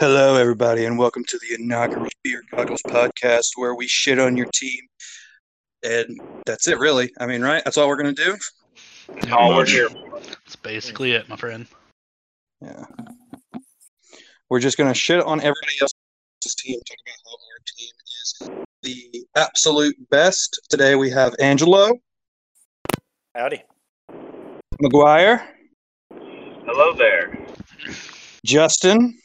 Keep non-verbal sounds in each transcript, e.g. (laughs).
Hello, everybody, and welcome to the inaugural Beer Goggles podcast, where we shit on your team, and that's it, really. I mean, right? That's all we're gonna do. That's all we're here. That's basically it, my friend. Yeah, we're just gonna shit on everybody else's team, talk about how our team is the absolute best. Today we have Angelo, Howdy. McGuire, Hello there. Justin,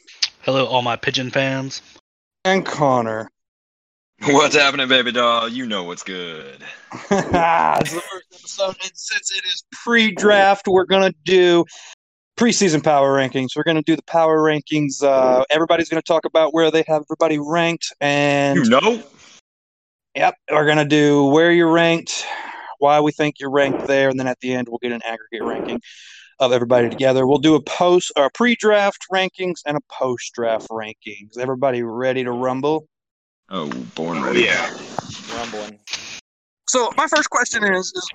Hello, all my pigeon fans. and Connor. What's happening, baby doll? You know what's good. (laughs) it's the first episode, and since it is pre-draft, we're gonna do preseason power rankings. We're gonna do the power rankings. Uh, everybody's gonna talk about where they have everybody ranked, and You know? yep, we're gonna do where you're ranked, why we think you're ranked there, and then at the end we'll get an aggregate ranking of everybody together. We'll do a post or pre-draft rankings and a post-draft rankings. Everybody ready to rumble? Oh, born ready. yeah. Rumbling. So my first question is, is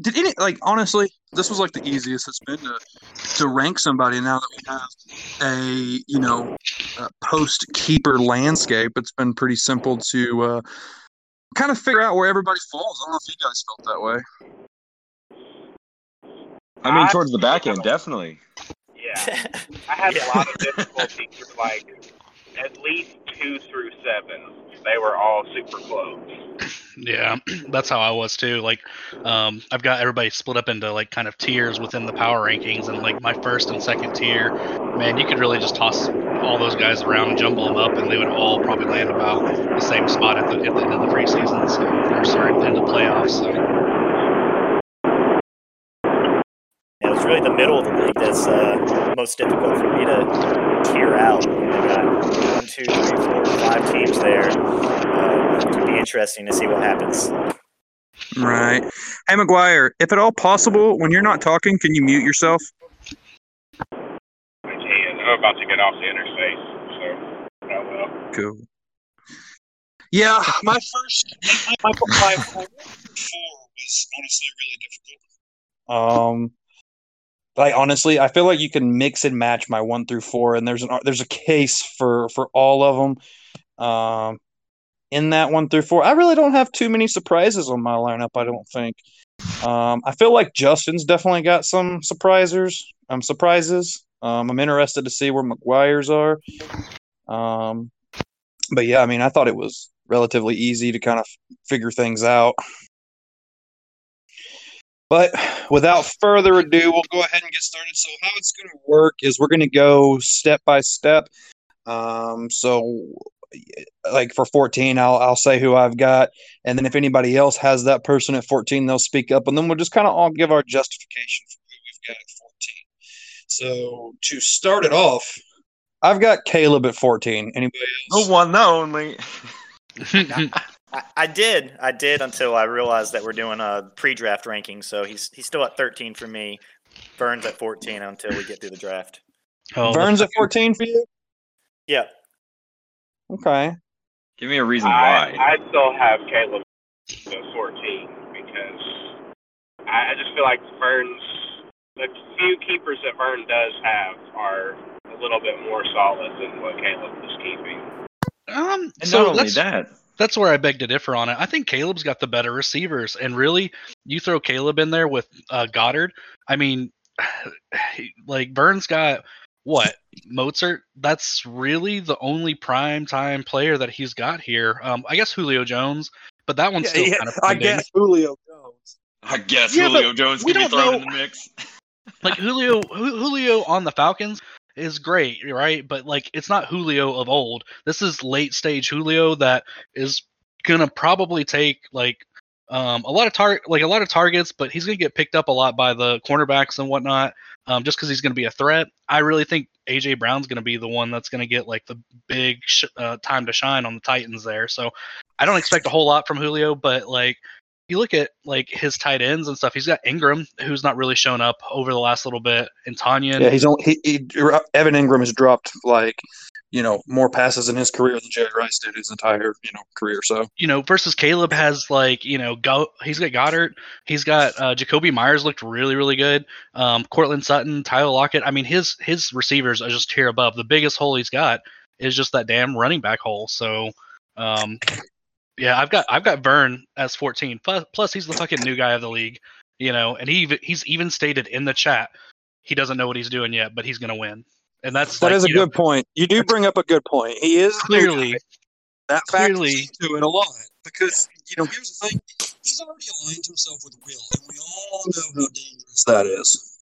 did any like honestly, this was like the easiest it's been to to rank somebody now that we have a you know a post keeper landscape. It's been pretty simple to uh, kind of figure out where everybody falls. I don't know if you guys felt that way. I mean, I- towards the back end, definitely. Yeah. (laughs) I had Yeah. a lot of difficulty with like at least two through seven. They were all super close. Yeah, (clears throat) that's how I was too. Like, um, I've got everybody split up into like kind of tiers within the power rankings, and like my first and second tier, man, you could really just toss all those guys around and jumble them up, and they would all probably land about the same spot at the, at the end of the preseason, so, or sorry, at the end of the playoffs. So. It was really the middle of the league that's uh, most difficult for me to tier out. I got one, two, three, four, five teams there. Uh, it'll be interesting to see what happens. Right. Hey McGuire, if at all possible, when you're not talking, can you mute yourself? I can. I'm about to get off the interstate, so I will. Cool. Yeah, my first (laughs) my, my, my four was honestly really difficult. Um, like honestly, I feel like you can mix and match my one through four, and there's an there's a case for for all of them. Um, in that one through four, I really don't have too many surprises on my lineup. I don't think. Um, I feel like Justin's definitely got some surprisers. Um, surprises. Um, I'm interested to see where McGuire's are. Um, but yeah, I mean, I thought it was relatively easy to kind of figure things out. But without further ado, we'll go ahead and get started. So, how it's going to work is we're going to go step by step. Um, so, like for 14, I'll I'll say who I've got, and then if anybody else has that person at 14, they'll speak up, and then we'll just kind of all give our justification for who we've got at 14. So, to start it off, I've got Caleb at 14. Anybody else? The one, the only. (laughs) I, I did, I did until I realized that we're doing a pre-draft ranking. So he's he's still at 13 for me. Burns at 14 until we get through the draft. Oh, Burns at 14 for you? Yeah, Okay. Give me a reason I, why. I still have Caleb at 14 because I, I just feel like Burns, the few keepers that Burns does have are a little bit more solid than what Caleb is keeping. Um, and so not only that, that's where I beg to differ on it. I think Caleb's got the better receivers, and really, you throw Caleb in there with uh, Goddard. I mean, (sighs) like Burns got what Mostert. That's really the only prime time player that he's got here. Um, I guess Julio Jones, but that one's still kind of I pending. guess Julio Jones. I guess Yeah, but Julio Jones we can be don't thrown know- in the mix. (laughs) like Julio Julio on the Falcons is great, right? But like it's not Julio of old. This is late stage Julio that is gonna probably take like um, a lot of tar- like a lot of targets, but he's gonna get picked up a lot by the cornerbacks and whatnot. Um, just because he's gonna be a threat. I really think AJ Brown's gonna be the one that's gonna get like the big sh- uh, time to shine on the Titans there. So I don't expect a whole lot from Julio, but like you look at like his tight ends and stuff. He's got Engram, who's not really shown up over the last little bit, and Tanya. Yeah, he's only he, he Evan Engram has dropped like you know more passes in his career than Jerry Rice did his entire you know career. So you know, versus Caleb has like you know go. He's got Goddard. He's got uh, Jakobi Meyers looked really really good. Um, Courtland Sutton, Tyler Lockett. I mean, his his receivers are just here above. The biggest hole he's got is just that damn running back hole. So, um, yeah, I've got I've got Vern as 14. Plus, plus he's the fucking new guy of the league, you know, and he he's even stated in the chat he doesn't know what he's doing yet, but he's gonna win. And that's That like, is a you know, good point. You do bring up a good point. He is clearly that factors clearly- into it a lot because you know here's the thing: he's already aligned himself with Will, and we all know how dangerous that is.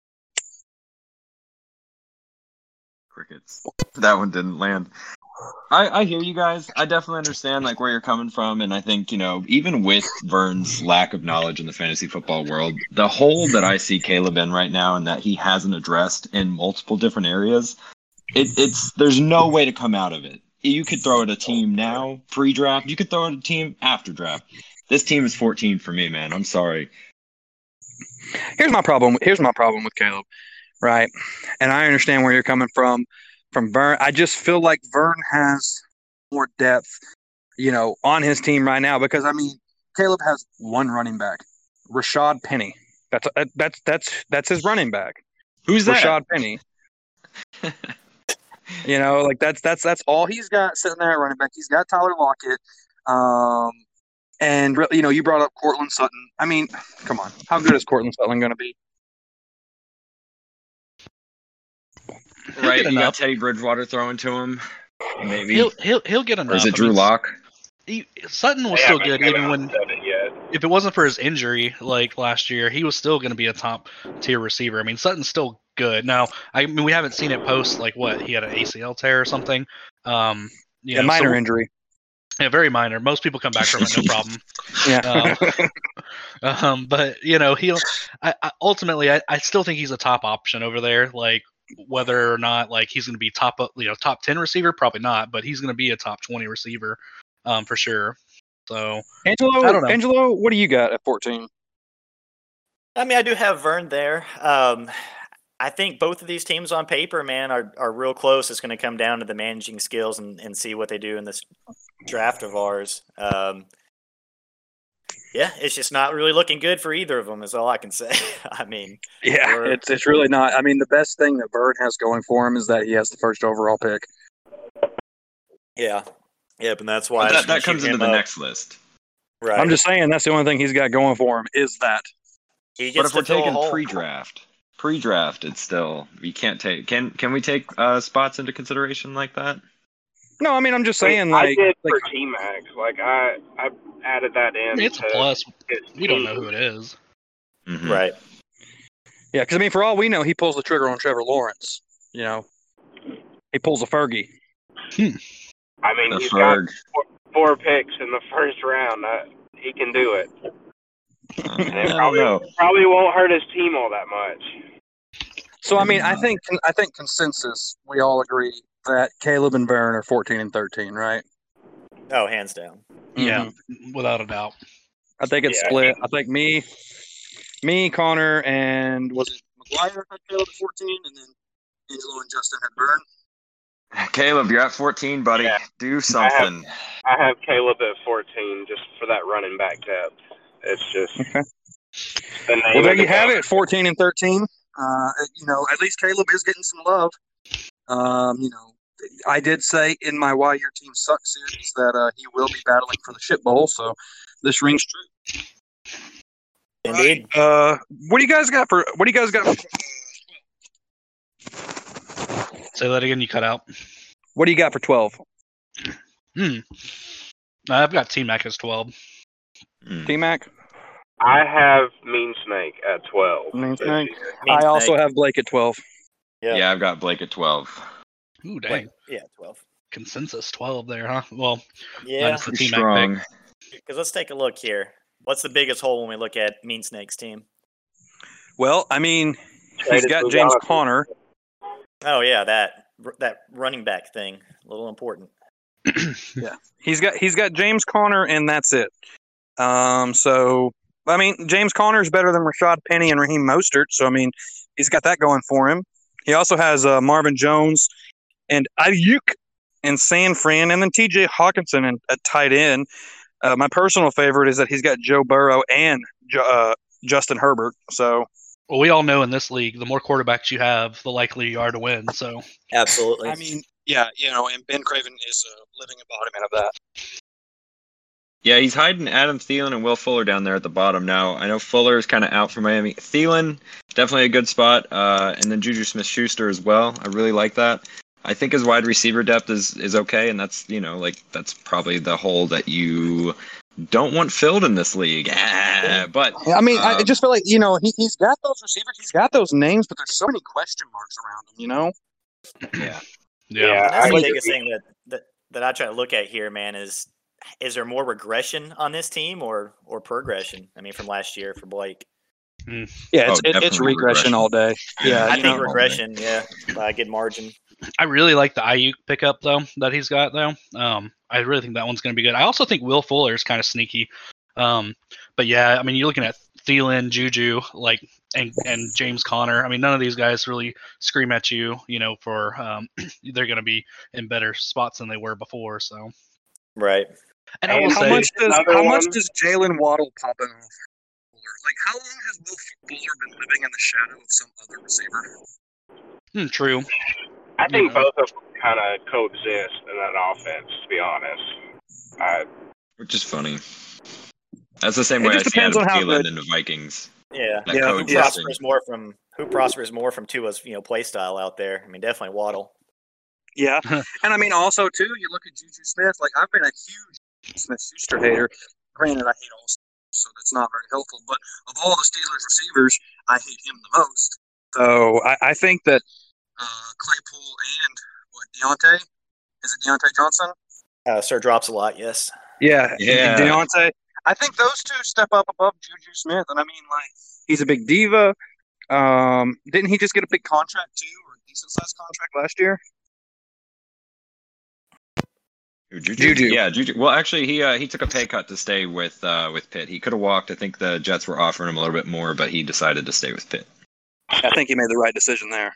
Crickets. That one didn't land. I, I hear you guys. I definitely understand like where you're coming from, and I think you know even with Vern's lack of knowledge in the fantasy football world, the hole that I see Caleb in right now, and that he hasn't addressed in multiple different areas, it, it's there's no way to come out of it. You could throw at a team now, pre-draft. You could throw at a team after draft. This team is 14 for me, man. I'm sorry. Here's my problem. Here's my problem with Caleb, right? And I understand where you're coming from. From Vern, I just feel like Vern has more depth, you know, on his team right now because I mean, Caleb has one running back, Rashad Penny. That's that's that's that's his running back. Who's that? Rashad Penny. (laughs) you know, like that's that's that's all he's got sitting there at running back. He's got Tyler Lockett. Um and you know, you brought up Courtland Sutton. I mean, come on. How good is Courtland Sutton going to be? Right? get You got enough. Teddy Bridgewater throwing to him. Maybe. he'll he'll he'll get enough. or is it Drew Lock? he, Sutton was They still good even when and said it yet. if it wasn't for his injury like last year, he was still going to be a top tier receiver. I mean, Sutton's still good. Now, I mean, we haven't seen it post like what he had an ACL tear or something. Um, you Yeah, know, minor so- injury. yeah, very minor. Most people come back from it, no (laughs) problem. Yeah. (laughs) um, but you know, he'll. I, I, ultimately, I, I still think he's a top option over there. Like whether or not like he's going to be top, you know, top ten receiver, probably not. But he's going to be a top twenty receiver, um, for sure. So Angelo, I don't know. Angelo, what do you got at 14? I mean, I do have Vern there. Um, I think both of these teams on paper, man, are, are real close. It's going to come down to the managing skills and, and see what they do in this draft of ours. Um, yeah, it's just not really looking good for either of them. Is all I can say. (laughs) I mean, Yeah, Or- it's it's really not. I mean, the best thing that Bird has going for him is that he has the first overall pick. yeah, yep, and that's why But that, that comes into the up. next list. Right. I'm just saying that's the only thing he's got going for him is that. he But if we're to fill a taking pre-draft, pre-draft, it's still we can't take. Can can we take uh, spots into consideration like that? No, I mean I'm just saying I like, did like for T Max. Like I, I added that in. It's a plus. We don't know who it is. Mhm. Right. yeah, because I mean for all we know, he pulls the trigger on Trevor Lawrence. You know, he pulls a Fergie. I mean, The he's got four, four picks in the first round. Uh, he can do it. I And it don't probably, know. probably won't hurt his team all that much. So I mean, I think I think consensus we all agree that Caleb and Vern are 14 and 13, right? Oh, hands down. Yeah, without a doubt. I think it's Yeah. split. I think me, me, Connor, and was it McGuire had Caleb at 14, and then Angelo and Justin had Vern. Caleb, you're at 14, buddy. Yeah. Do something. I have Caleb at 14 just for that running back depth. It's just Okay. the name Well, there of the you have it, 14 and 13. Uh, you know, at least Caleb is getting some love. Um, you know, I did say in my Why Your Team Sucks series that uh, he will be battling for the shit bowl, so this rings true. Indeed. Uh, what do you guys got for? What do you guys got? For, Say that again. You cut out. what do you got for 12? Hmm. I've got T Mac as twelve. Mm. T Mac. I have Mean Snake at 12. Mean Snake? Mean I also snake. have Blake at 12. Yeah. Yeah, I've got Blake at 12. Ooh, dang. Wait, yeah, twelve. Consensus twelve there, huh? Well, Yeah, minus the Pretty T Mac strong. because let's take a look here. What's the biggest hole when we look at Mean Snake's team? Well, I mean, he's got James Jonathan. Conner. Oh yeah, that that running back thing, a little important. (clears throat) Yeah, he's got he's got James Conner, and that's it. Um, so I mean, James Conner is better than Rashad Penny and Raheem Mostert. So I mean, he's got that going for him. He also has uh, Marvin Jones and Aiyuk and San Fran, and then T.J. Hockenson and at tight end. Uh, my personal favorite is that he's got Joe Burrow and Ju- uh, Justin Herbert. So well, we all know in this league, the more quarterbacks you have, the likely you are to win. So Absolutely. I mean, yeah, you know, and Ben Craven is a living embodiment of that. Yeah, he's hiding Adam Thielen and Will Fuller down there at the bottom now. I know Fuller is kind of out for Miami. Thielen, definitely a good spot. Uh, and then Juju Smith Schuster as well. I really like that. I think his wide receiver depth is, is okay, and that's you know like that's probably the hole that you don't want filled in this league. (laughs) Ah, but I mean, I um, just feel like you know he, he's got those receivers, he's got those names, but there's so many question marks around him. You know, yeah, Yeah. And that's I the biggest thing that, that that I try to look at here, man, is is there more regression on this team or or progression? I mean, from last year for Blake. yeah, it's Oh, it, it's regression regression. all day. Yeah, I think know, regression, yeah, by a good margin. I really like the Aiyuk pickup though that he's got though. Um, I really think that one's going to be good. I also think Will Fuller is kind of sneaky. Um, but yeah, I mean, you're looking at Thielen, Juju, like, and and James Conner. I mean, none of these guys really scream at you, you know, for um, (clears throat) they're going to be in better spots than they were before. So, Right. and I will And how say, much does another how much does Jaylen Waddle pop in off Like, how long has Will Fuller been living in the shadow of some other receiver? hmm, true. I think Yeah. both of them kind of coexist in that offense. To be honest, I, which is funny. That's the same It way I just see Adam Thielen good- in the Vikings. Yeah. Yeah, Who yeah. coexisting. prospers more from who prospers more from Tua's you know play style out there? I mean, definitely Waddle. Yeah, (laughs) and I mean also too, you look at Juju Smith. Like I've been a huge Smith Schuster hater. Granted, I hate all, so that's not very helpful. But of all the Steelers receivers, I hate him the most. So I, I think that uh, Claypool and what Diontae is it Diontae Johnson? Uh, Sir drops a lot. Yes. Yeah, Yeah. Diontae. I think those two step up above Juju Smith, and I mean like he's a big diva. Um, didn't he just get a big contract too, or a decent sized contract last year? Juju? Juju. Yeah, Juju. Well, actually, he uh, he took a pay cut to stay with uh, with Pitt. He could have walked. I think the Jets were offering him a little bit more, but he decided to stay with Pitt. I think he made the right decision there.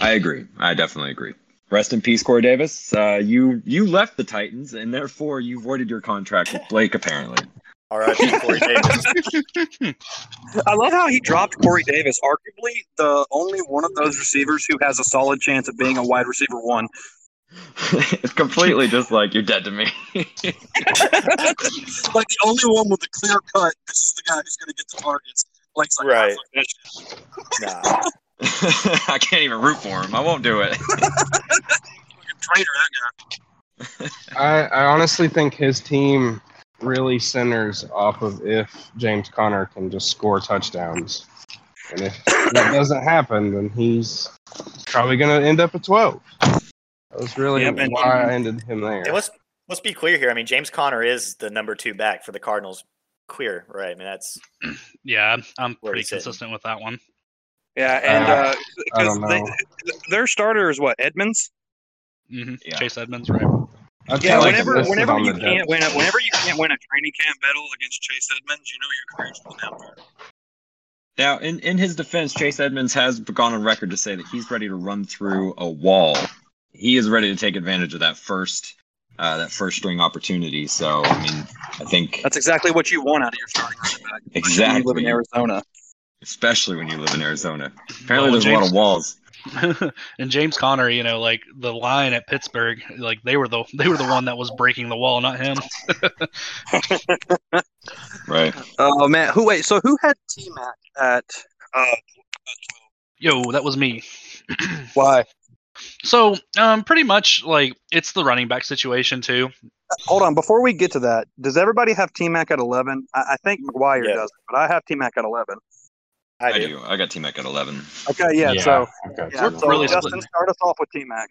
I agree. I definitely agree. Rest in peace, Corey Davis. Uh, you you left the Titans, and therefore you voided your contract with Blake. Apparently, All right, Corey Davis. (laughs) I love how he dropped Corey Davis, arguably the only one of those receivers who has a solid chance of being a wide receiver one. (laughs) it's completely just like you're dead to me. (laughs) like the only one with a clear cut. This is the guy who's going to get the targets. Blake's like, Right. "Ah, fuck that shit." Nah. (laughs) I can't even root for him. I won't do it. Traitor, that guy. I, I honestly think his team really centers off of if James Conner can just score touchdowns. And if that doesn't happen, then he's probably going to end up at 12. That was really Yep, and- why I ended him there. And let's let's be clear here. I mean, James Conner is the number two back for the Cardinals. Clear, right? I mean, that's Yeah, I'm- I'm pretty he's sitting. consistent with that one. Yeah, and Uh, uh, I 'cause don't they, know. their starter is what Edmonds. hmm Yeah. Chase Edmonds, right? I'd Yeah, like, whenever whenever you can't depth. win a, whenever you can't win a training camp battle against Chase Edmonds, you know your career's going down. Now, in, in his defense, Chase Edmonds has gone on record to say that he's ready to run through a wall. He is ready to take advantage of that first uh, that first string opportunity. So, I mean, I think That's exactly what you want out of your starting running back. Exactly. You live in Arizona. Especially when you live in Arizona, apparently Well, there's a lot of walls. (laughs) and James Conner, you know, like the line at Pittsburgh, like they were the they were the one that was breaking the wall, not him. (laughs) Right. Oh man, who wait? So who had T Mac at? Uh, Yo, that was me. (clears throat) why? So, um, pretty much like it's the running back situation too. Hold on, before we get to that, does everybody have T Mac at eleven? I, I think McGuire Yeah. does, but I have T Mac at eleven. I, I do. do. I got T Mac at 11. Okay, yeah. Yeah, So, okay. yeah, We're so really Justin, splitting. start us off with T Mac.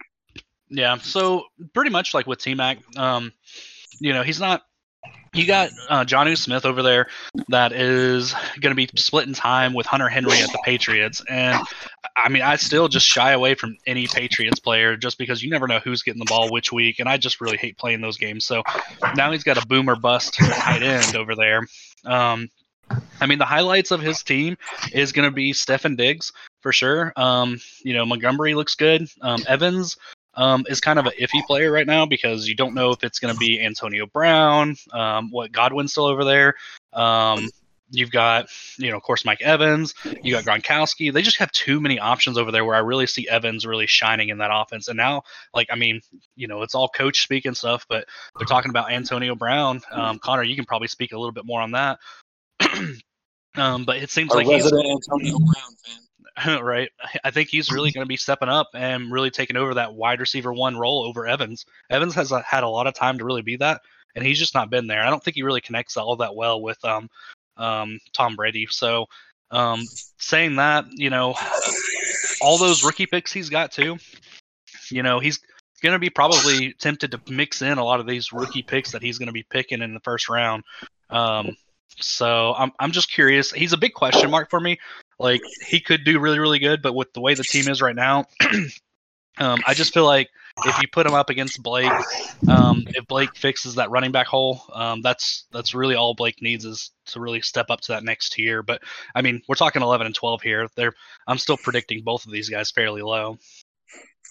Yeah, so pretty much like with T Mac, um, you know, he's not. You got uh, Jonnu Smith over there that is going to be splitting time with Hunter Henry at the Patriots, and I mean, I still just shy away from any Patriots player just because you never know who's getting the ball which week, and I just really hate playing those games. So now he's got a boomer bust tight end over there. Um, I mean, the highlights of his team is going to be Stefon Diggs for sure. Um, you know, Montgomery looks good. Um, Evans um, is kind of an iffy player right now because you don't know if it's going to be Antonio Brown, um, what Godwin's still over there. Um, you've got, you know, of course, Mike Evans. You got Gronkowski. They just have too many options over there. Where I really see Evans really shining in that offense. And now, like, I mean, you know, it's all coach speak and stuff, but they're talking about Antonio Brown. Um, Connor, you can probably speak a little bit more on that. (clears throat) um, but it seems Our like he's Antonio Brown fan. (laughs) right. I think he's really going to be stepping up and really taking over that wide receiver one role over Evans. Evans has uh, had a lot of time to really be that, and he's just not been there. I don't think he really connects all that well with um, um, Tom Brady. So, um, saying that, you know, all those rookie picks he's got too, you know, he's going to be probably tempted to mix in a lot of these rookie picks that he's going to be picking in the first round. Um, so I'm I'm just curious. He's a big question mark for me. Like he could do really really good, but with the way the team is right now, (clears throat) um, I just feel like if you put him up against Blake, um, if Blake fixes that running back hole, um, that's that's really all Blake needs is to really step up to that next tier. But I mean, we're talking 11 and 12 here. They're I'm still predicting both of these guys fairly low.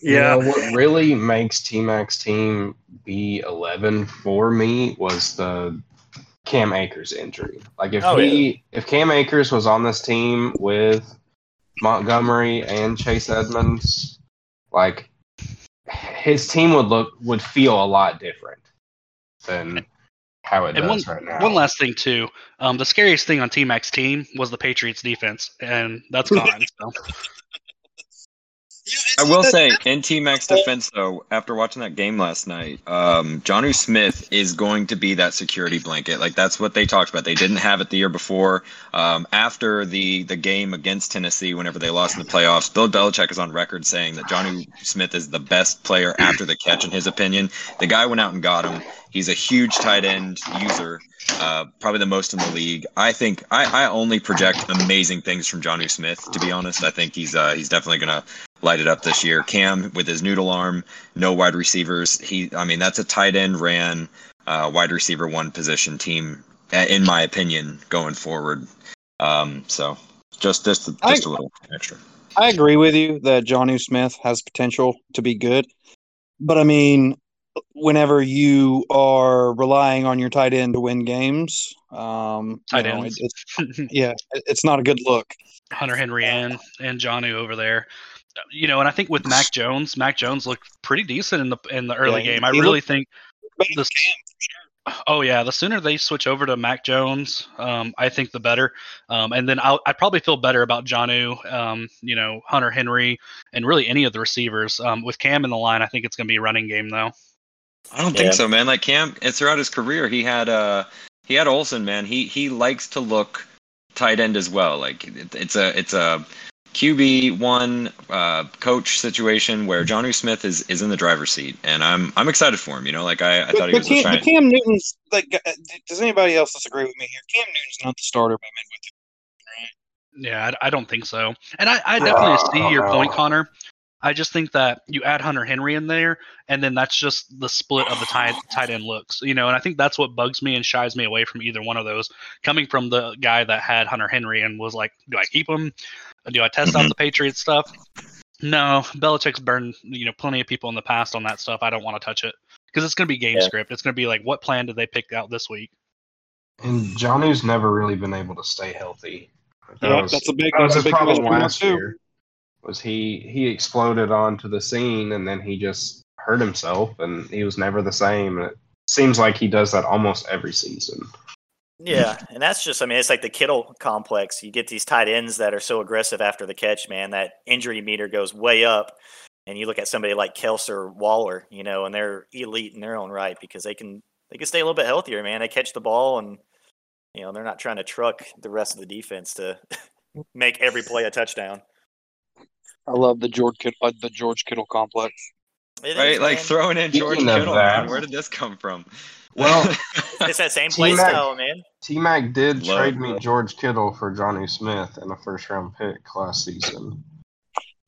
You know, what really makes T Max team be 11 for me was the Cam Akers injury. Like if Oh, he if Cam Akers was on this team with Montgomery and Chase Edmonds, like his team would look would feel a lot different than how it And does right now. One last thing too, um, the scariest thing on T Mac's team was the Patriots defense, and that's gone. (laughs) so. I will say, in T Mac's defense, though, after watching that game last night, um, Johnny Smith is going to be that security blanket. Like that's what they talked about. They didn't have it the year before. Um, after the the game against Tennessee, whenever they lost in the playoffs, Bill Belichick is on record saying that Johnny Smith is the best player after the catch, in his opinion. The guy went out and got him. He's a huge tight end user, uh, probably the most in the league. I think I, I only project amazing things from Johnny Smith. To be honest, I think he's uh, he's definitely gonna light it up this year. Cam with his noodle arm, no wide receivers. He, I mean, that's a tight end ran uh, wide receiver one position team, uh, in my opinion, going forward. Um, so just just just I- a little extra. I agree with you that Johnny Smith has potential to be good, but I mean, whenever you are relying on your tight end to win games, um, you Tight know, it- it's (laughs) yeah, it- it's not a good look. Hunter Henry and and Johnny over there. You know, and I think with Mac Jones, Mac Jones looked pretty decent in the in the early Yeah, game. I really think Better than This- Oh yeah, the sooner they switch over to Mac Jones, um, I think the better. Um, and then I'll, I probably feel better about Jonnu, um, you know, Hunter Henry, and really any of the receivers. Um, with Cam in the line, I think it's going to be a running game though. I don't Yeah. think so, man. Like Cam, it's throughout his career, he had uh he had Olsen, man. He he likes to look tight end as well. Like it, it's a it's a QB one uh, coach situation where Johnny Smith is is in the driver's seat, and I'm I'm excited for him. You know, like I, I thought he but, was Cam, trying. but Cam Newton's like. uh, Does anybody else disagree with me here? Cam Newton's not the starter by midway Yeah, I, I don't think so. And I, I definitely Uh, see your point, Connor. I just think that you add Hunter Henry in there, and then that's just the split of the tight tight end looks, you know. And I think that's what bugs me and shies me away from either one of those. Coming from the guy that had Hunter Henry and was like, do I keep him? Do I test out Mhm. the Patriots stuff? No, Belichick's burned you know plenty of people in the past on that stuff. I don't want to touch it because it's going to be game Yeah. script. It's going to be like, what plan did they pick out this week? And Johnny's never really been able to stay healthy. That Yeah, was- that's a big- that was that's a big problem question last too. year. Was he he exploded onto the scene and then he just hurt himself and he was never the same. And it seems like he does that almost every season. Yeah, and that's just I mean it's like the Kittle complex. You get these tight ends that are so aggressive after the catch, man. That injury meter goes way up. And you look at somebody like Kelce or Waller, you know, and they're elite in their own right because they can they can stay a little bit healthier, man. They catch the ball and you know they're not trying to truck the rest of the defense to (laughs) make every play a touchdown. I love the George Kittle, uh, the George Kittle complex. It right, is, like man. throwing in George Speaking Kittle, man. Where did this come from? Well, (laughs) it's that same play T-Mac- style, man. T Mac did Love trade me that. George Kittle for Johnny Smith and a first round pick last season.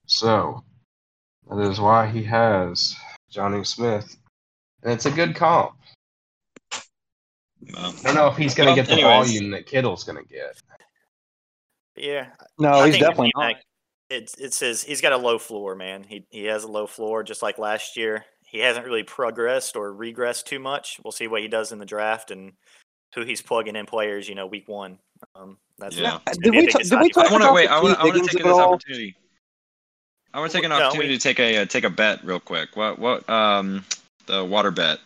So that is why he has Johnny Smith. And it's a good comp. Well, I don't know if he's going to Well, get the anyways. volume that Kittle's going to get. Yeah, No, I he's definitely T-Mac, not. It's it says he's got a low floor, man. He he has a low floor, just like last year. He hasn't really progressed or regressed too much. We'll see what he does in the draft and who he's plugging in players. You know, week one. Um, that's Yeah. Did gonna be a we big ta- did we talk I want to about wait. I want to. I want Higgins to take this all? opportunity. I want to take an No, we- opportunity to take a uh, take a bet real quick. What what um the water bet?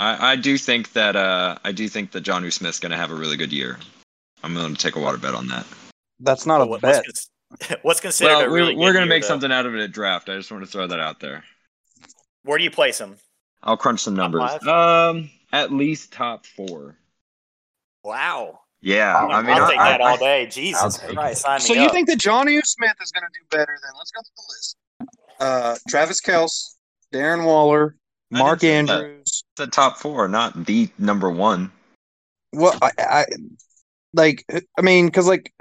I I do think that uh I do think that Jonnu Smith's going to have a really good year. I'm willing to take a water bet on that. That's not a What- bet. What's, cons- (laughs) what's considered Well, a really we're, we're going to make though? something out of it at draft. I just want to throw that out there. Where do you place him? I'll crunch some numbers. Um, at least top four. Wow. Yeah, I'll- I mean, I'll I, take I- that I- all day. Jesus take Christ, it. sign me So you up. think that Johnny Smith is going to do better? Then let's go through the list. Uh, Travis Kelce, Darren Waller, Mark didn't say that. Andrews. the top four, not the number one. Well, I, I like. I mean, because like,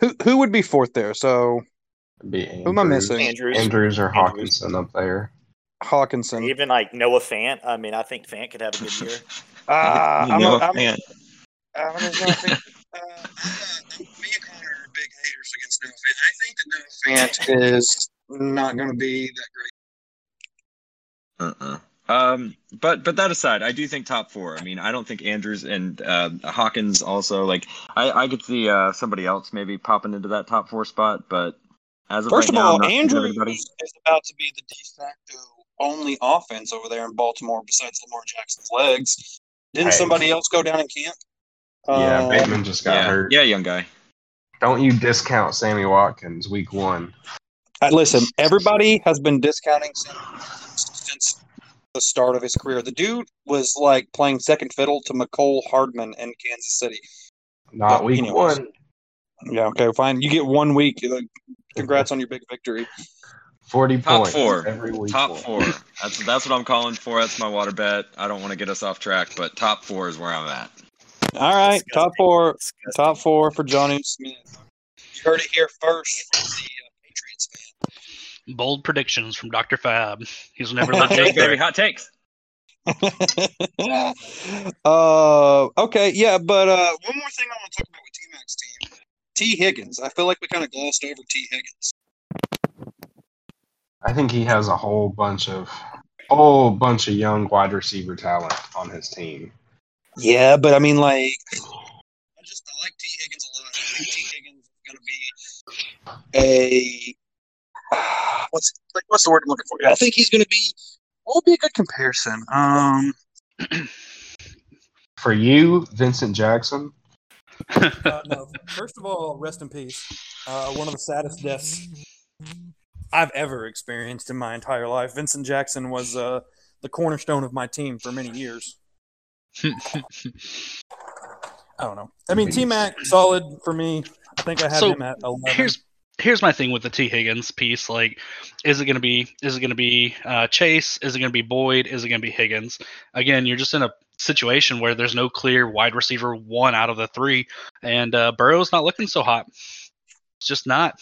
who who would be fourth there? So Be who am I Andrews. missing? Andrews? Andrews or Andrews. Hockenson up there. Hockenson. Even like Noah Fant. I mean, I think Fant could have a good year. (laughs) Uh, You I'm, know, a, I'm, man. I'm gonna go think, uh, uh, me and Connor are big haters against Noah Fant. I think that Noah Fant is not going to be that great. Uh-uh. Um, but but that aside, I do think top four. I mean, I don't think Andrews and uh, Hawkins also like. I I could see uh, somebody else maybe popping into that top four spot, but as of First right of now, all, I'm not seeing Andrews is about to be the de facto only offense over there in Baltimore besides Lamar Jackson's legs. Didn't Hey. somebody else go down in camp? Yeah, Uh, Bateman just got Yeah, hurt. yeah, young guy. Don't you discount Sammy Watkins week one? Uh, listen, everybody has been discounting Sam since the start of his career. The dude was like playing second fiddle to Mecole Hardman in Kansas City. Not But week anyways. one. Yeah, okay, fine. You get one week. (laughs) Congrats on your big victory. Forty Top points four. every week. Top four. That's that's what I'm calling for. That's my water bet. I don't want to get us off track, but top four is where I'm at. All right, top four. Disgusting. Top four for Johnny Smith. You heard it here first from the uh, Patriots fan. Bold predictions from Dr. Fab. He's never (laughs) let Hey, Jake baby, baby. hot takes. (laughs) uh, okay, yeah, but uh, one more thing I want to talk about with T Mac's team. T Higgins. I feel like we kind of glossed over T Higgins. I think he has a whole bunch of whole bunch of young wide receiver talent on his team. Yeah, but I mean, like, I just I like T Higgins a lot. I think T Higgins is going to be a (sighs) what's like what's the word I'm looking for? I think he's going to be. What would be a good comparison? Um, (clears throat) For you, Vincent Jackson, Uh, no, first of all, rest in peace. Uh, one of the saddest deaths I've ever experienced in my entire life. Vincent Jackson was uh, the cornerstone of my team for many years. (laughs) I don't know. I mean, T Mac solid for me. I think I had So, him at eleven. here's here's my thing with the T Higgins piece. Like, is it gonna be is it gonna be uh, Chase? Is it gonna be Boyd? Is it gonna be Higgins? Again, you're just in a situation where there's no clear wide receiver one out of the three, and uh, Burrow's not looking so hot. It's just not.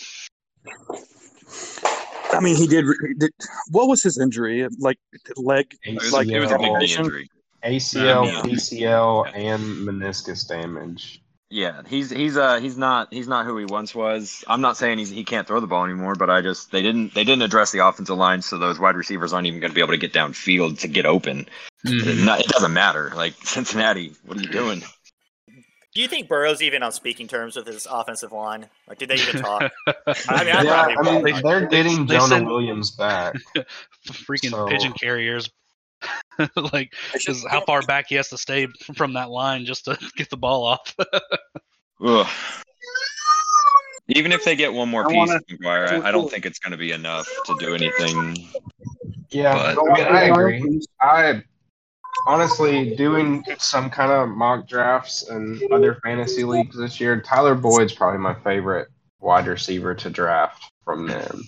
I mean, he did. he did what was his injury? Like leg? It was, Like it was a big knee injury. ACL, Yeah. PCL, and meniscus damage. Yeah, he's he's uh he's not he's not who he once was. I'm not saying he's he can't throw the ball anymore, but I just they didn't they didn't address the offensive line, so those wide receivers aren't even going to be able to get downfield to get open. It, not- it doesn't matter. Like (laughs) Cincinnati, what are you doing? Do you think Burrow's even on speaking terms with his offensive line? Like, did they even talk? (laughs) I mean, I Yeah, probably I mean will. they're getting they Jonah send- Williams back. (laughs) Freaking So- pigeon carriers. (laughs) like, is how far back he has to stay from that line just to get the ball off. Ugh. Even if they get one more I piece, wanna- McGuire, I, I don't think it's going to be enough to do anything. Yeah, But- I, mean, I agree. I honestly doing some kind of mock drafts and other fantasy leagues this year. Tyler Boyd's probably my favorite wide receiver to draft from them.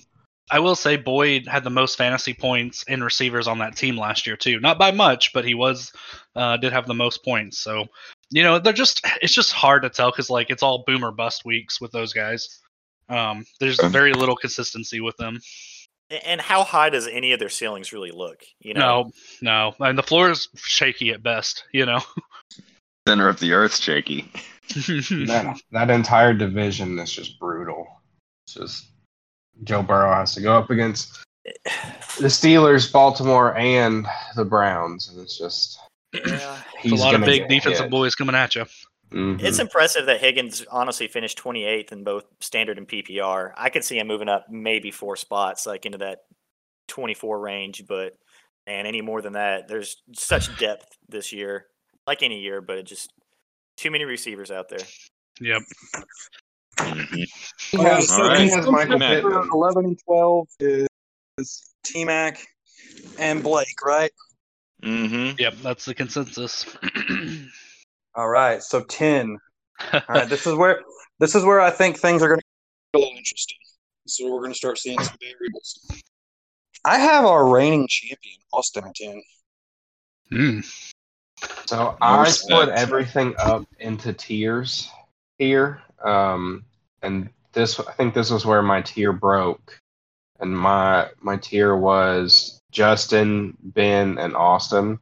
I will say Boyd had the most fantasy points in receivers on that team last year too. Not by much, but he was uh, did have the most points. So you know they're just it's just hard to tell because like it's all boomer bust weeks with those guys. Um, there's very little consistency with them. And how high does any of their ceilings really look? You know, No, no, and the floor is shaky at best. You know. Center of the earth, shaky. (laughs) that that entire division is just brutal. It's just Joe Burrow has to go up against (sighs) the Steelers, Baltimore, and the Browns, and it's just yeah. he's a lot of big defensive hit. boys coming at you. Mhm. It's impressive that Higgins honestly finished 28th in both standard and PPR. I could see him moving up maybe four spots, like into that 24 range. But and any more than that, there's such (sighs) depth this year, like any year, but it just too many receivers out there. Yep. Mhm. He has, All right. has Michael Matt. Pittman. Eleven and twelve is T Mac and Blake, right? Mm-hmm. Yep. That's the consensus. (clears throat) All right, so ten. (laughs) All right, this is where this is where I think things are going to get a little interesting. This is where we're going to start seeing some variables. I have our reigning champion, Austin, at ten. Hmm. So I respect. split everything up into tiers here, um, and this I think this was where my tier broke, and my my tier was Justin, Ben, and Austin.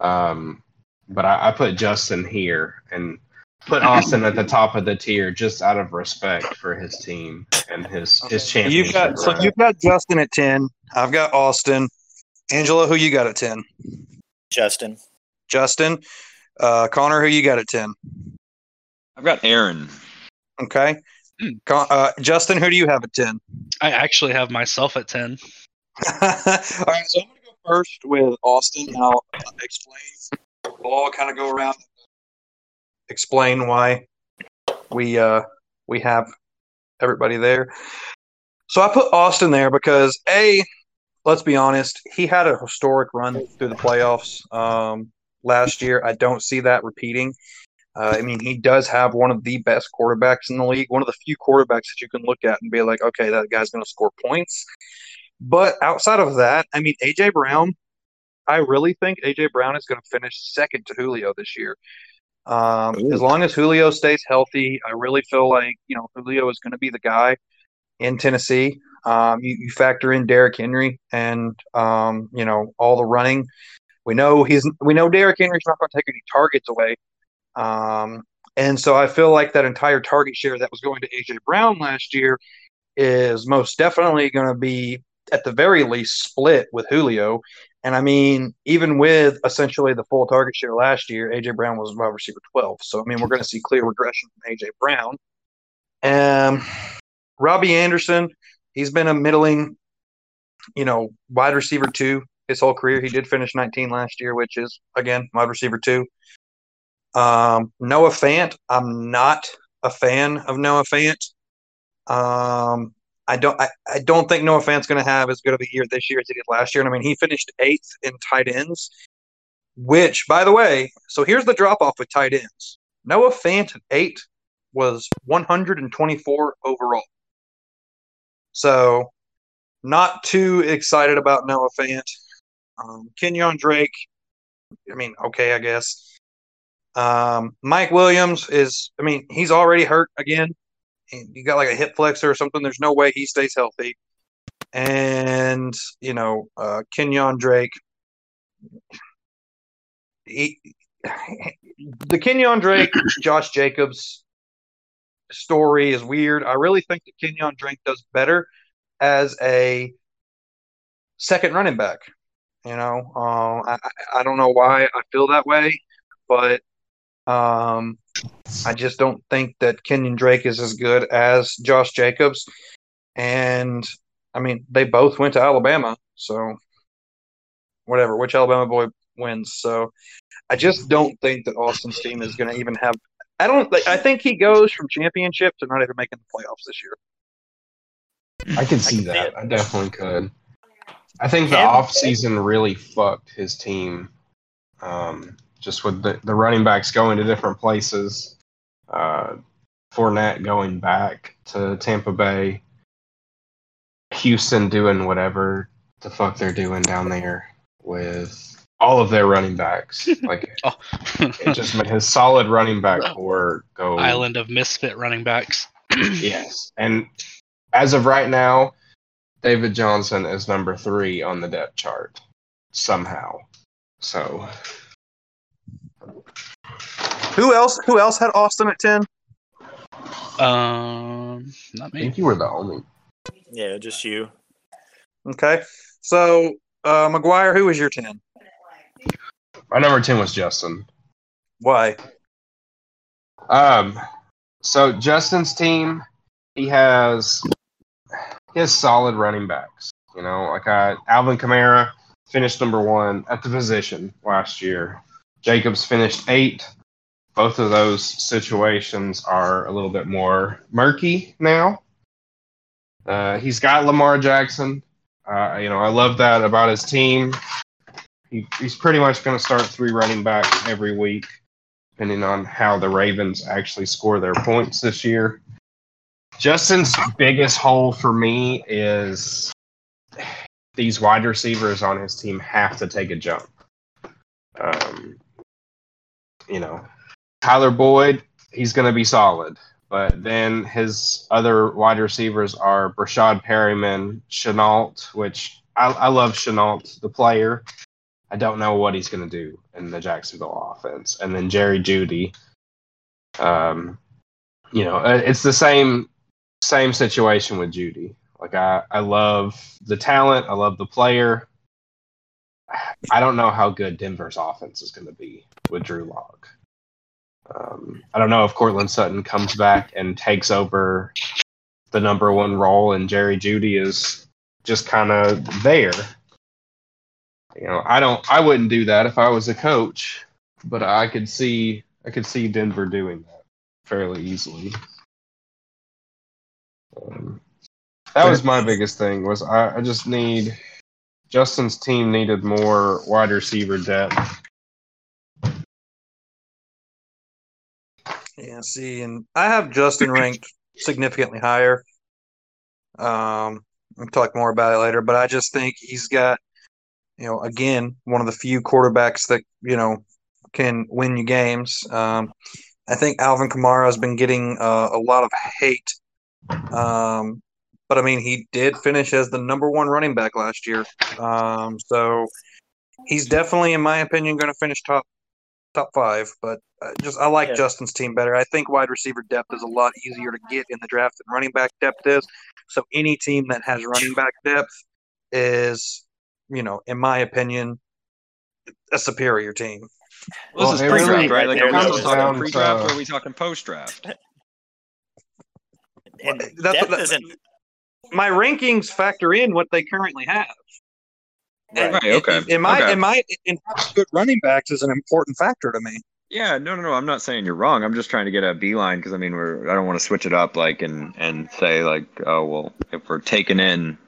Um, but I, I put Justin here and put Austin at the top of the tier just out of respect for his team and his his championship. You've got so you've got Justin at ten. I've got Austin. Angela, who you got at ten? Justin, Justin. Uh, Connor, who you got at ten? I've got Aaron. Okay. Con- uh, Justin, who do you have at ten? I actually have myself at ten. (laughs) All right, so I'm going to go first with Austin, and I'll uh, explain. We'll all kind of go around, explain why we uh, we have everybody there. So I put Austin there because a, let's be honest, he had a historic run through the playoffs um, last year. I don't see that repeating. Uh, I mean, he does have one of the best quarterbacks in the league, one of the few quarterbacks that you can look at and be like, okay, that guy's going to score points. But outside of that, I mean, AJ Brown, I really think AJ Brown is going to finish second to Julio this year. Um, as long as Julio stays healthy, I really feel like you know Julio is going to be the guy in Tennessee. Um, you, you factor in Derrick Henry and um, you know all the running. We know he's we know Derrick Henry's not going to take any targets away. Um, and so I feel like that entire target share that was going to AJ Brown last year is most definitely going to be at the very least split with Julio. And I mean, even with essentially the full target share last year, AJ Brown was wide receiver 12. So I mean, we're going to see clear regression from AJ Brown. Um, Robbie Anderson, he's been a middling, you know, wide receiver two his whole career. He did finish 19 last year, which is again wide receiver two. Um, Noah Fant, I'm not a fan of Noah Fant. Um, I don't. I, I don't think Noah Fant's going to have as good of a year this year as he did last year. And I mean, he finished eighth in tight ends, which, by the way, so here's the drop off with tight ends. Noah Fant at eight was 124 overall. So, not too excited about Noah Fant. Um, Kenyan Drake, I mean, okay, I guess. Um, Mike Williams is, I mean, he's already hurt again. He got like a hip flexor or something. There's no way he stays healthy. And, you know, uh, Kenyan Drake, he, the Kenyan Drake, Josh Jacobs story is weird. I really think that Kenyan Drake does better as a second running back. You know, uh, I- I don't know why I feel that way, but um, I just don't think that Kenyan Drake is as good as Josh Jacobs. And I mean, they both went to Alabama, so whatever, which Alabama boy wins. So I just don't think that Austin's team is going to even have. I don't. I think he goes from championship to not even making the playoffs this year. I could see can see that. it. I definitely could. I think the Him- off season really fucked his team. Um, just with the, the running backs going to different places. Uh, Fournette going back to Tampa Bay. Houston doing whatever the fuck they're doing down there with all of their running backs. (laughs) Like Oh. it just made his solid running back core go Island of misfit running backs. (clears throat) Yes. And as of right now, David Johnson is number three on the depth chart somehow. So Who else? Who else had Austin at ten? Um, not me. I think you were the only. Yeah, just you. Okay, so uh, McGuire, who was your ten? My number 10 was Justin. Why? Um, so Justin's team, he has he has solid running backs. You know, like uh, Alvin Kamara finished number one at the position last year. Jacobs finished eight. Both of those situations are a little bit more murky now. Uh, he's got Lamar Jackson. Uh, you know, I love that about his team. He, he's pretty much going to start three running backs every week, depending on how the Ravens actually score their points this year. Justin's biggest hole for me is these wide receivers on his team have to take a jump. Um, you know, Tyler Boyd, he's going to be solid. But then his other wide receivers are Breshad Perriman, Shenault, which I, I love Shenault, the player. I don't know what he's going to do in the Jacksonville offense. And then Jerry Jeudy. Um, you know, uh, it's the same same situation with Jeudy. Like I, I love the talent, I love the player. I don't know how good Denver's offense is going to be with Drew Lock. Um, I don't know if Courtland Sutton comes back and takes over the number one role, and Jerry Jeudy is just kind of there. You know, I don't. I wouldn't do that if I was a coach, but I could see. I could see Denver doing that fairly easily. Um, that was my biggest thing. Was I, I just need Justin's team needed more wide receiver depth. Yeah, see, and I have Justin (clears throat) ranked significantly higher. Um, I'll talk more about it later, but I just think he's got, you know, again, one of the few quarterbacks that, you know, can win you games. Um, I think Alvin Kamara has been getting uh, a lot of hate. Um, but I mean, he did finish as the number one running back last year. Um, so he's definitely, in my opinion, going to finish top top five. But uh, just I like Yeah. Justin's team better. I think wide receiver depth is a lot easier to get in the draft than running back depth is. So any team that has running back depth is, you know, in my opinion, a superior team. Well, Well, this is pre-draft, really- right? Like, it are we still talking pre-draft to- or are we talking post-draft? And That's depth what that- isn't My rankings factor in what they currently have. And Right, in- okay, In, in my, okay. in my, in having good running backs is an important factor to me. Yeah, no, no, no. I'm not saying you're wrong. I'm just trying to get a beeline because I mean, we're I don't want to switch it up like and and say like, oh well, if we're taking in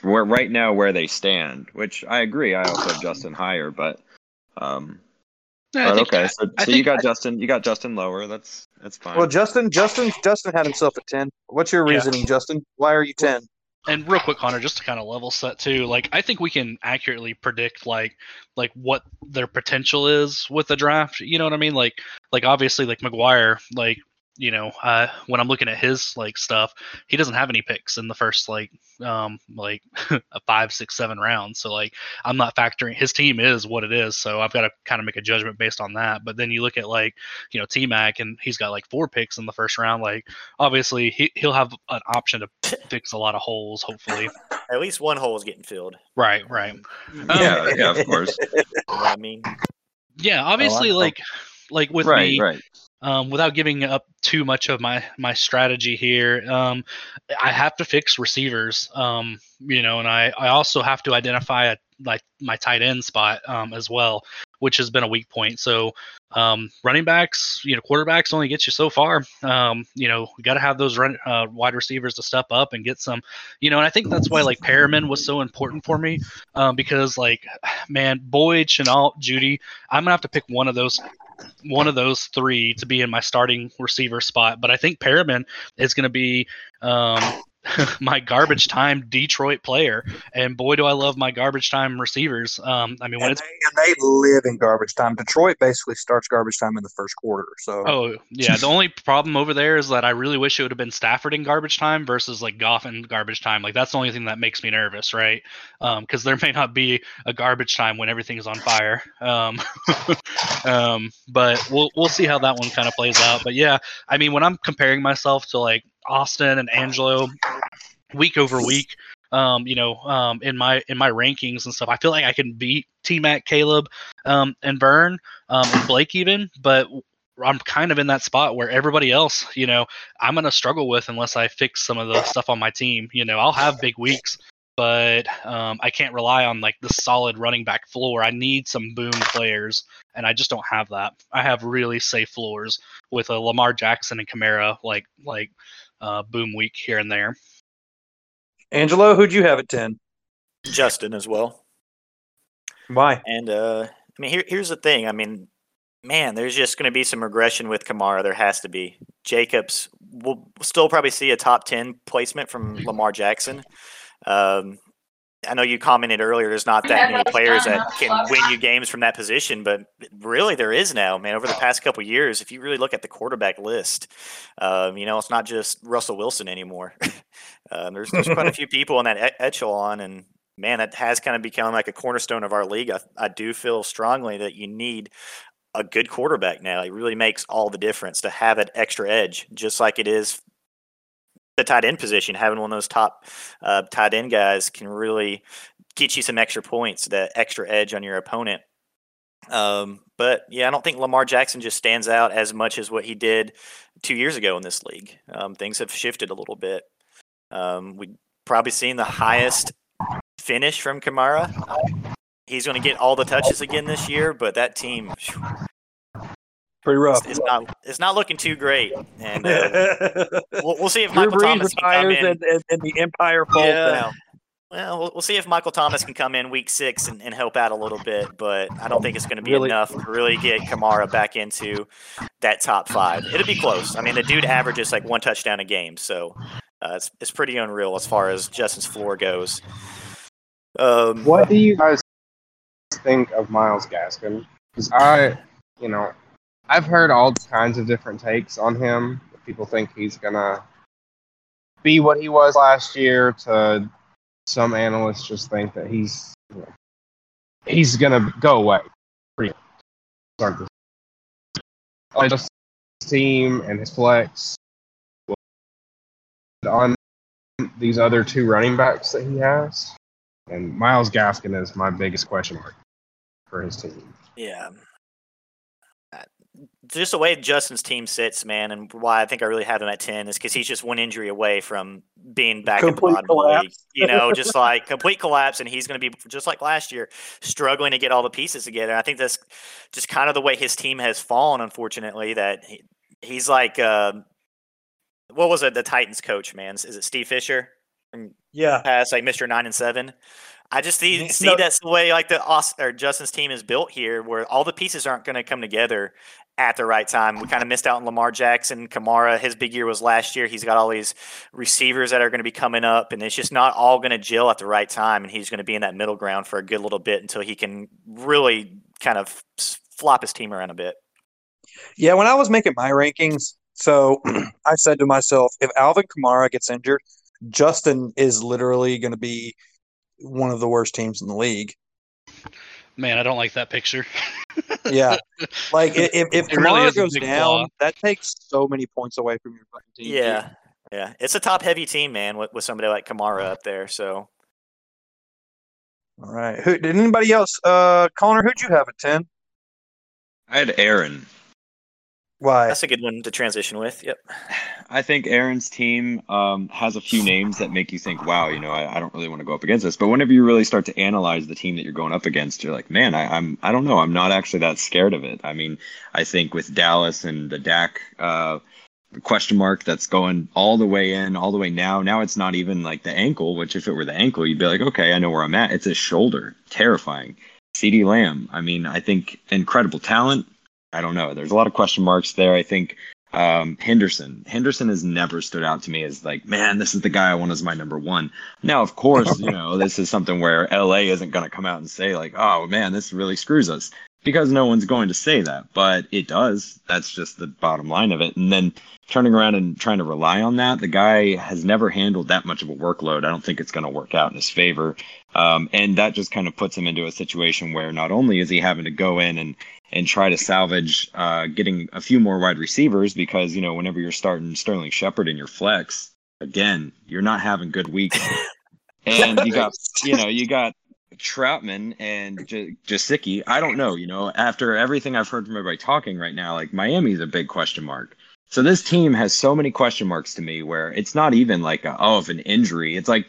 where right now where they stand, which I agree. I also have Justin higher, but um, Yeah, I but think- okay. So, I so you think- got Justin, you got Justin lower. That's that's fine. Well, Justin, Justin, Justin had himself at ten. What's your Yeah. reasoning, Justin? Why are you ten? And real quick connor just to kind of level set too like i think we can accurately predict like like what their potential is with the draft you know what i mean? Like like obviously like mcguire like you know uh when i'm looking at his like stuff he doesn't have any picks in the first like um like (laughs) a five six seven rounds so like i'm not factoring his team is what it is so i've got to kind of make a judgment based on that but then you look at like you know t-mac and he's got like four picks in the first round like obviously he, he'll have an option to (laughs) fix a lot of holes hopefully at least one hole is getting filled. right right yeah, yeah, of course. (laughs) You know what I mean? yeah obviously know. like like with right, me right. Um, without giving up too much of my my strategy here um, i have to fix receivers um, you know and i i also have to identify a, like my tight end spot um, as well which has been a weak point so um, running backs you know quarterbacks only get you so far um, you know we got to have those run uh, wide receivers to step up and get some you know and i think that's why like Perriman was so important for me um, because like (sighs) man boyd shenault jeudy i'm gonna have to pick one of those one of those three to be in my starting receiver spot. But I think Perriman is going to be um, (laughs) my garbage time Detroit player. And boy, do I love my garbage time receivers. Um, I mean, when And it's they, and they live in garbage time. Detroit basically starts garbage time in the first quarter. So Oh yeah, the only problem over there is that I really wish it would have been Stafford in garbage time versus like Goff in garbage time. Like that's the only thing that makes me nervous, right? Because there may not be a garbage time when everything is on fire. Um, (laughs) um, but we'll we'll see how that one kind of plays out. But yeah, I mean, when I'm comparing myself to like Austin and Angelo, week over week, um, you know, um, in my in my rankings and stuff, I feel like I can beat T Mac, Caleb, um, and Vern, um, and Blake even, but I'm kind of in that spot where everybody else, you know, I'm gonna struggle with unless I fix some of the stuff on my team. You know, I'll have big weeks, but um, I can't rely on like the solid running back floor. I need some boom players, and I just don't have that. I have really safe floors with a Lamar Jackson and Kamara, like like uh, boom week here and there. Angelo, who'd you have at ten? Justin as well. Why? And uh, I mean, here, here's the thing. I mean, man, there's just going to be some regression with Kamara. There has to be. Jacobs will still probably see a top ten placement from Lamar Jackson. Um, I know you commented earlier. There's not that many players that can win you games from that position, but really there is now, man. Over the past couple years, if you really look at the quarterback list, um, you know it's not just Russell Wilson anymore. (laughs) um, there's there's quite a few people in that echelon, and man, that has kind of become like a cornerstone of our league. I, I do feel strongly that you need a good quarterback now. It really makes all the difference to have that extra edge, just like it is the tight end position. Having one of those top uh, tight end guys can really get you some extra points, that extra edge on your opponent. Um, but yeah, I don't think Lamar Jackson just stands out as much as what he did two years ago in this league. Um, things have shifted a little bit. Um, we probably seen the highest finish from Kamara. He's going to get all the touches again this year, but that team Pretty rough. it's not it's not looking too great. And uh, (laughs) we'll, we'll see if Drew Michael Brees Thomas can come in. and, and the empire falls Yeah. down. Well, we'll- we'll see if Michael Thomas can come in week six and, and help out a little bit, but I don't think it's going to be Really? enough to really get Kamara back into that top five. It'll be close. I mean, the dude averages like one touchdown a game, so uh, it's it's pretty unreal as far as Justin's floor goes. Um, What do you guys think of Myles Gaskin? Because I, you know, I've heard all kinds of different takes on him. People think he's gonna be what he was last year. To some analysts, just think that he's you know, he's gonna go away. Pretty start this. Team and his flex on these other two running backs that he has. And Myles Gaskin is my biggest question mark for his team. Yeah. Just the way Justin's team sits, man, and why I think I really have him at ten is because he's just one injury away from being back in the Complete bottom of league. You know, (laughs) just like complete collapse, and he's going to be just like last year, struggling to get all the pieces together. I think that's just kind of the way his team has fallen. Unfortunately, that he, he's like, uh, what was it? The Titans coach, man, is it Steve Fisher? Yeah. past like Mr. Nine and Seven. I just see, No. see that's the way like the Aus- or Justin's team is built here, where all the pieces aren't going to come together at the right time. We kind of missed out on Lamar Jackson, Kamara. His big year was last year. He's got all these receivers that are going to be coming up, and it's just not all going to gel at the right time. And he's going to be in that middle ground for a good little bit until he can really kind of flop his team around a bit. Yeah, when I was making my rankings, so (clears throat) I said to myself, if Alvin Kamara gets injured, Justin is literally going to be one of the worst teams in the league. Man, I don't like that picture. (laughs) Yeah, like i- if if It really Kamara goes down, flaw. that takes so many points away from your fucking team. dude. Yeah, yeah, it's a top heavy team, man, with, with somebody like Kamara up there. So All right. Who did anybody else? Uh, Connor, who'd you have at ten? I had Aaron. Why? that's a good one to transition with. Yep. I think Aaron's team um, has a few names that make you think, wow, you know, I, I don't really want to go up against this. But whenever you really start to analyze the team that you're going up against, you're like, man, I, I'm, I don't know, I'm not actually that scared of it. I mean, I think with Dallas and the Dak uh, question mark that's going all the way in, all the way now. Now it's not even like the ankle, which if it were the ankle, you'd be like, okay, I know where I'm at. It's a shoulder, terrifying. CeeDee Lamb, I mean, I think incredible talent. I don't know. There's a lot of question marks there. I think um, Henderson. Henderson has never stood out to me as like, man, this is the guy I want as my number one. Now, of course, you know, this is something where LA isn't going to come out and say like, oh man, this really screws us because no one's going to say that, but it does. That's just the bottom line of it. And then turning around and trying to rely on that, the guy has never handled that much of a workload. I don't think it's going to work out in his favor. Um, and that just kind of puts him into a situation where not only is he having to go in and and try to salvage uh, getting a few more wide receivers because you know whenever you're starting Sterling Shepard in your flex, again, you're not having good weeks, (laughs) and you got you know you got Trautman and J- Gesicki, I don't know. You know, after everything I've heard from everybody talking right now, like Miami's a big question mark. So this team has so many question marks to me where it's not even like a, oh, of an injury. It's like,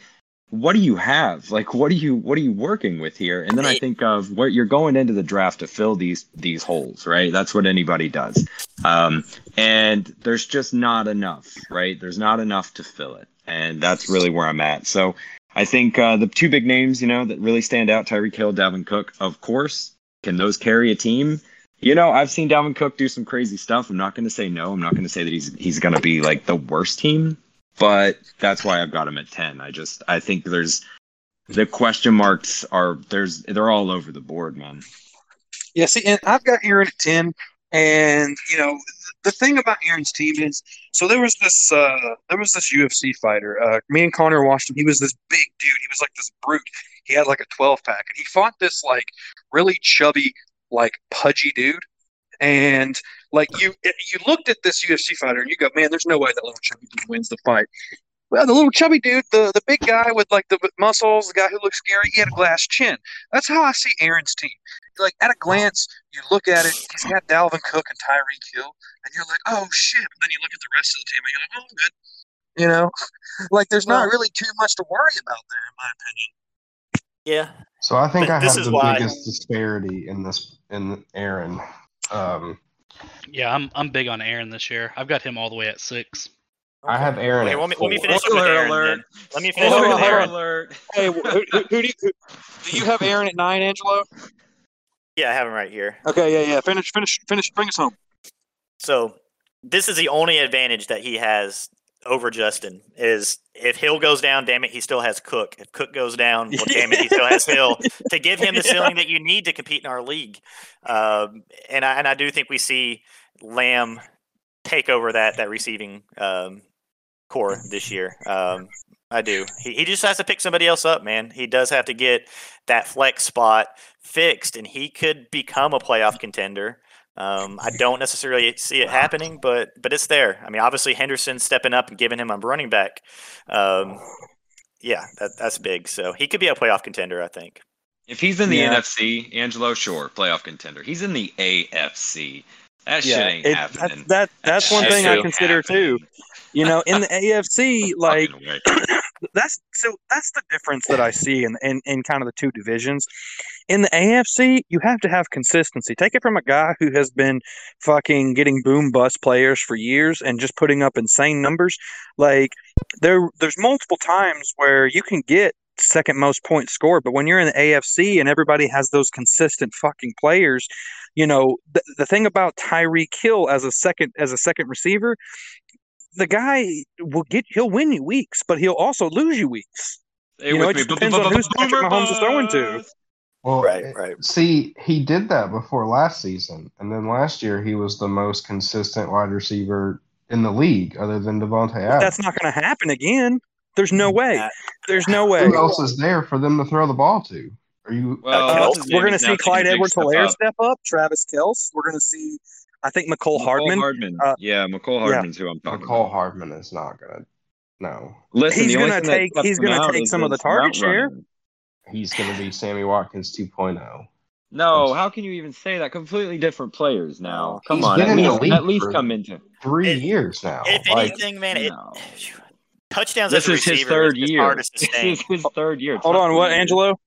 what do you have? Like, what are you what are you working with here? And then I think of where you're going into the draft to fill these these holes, right? That's what anybody does. Um, and there's just not enough, right? There's not enough to fill it, and that's really where I'm at. So I think uh, the two big names, you know, that really stand out: Tyreek Hill, Dalvin Cook. Of course, can those carry a team? You know, I've seen Dalvin Cook do some crazy stuff. I'm not going to say no. I'm not going to say that he's he's going to be like the worst team, but that's why I've got him at 10. I just I think there's the question marks are there's they're all over the board, man. Yeah, see, and I've got Aaron at ten, and you know the thing about Aaron's team is, so there was this uh there was this UFC fighter. Uh, me and Connor watched him. He was this big dude. He was like this brute. He had like a twelve pack, and he fought this like really chubby, like pudgy dude. And like you, you looked at this UFC fighter, and you go, man, there's no way that little chubby dude wins the fight. Well, the little chubby dude, the, the big guy with like the muscles, the guy who looks scary, he had a glass chin. That's how I see Aaron's team. Like at a glance, you look at it, he's got Dalvin Cook and Tyreek Hill, and you're like, oh shit. But then you look at the rest of the team, and you're like, oh, good. You know, (laughs) like there's not really too much to worry about there, in my opinion. Yeah. So I think But I have the why- biggest disparity in this in Aaron. Um, Yeah, I'm I'm big on Aaron this year. I've got him all the way at six. I have Aaron. Okay, at let me, let me four. finish up with Aaron. alert. Let me finish Hold up with Aaron. alert. Hey, who, who, who do you who, do you have Aaron at nine, Angelo? Yeah, I have him right here. Okay, yeah, yeah. Finish, finish, finish. Bring us home. So this is the only advantage that he has over Justin is if Hill goes down, damn it, he still has Cook. If Cook goes down, well, damn it, he still has (laughs) Hill to give him the ceiling that you need to compete in our league. Um, and I and I do think we see Lamb take over that that receiving um, core this year. Um, I do. He, he just has to pick somebody else up, man. He does have to get that flex spot fixed, and he could become a playoff contender. Um, I don't necessarily see it happening, but but it's there. I mean, obviously Henderson stepping up and giving him a running back. Um, yeah, that, that's big. So he could be a playoff contender, I think. If he's in the Yeah. NFC, Angelo, sure, playoff contender. He's in the AFC. That shit Yeah, ain't it- happening. that, that that's one thing I ain't consider too. You know, in (laughs) the AFC, like Fucking way. (clears throat) that's so that's the difference that I see in, in in kind of the two divisions. In the AFC, you have to have consistency. Take it from a guy who has been fucking getting boom bust players for years and just putting up insane numbers. Like there there's multiple times where you can get second most points scored, but when you're in the AFC and everybody has those consistent fucking players, you know, the, the thing about Tyreek Hill as a second as a second receiver, the guy will get he'll win you weeks, but he'll also lose you weeks. Stay You know, it just me. depends on who's Patrick Mahomes is throwing to. Well, Right, right. See, he did that before last season, and then last year he was the most consistent wide receiver in the league, other than Davante Adams. That's not going to happen again. There's no way. Uh, There's no way. Who else is there for them to throw the ball to? Are you? Well, Uh, what's we're going to see Clyde a big Edwards step Helaire step up. Travis Kelce. We're going to see, I think, Mecole Mecole Hardman. Hardman. Uh, yeah, Mecole yeah. Who I'm talking Mecole about. Hardman is not gonna. No, Listen, He's gonna take- he's gonna take some of the target share. he's gonna be Sammy Watkins oh. 2.0. No, how can you even say that? Completely different players now. Come He's on, been at in the least, league at least for- come into. Three If- years now. If Like, anything, man, it, No. (laughs) touchdowns This is his third is, is year. (laughs) This is his third year. Hold on, what. Angelo?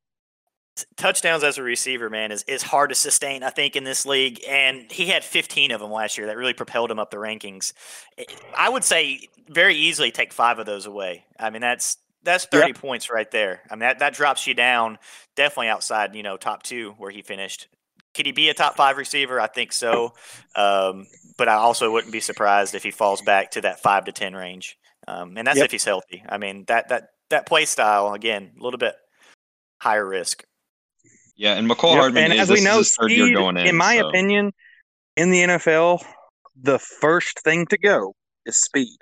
Touchdowns as a receiver, man, is, is hard to sustain, I think, in this league. And he had 15 of them last year. That really propelled him up the rankings. I would say very easily take five of those away. I mean, that's that's 30 points right there. I mean, that, that drops you down definitely outside, you know, top two where he finished. Could he be a top five receiver? I think so. Um, but I also wouldn't be surprised if he falls back to that five to 10 range. Um, and that's Yep. if he's healthy. I mean, that, that, that play style, again, a little bit higher risk. Yeah, and Mecole Yep, Hardman And is, as we know, going in. in my so- opinion, in the NFL, the first thing to go is speed.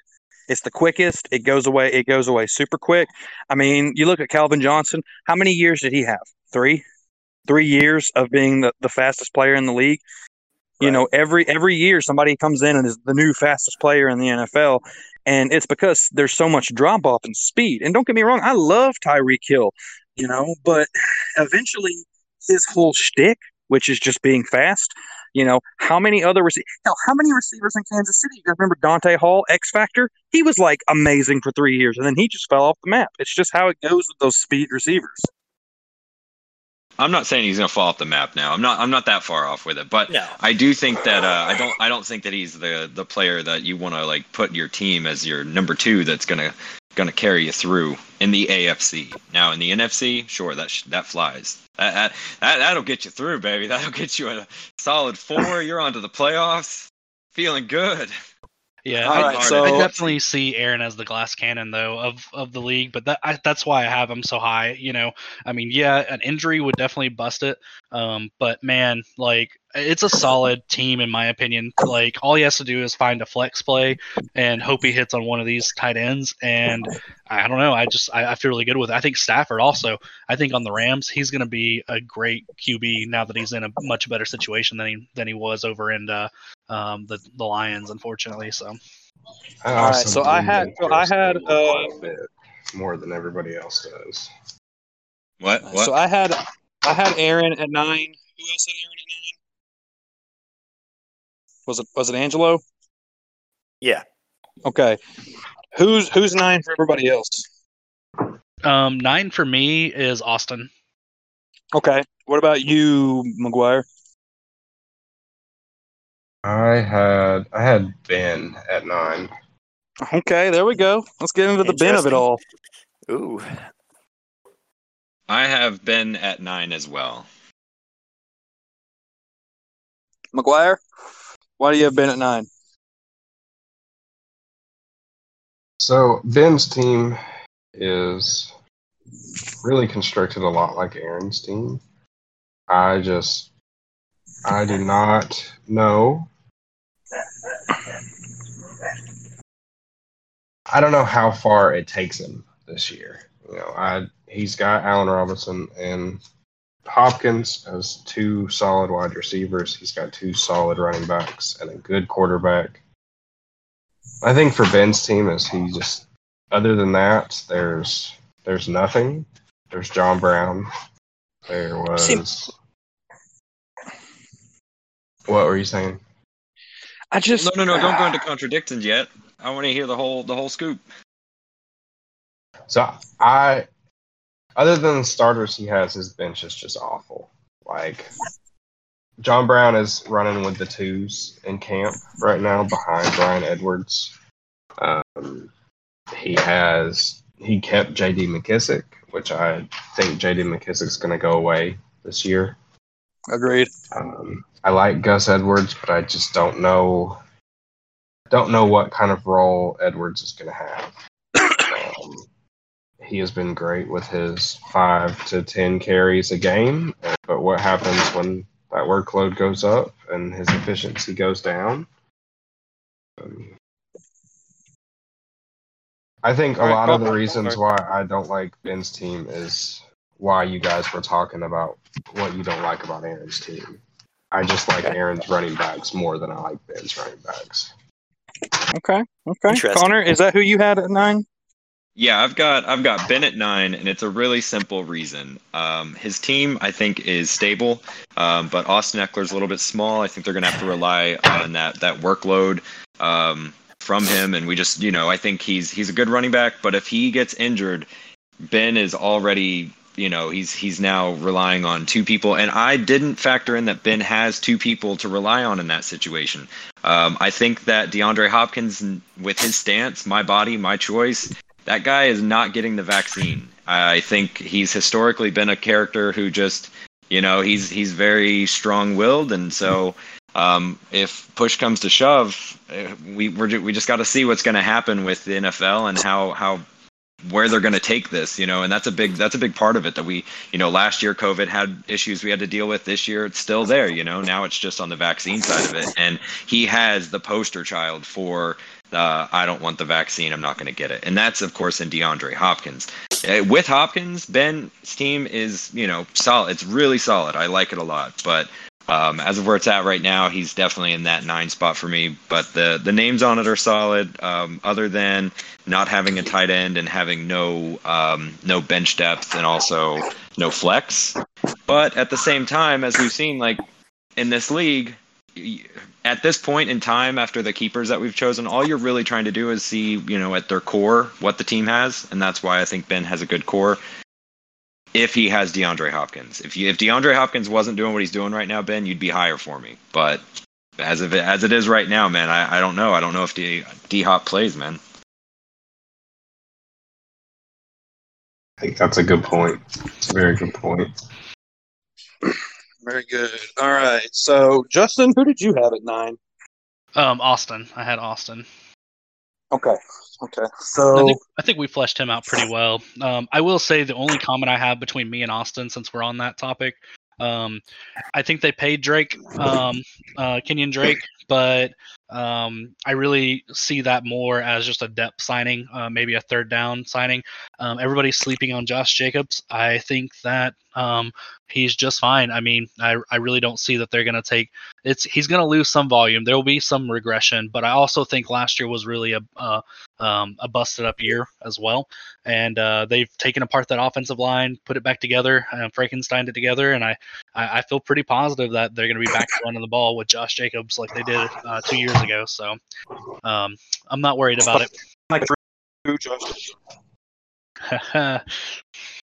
It's the quickest. It goes away. It goes away super quick. I mean, you look at Calvin Johnson. How many years did he have? Three, three years of being the, the fastest player in the league. You know, every every year somebody comes in and is the new fastest player in the NFL, and it's because there's so much drop off in speed. And don't get me wrong, I love Tyreek Hill. you know. But eventually, his whole shtick, which is just being fast, you know, how many other receivers? Hell, how many receivers in Kansas City? You guys remember Dante Hall, X Factor? He was like amazing for three years, and then he just fell off the map. It's just how it goes with those speed receivers. I'm not saying he's going to fall off the map now. I'm not. I'm not that far off with it, but No. I do think that uh, I don't. I don't think that he's the the player that you want to like put your team as your number two. That's gonna gonna carry you through in the AFC. Now in the NFC, sure that sh- that flies. That, that that that'll get you through, baby. (laughs) That'll get you a solid four. (laughs) You're onto the playoffs, feeling good. Yeah, I, right, so- I definitely see Aaron as the glass cannon though of of the league, but that I, that's why I have him so high. You know, I mean, yeah, an injury would definitely bust it, um, but man, like it's a solid team in my opinion. Like all he has to do is find a flex play and hope he hits on one of these tight ends, and I don't know. I just I, I feel really good with it. I think Stafford also. I think on the Rams, he's going to be a great QB now that he's in a much better situation than he than he was over in uh, um, the the Lions, unfortunately. So. I All right, so I had- so I had, uh, a bit more than everybody else does. What? What? So I had I had Aaron at nine. Who else had Aaron at nine? Was it was it Angelo? Yeah. Okay. Who's who's nine for everybody else? Um, nine for me is Austin. Okay. What about you, McGuire? I had I had Ben at nine. Okay, there we go. Let's get into the bin of it all. Ooh. I have been at nine as well. McGuire, why do you have Ben at nine? So Ben's team is really constructed a lot like Aaron's team. I just I do not know. I don't know how far it takes him this year. You know, I he's got Allen Robinson and Hopkins has two solid wide receivers. He's got two solid running backs and a good quarterback. I think for Ben's team is he just other than that, there's there's nothing. There's John Brown. There was what were you saying? I just No, no, no! Don't go into contradictions yet. I want to hear the whole the whole scoop. So I, other than the starters he has, his bench is just awful. Like John Brown is running with the twos in camp right now behind Bryan Edwards. Um, he has he kept J.D. McKissic, which I think J.D. McKissic's going to go away this year. agreed. Um, I like Gus Edwards, but I just don't know don't know what kind of role Edwards is going to have. He has been great with his five to ten carries a game, but what happens when that workload goes up and his efficiency goes down? Um, I think a lot of the reasons why I don't like Ben's team is why you guys were talking about what you don't like about Aaron's team. I just like Aaron's running backs more than I like Ben's running backs. Okay. Okay. Connor, is that who you had at nine? Yeah, I've got I've got Ben at nine, and it's a really simple reason. Um, his team, I think, is stable, um, but Austin Ekeler's a little bit small. I think they're going to have to rely on that that workload um, from him, and we just, you know, I think he's he's a good running back, but if he gets injured, Ben is already, you know, he's he's now relying on two people, and I didn't factor in that Ben has two people to rely on in that situation. Um, I think that DeAndre Hopkins, with his stance, my body, my choice, that guy is not getting the vaccine. I think he's historically been a character who just, you know, he's he's very strong-willed, and so um, if push comes to shove, eh, we we're, we just got to see what's going to happen with the NFL and how how where they're going to take this, you know, and that's a big that's a big part of it that we, you know, last year COVID had issues we had to deal with. This year it's still there, you know. Now it's just on the vaccine side of it, and he has the poster child for uh, I don't want the vaccine. I'm not going to get it. And that's, of course, in DeAndre Hopkins. Uh, with Hopkins, Ben's team is, you know, solid. It's really solid. I like it a lot. But Um, as of where it's at right now, he's definitely in that nine spot for me. But the the names on it are solid. Um, other than not having a tight end and having no um, no bench depth and also no flex. But at the same time, as we've seen, like in this league, at this point in time, after the keepers that we've chosen, all you're really trying to do is see, you know, at their core what the team has, and that's why I think Ben has a good core. If he has DeAndre Hopkins, if you if DeAndre Hopkins wasn't doing what he's doing right now, Ben, you'd be higher for me. But as of it, as it is right now, man, I, I don't know. I don't know if D D Hop plays, man. I think that's a good point. It's a very good point. Very good. All right. So, Justin, who did you have at nine? Um, Austin. I had Austin. Okay. Okay. I So, think I think we fleshed him out pretty well. Um, I will say the only comment I have between me and Austin, since we're on that topic, um, I think they paid Drake, um, uh, Kenyan Drake, but um, I really see that more as just a depth signing, uh, maybe a third down signing. Um, everybody's sleeping on Josh Jacobs. I think that um, he's just fine. I mean, I, I really don't see that they're going to take it's he's going to lose some volume. There will be some regression, but I also think last year was really a uh, um, a busted up year as well. And uh, they've taken apart that offensive line, put it back together, and Frankenstein it together. And I, I, I feel pretty positive that they're going to be back running the ball with Josh Jacobs like they did uh, two years ago. So um, I'm not worried about it. like Josh? (laughs)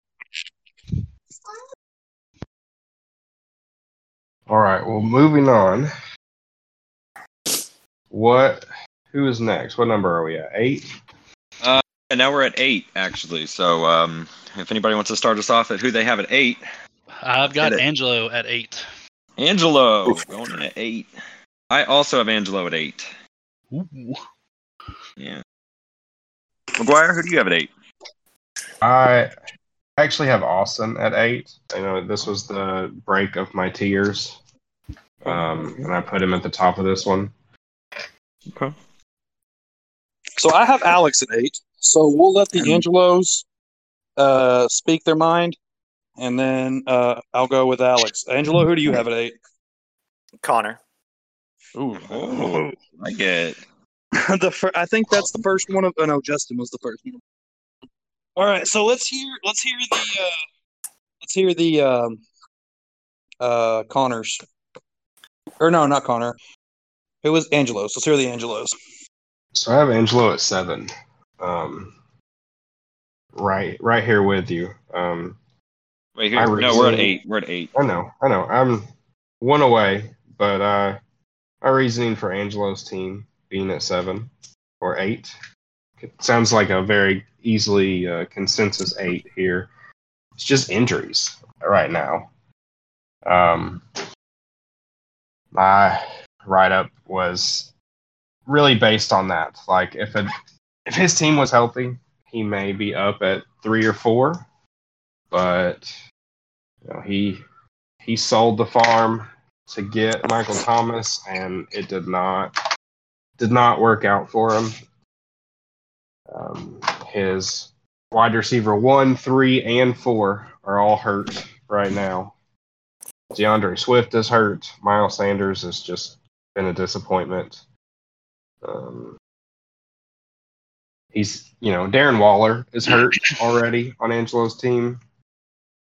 All right. Well, moving on. What? Who is next? What number are we at? Eight. And now we're at eight, actually. So um, if anybody wants to start us off at who they have at eight, I've got Hit it. Angelo at eight. Angelo going at eight. I also have Angelo at eight. Ooh. Yeah. McGuire, who do you have at eight? I actually have Austin at eight. I know this was the break of my tears, um, and I put him at the top of this one. Okay. So I have Alex at eight. So we'll let the Angelos uh, speak their mind, and then uh, I'll go with Alex. Angelo, who do you have at eight? Connor. Ooh, Oh, I get. (laughs) the fir- I think that's the first one of. Oh no, Justin was the first one. All right, so let's hear let's hear the uh, let's hear the um, uh, Connors, or no, not Connor. It was Angelos. Let's hear the Angelos. So I have Angelo at seven. Um, right, right here with you. Um, Wait I here. No, we're at eight. We're at eight. I know, I know. I'm one away, but uh, my reasoning for Angelo's team being at seven or eight it sounds like a very easily uh, consensus eight here. It's just injuries right now. Um, my write up was really based on that. Like if it if his team was healthy, he may be up at three or four, but you know, he he sold the farm to get Michael Thomas, and it did not did not work out for him. Um, his wide receiver one, three, and four are all hurt right now. DeAndre Swift is hurt. Miles Sanders has just been a disappointment. Um, he's, you know, Darren Waller is hurt (clears throat) already on Angelo's team.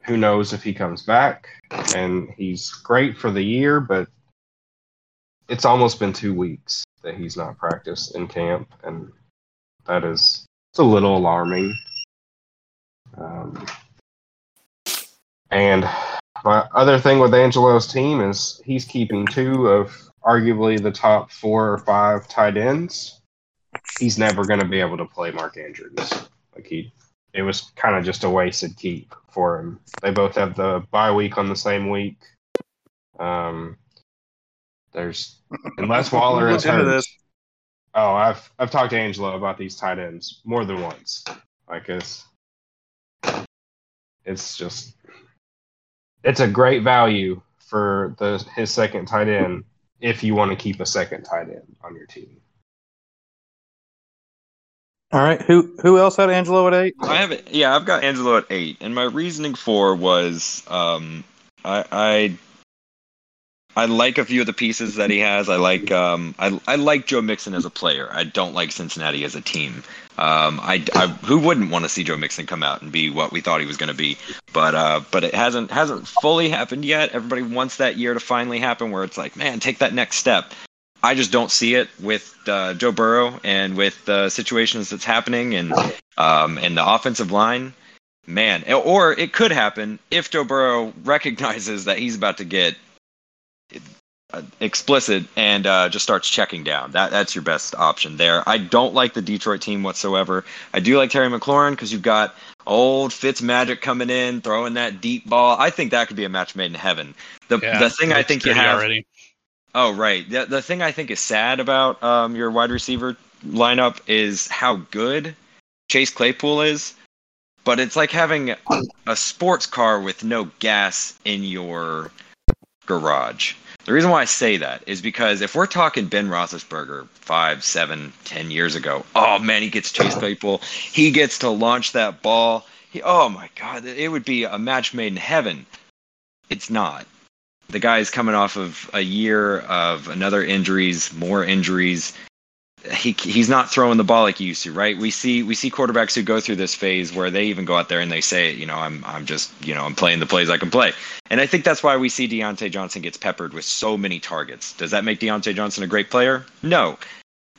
Who knows if he comes back? And he's great for the year, but it's almost been two weeks that he's not practiced in camp, and that is it's a little alarming. Um, and my other thing with Angelo's team is he's keeping two of arguably the top four or five tight ends. He's never going to be able to play Mark Andrews. Like he, it was kind of just a wasted keep for him. They both have the bye week on the same week. Um, there's unless (laughs) Waller is hurt. this. Oh, I've I've talked to Angelo about these tight ends more than once. Like it's it's just it's a great value for the his second tight end if you want to keep a second tight end on your team. All right, who who else had Angelo at eight? I have it. Yeah, I've got Angelo at eight, and my reasoning for was um, I, I I like a few of the pieces that he has. I like um, I I like Joe Mixon as a player. I don't like Cincinnati as a team. Um, I, I who wouldn't want to see Joe Mixon come out and be what we thought he was going to be, but uh, but it hasn't hasn't fully happened yet. Everybody wants that year to finally happen, where it's like, man, take that next step. I just don't see it with uh, Joe Burrow and with the situations that's happening and um, and the offensive line. Man, or it could happen if Joe Burrow recognizes that he's about to get explicit and uh, just starts checking down. That that's your best option there. I don't like the Detroit team whatsoever. I do like Terry McLaurin because you've got old Fitz Magic coming in, throwing that deep ball. I think that could be a match made in heaven. The Yeah, the thing I think you have already. Oh, right. The, the thing I think is sad about um, your wide receiver lineup is how good Chase Claypool is, but it's like having a sports car with no gas in your garage. The reason why I say that is because if we're talking Ben Roethlisberger five, seven, ten years ago, oh man, he gets chased by Claypool, he gets to launch that ball. He, oh my God, it would be a match made in heaven. It's not the guy is coming off of a year of another injuries, more injuries. He he's not throwing the ball like he used to, right? We see we see quarterbacks who go through this phase where they even go out there and they say, you know, I'm I'm just you know I'm playing the plays I can play, and I think that's why we see Diontae Johnson gets peppered with so many targets. Does that make Diontae Johnson a great player? No,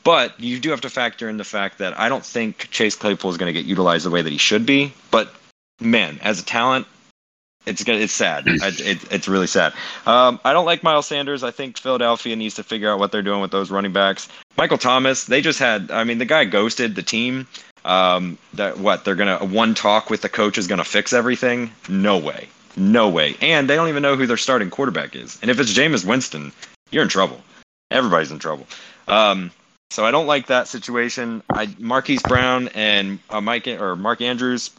but you do have to factor in the fact that I don't think Chase Claypool is going to get utilized the way that he should be. But man, as a talent, it's good. It's sad. I, it, it's really sad. Um, I don't like Miles Sanders. I think Philadelphia needs to figure out what they're doing with those running backs. Michael Thomas. They just had. I mean, the guy ghosted the team. Um, that what they're gonna one talk with the coach is gonna fix everything? No way. No way. And they don't even know who their starting quarterback is. And if it's Jameis Winston, you're in trouble. Everybody's in trouble. Um, so I don't like that situation. I Marquise Brown and uh, Mike or Mark Andrews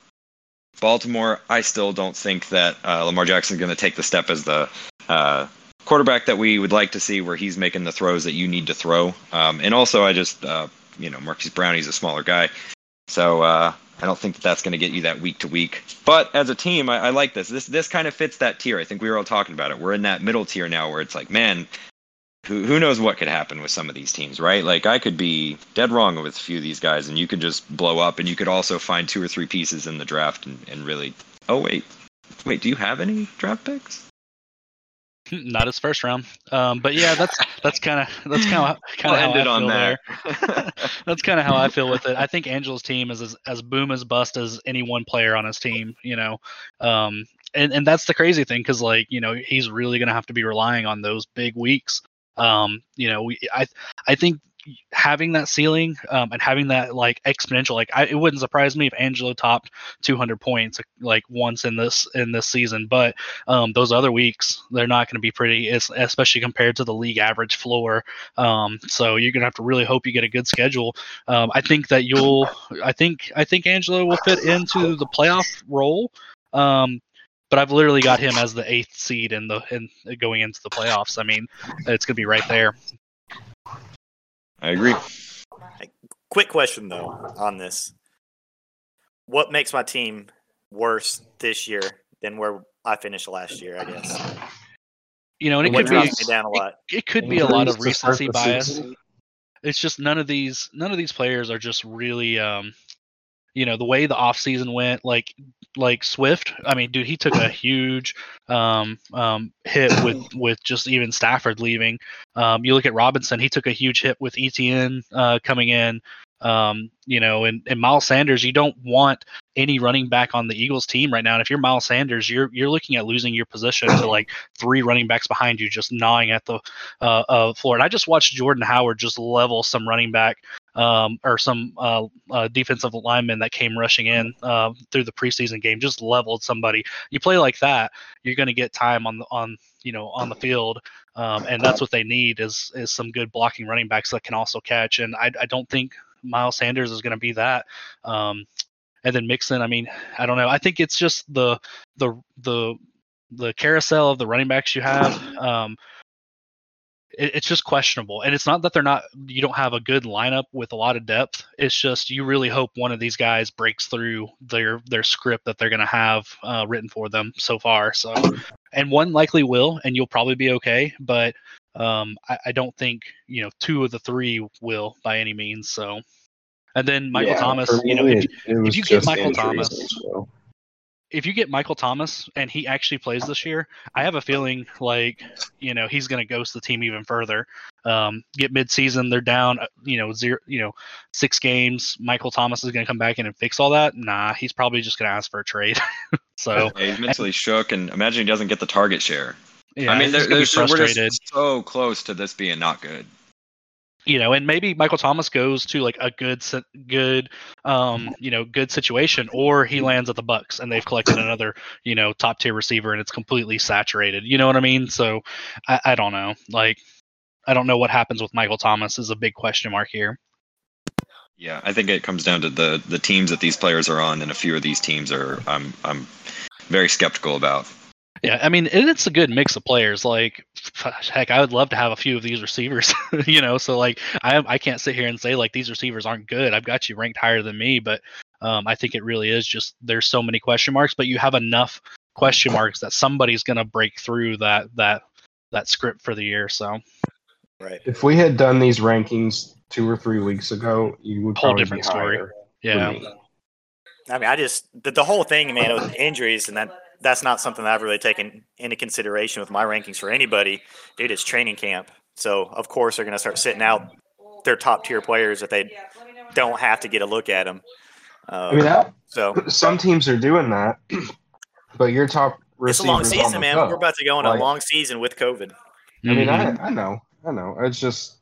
Baltimore, I still don't think that uh, Lamar Jackson is going to take the step as the uh, quarterback that we would like to see, where he's making the throws that you need to throw. Um, and also, I just, uh, you know, Marquise Brown, he's a smaller guy, so uh, I don't think that that's going to get you that week to week. But as a team, I, I like this. This this kind of fits that tier. I think we were all talking about it. We're in that middle tier now, where it's like, man, who who knows what could happen with some of these teams, right? Like I could be dead wrong with a few of these guys, and you could just blow up, and you could also find two or three pieces in the draft and, and really. Oh wait, wait, do you have any draft picks? (laughs) Not his first round. Um, but yeah, that's that's kind of that's kind of kind of how end I on feel that. there. (laughs) (laughs) that's kind of how I feel with it. I think Angel's team is as, as boom as bust as any one player on his team. You know, um, and and that's the crazy thing because like you know he's really gonna have to be relying on those big weeks. Um, you know, we I I think having that ceiling um, and having that like exponential like I, it wouldn't surprise me if Angelo topped 200 points like once in this in this season but um, those other weeks they're not going to be pretty es- especially compared to the league average floor. Um, so you're going to have to really hope you get a good schedule. Um, i think that you'll i think i think angelo will fit into the playoff role. Um, but I've literally got him as the eighth seed in the in going into the playoffs. I mean, it's gonna be right there. I agree. Quick question though on this: What makes my team worse this year than where I finished last year? I guess You know, and it what could be down a lot. it could be a lot of Injuries to start recency bias. It's just none of these none of these players are just really um you know the way the offseason went like like Swift I mean dude he took a (laughs) huge um um hit with with just even Stafford leaving. Um you look at Robinson he took a huge hit with ETN uh coming in. Um you know and, and Miles Sanders you don't want any running back on the Eagles team right now. And if you're Miles Sanders you're you're looking at losing your position to like three running backs behind you just gnawing at the uh, uh, floor. And I just watched Jordan Howard just level some running back um, or some uh, uh, defensive lineman that came rushing in uh, through the preseason game, just leveled somebody. You play like that, you're going to get time on the on you know on the field, um, and that's what they need is is some good blocking running backs that can also catch. And I, I don't think Miles Sanders is going to be that. Um, and then Mixon, I mean, I don't know. I think it's just the the the the carousel of the running backs you have. Um, it, it's just questionable. And it's not that they're not you don't have a good lineup with a lot of depth. It's just you really hope one of these guys breaks through their their script that they're going to have uh, written for them so far. So, and one likely will, and you'll probably be okay. But um, I, I don't think you know two of the three will by any means. So. And then Michael Yeah, Thomas, you know, if, was you get Michael Thomas- well. If you get Michael Thomas and he actually plays this year, I have a feeling like you know he's going to ghost the team even further. Um, get midseason, they're down, uh, you know, zero, you know, six games. Michael Thomas is going to come back in and fix all that. Nah, he's probably just going to ask for a trade. (laughs) so Yeah, he's mentally shook, and imagine he doesn't get the target share. yeah, I mean, he's there, gonna be there's, we're just so close to this being not good. You know, and maybe Michael Thomas goes to like a good, good, um, you know, good situation, or he lands at the Bucs and they've collected another, you know, top tier receiver and it's completely saturated. You know what I mean? So, I, I don't know. Like, I don't know what happens with Michael Thomas is a big question mark here. Yeah, I think it comes down to the the teams that these players are on, and a few of these teams are I'm I'm very skeptical about. Yeah, I mean, and it's a good mix of players. Like, heck, I would love to have a few of these receivers. (laughs) you know, so like, I I can't sit here and say like these receivers aren't good. I've got you ranked higher than me, but um, I think it really is just there's so many question marks, but you have enough question marks that somebody's gonna break through that that that script for the year. So Right. If we had done these rankings two or three weeks ago, you would Whole probably different be story. yeah, me. I mean, I just the, the whole thing, man, with injuries, and that that's not something that I've really taken into consideration with my rankings for anybody. Dude, it's training camp, so of course they're going to start sitting out their top tier players if they don't have to get a look at them. Uh, I mean, that, so some teams are doing that, (clears throat) but your top it's a long season, man. cup. We're about to go on Like- a long season with COVID. I mean, Mhm. I, I know, I know. It's just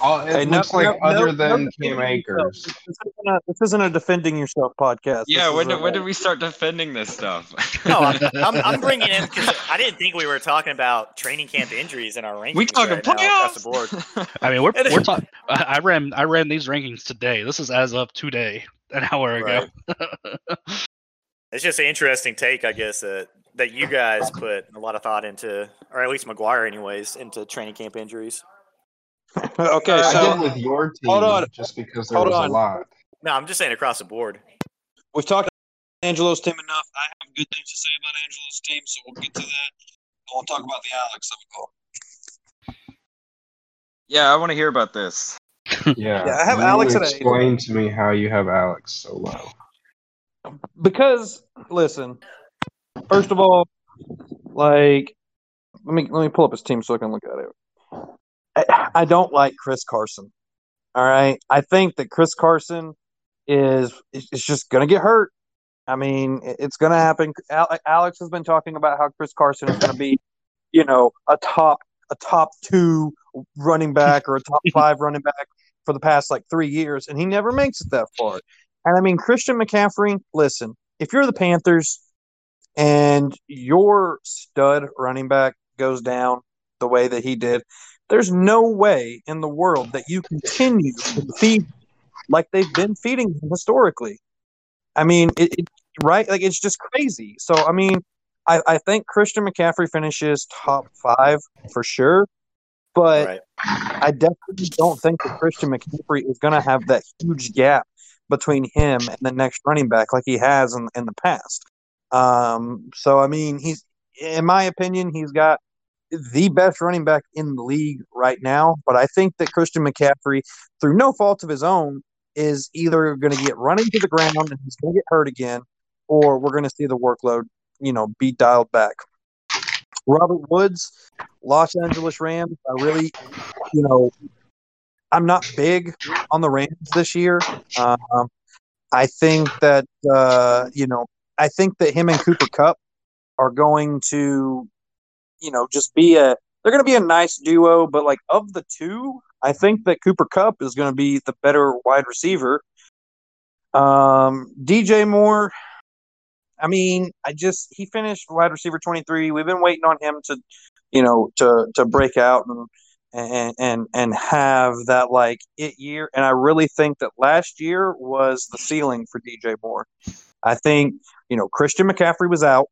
all, it Hey, no- looks like no- other no- than no Cam. Akers. This isn't a, this isn't a defending yourself podcast. Yeah, This when is did, a- when did we start defending this stuff? (laughs) No, I'm, (laughs) I'm, I'm bringing in because I didn't think we were talking about training camp injuries in our rankings. we talking right now across the board. (laughs) I mean, we're we're talking. I I ran I ran these rankings today. This is as of today, an hour ago. It's just an interesting take, I guess, that that you guys put a lot of thought into, or at least McGuire, anyways, into training camp injuries. (laughs) okay, uh, so did with your team hold on. just because there Hold was on. a lot. No, I'm just saying across the board. we've talked about Angelo's team enough. I have good things to say about Angelo's team, so we'll get to that. I want to talk about the Alex of it all. yeah, I want to hear about this. (laughs) Yeah, Yeah, I have you Alex. Explain to me how you have Alex so low. because listen, first of all, like let me let me pull up his team so I can look at it. I, I don't like Chris Carson. All right, I think that Chris Carson is is is just going to get hurt. I mean, it's going to happen. Alex has been talking about how Chris Carson is going to be, you know, a top a top two running back or a top (laughs) five running back for the past like three years, and he never makes it that far. And I mean, Christian McCaffrey, listen, if you're the Panthers and your stud running back goes down the way that he did, there's no way in the world that you continue to feed like they've been feeding him historically. I mean, it, it right? Like it's just crazy. So I mean, I, I think Christian McCaffrey finishes top five for sure, but right. I definitely don't think that Christian McCaffrey is going to have that huge gap between him and the next running back like he has in, in the past. Um, so, I mean, he's, in my opinion, he's got the best running back in the league right now. But I think that Christian McCaffrey, through no fault of his own, is either going to get running to the ground and he's going to get hurt again, or we're going to see the workload, you know, be dialed back. Robert Woods, Los Angeles Rams. I really, you know, I'm not big on the Rams this year. Um, I think that uh, you know, I think that him and Cooper Kupp are going to, you know, just be a. They're going to be a nice duo, but like of the two, I think that Cooper Kupp is going to be the better wide receiver. Um, DJ Moore. I mean, I just he finished wide receiver 23. We've been waiting on him to, you know, to to break out and and and and have that like it year. And I really think that last year was the ceiling for DJ Moore. I think you know Christian McCaffrey was out,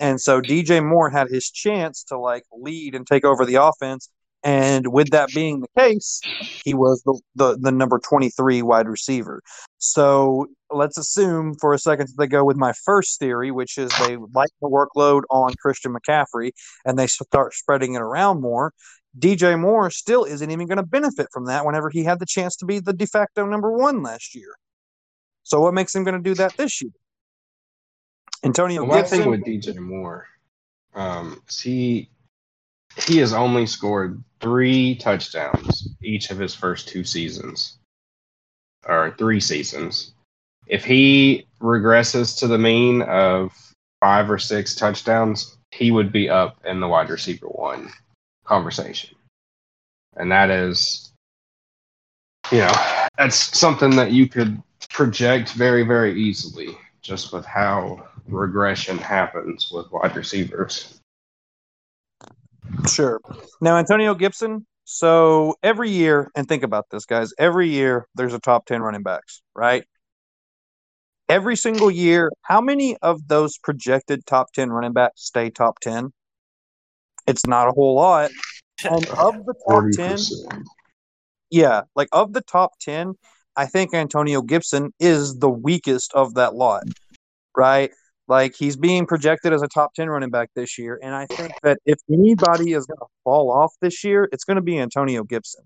and so DJ Moore had his chance to like lead and take over the offense. And with that being the case, he was the, the, the number 23 wide receiver. So let's assume for a second that they go with my first theory, which is they lighten the workload on Christian McCaffrey and they start spreading it around more. DJ Moore still isn't even going to benefit from that whenever he had the chance to be the de facto number one last year. So what makes him going to do that this year? Antonio Well, my Gibson. thing with DJ Moore, um, he he has only scored three touchdowns each of his first two seasons, or three seasons. If he regresses to the mean of five or six touchdowns, he would be up in the wide receiver one conversation, and that is, you know, that's something that you could project very, very easily just with how regression happens with wide receivers. Sure. Now, Antonio Gibson. So every year, and think about this, guys. Every year, there's a top 10 running backs, right? Every single year, how many of those projected top 10 running backs stay top 10? It's not a whole lot. And of the top Forty 10, yeah, like of the top 10, I think Antonio Gibson is the weakest of that lot, right? Like he's being projected as a top 10 running back this year. And I think that if anybody is going to fall off this year, it's going to be Antonio Gibson.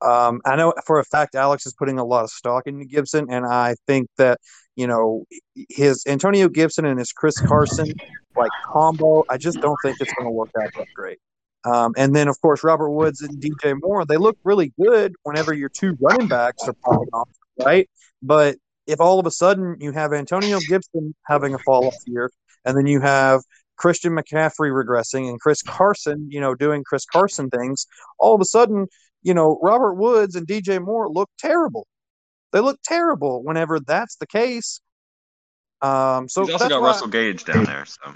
Um, I know for a fact Alex is putting a lot of stock into Gibson, and I think that you know his Antonio Gibson and his Chris Carson like combo. I just don't think it's going to work out that great. Um, and then of course Robert Woods and DJ Moore, they look really good whenever your two running backs are popping off, right? But if all of a sudden you have Antonio Gibson having a fall off year, and then you have Christian McCaffrey regressing and Chris Carson, you know, doing Chris Carson things, all of a sudden, you know, Robert Woods and DJ Moore look terrible. They look terrible whenever that's the case. Um, so He's also got why- Russell Gage down there. So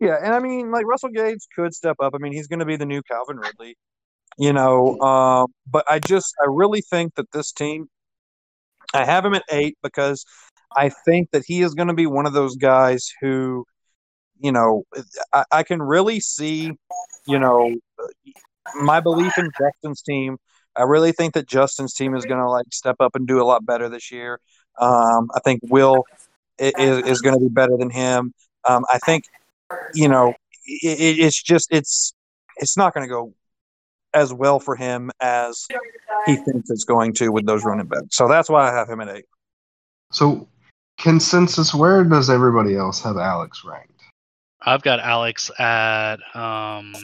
yeah, and I mean, like Russell Gage could step up. I mean, he's going to be the new Calvin Ridley, you know. Um, but I just, I really think that this team, I have him at eight because I think that he is going to be one of those guys who, you know, I, I can really see, you know, my belief in Justin's team. I really think that Justin's team is going to like step up and do a lot better this year. Um, I think Will is, is going to be better than him. Um, I think you know, it, it, it's just it's it's not going to go as well for him as he thinks it's going to with those running backs. So that's why I have him at eight. So, consensus: Where does everybody else have Alex ranked? I've got Alex at um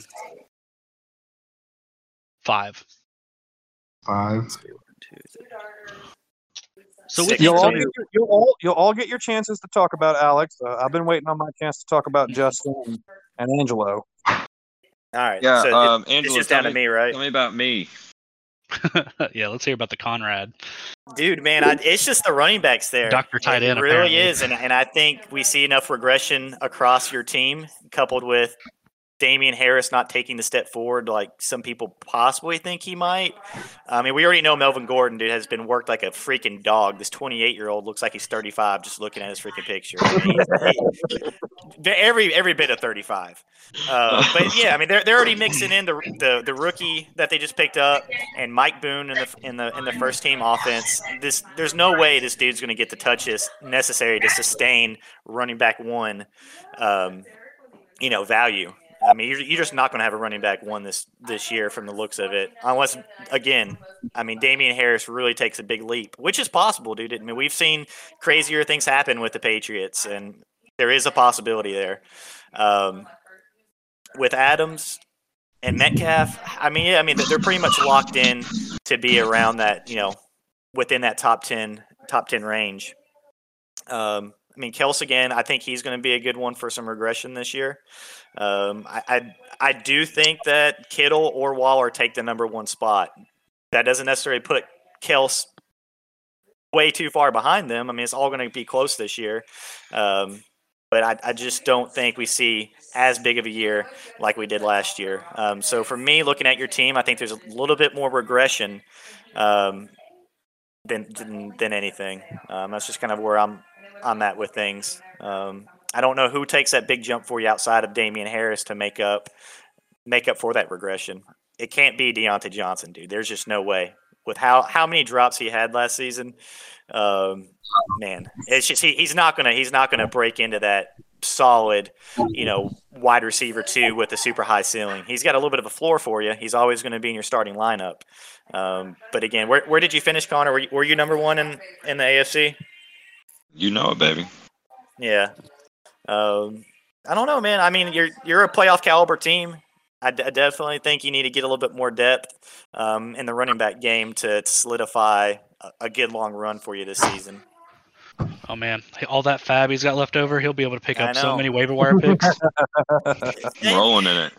five. Five. So with Six. You'll all, get your, you'll all you'll all get your chances to talk about Alex. Uh, I've been waiting on my chance to talk about Justin and, and Angelo. All right. yeah, so it- um, it's just tell down to me, me, right? tell me about me. (laughs) yeah, let's hear about the Conrad. Dude, man, I, it's just the running backs there. Dr. Tight It End, really apparently. is, and and I think we see enough regression across your team, coupled with Damien Harris not taking the step forward like some people possibly think he might. I mean, we already know Melvin Gordon, dude, has been worked like a freaking dog. This 28 year old looks like he's 35 just looking at his freaking picture. Every every bit of 35. Uh, but yeah, I mean, they're, they're already mixing in the, the the rookie that they just picked up and Mike Boone in the in the in the first team offense. This there's no way this dude's going to get the touches necessary to sustain running back one, um, you know, value. I mean, you're, you're just not going to have a running back one this this year from the looks of it, unless again, I mean, Damien Harris really takes a big leap, which is possible, dude. I mean, we've seen crazier things happen with the Patriots, and there is a possibility there. Um, with Adams and Metcalf, I mean, yeah, I mean, they're pretty much locked in to be around that, you know, within that top ten top ten range. Um, I mean, Kels again, I think he's going to be a good one for some regression this year. Um, I, I I do think that Kittle or Waller take the number one spot. That doesn't necessarily put Kels way too far behind them. I mean, it's all going to be close this year. Um, but I, I just don't think we see as big of a year like we did last year. Um, so for me, looking at your team, I think there's a little bit more regression um, than, than than anything. Um, that's just kind of where I'm I'm at with things. I don't know who takes that big jump for you outside of Damien Harris to make up make up for that regression. It can't be Diontae Johnson, dude. There's just no way. With how how many drops he had last season, um, man, it's just he, he's not gonna he's not gonna break into that solid, you know, wide receiver two with a super high ceiling. He's got a little bit of a floor for you. He's always going to be in your starting lineup. Um, but again, where, where did you finish, Connor? Were you, were you number one in, in the AFC? You know it, baby. Yeah. Um, I don't know, man. I mean, you're you're a playoff caliber team. I, d- I definitely think you need to get a little bit more depth um, in the running back game to, to solidify a, a good long run for you this season. Oh man, all that fab he's got left over, he'll be able to pick up so many waiver wire picks. (laughs) And- Rolling in it.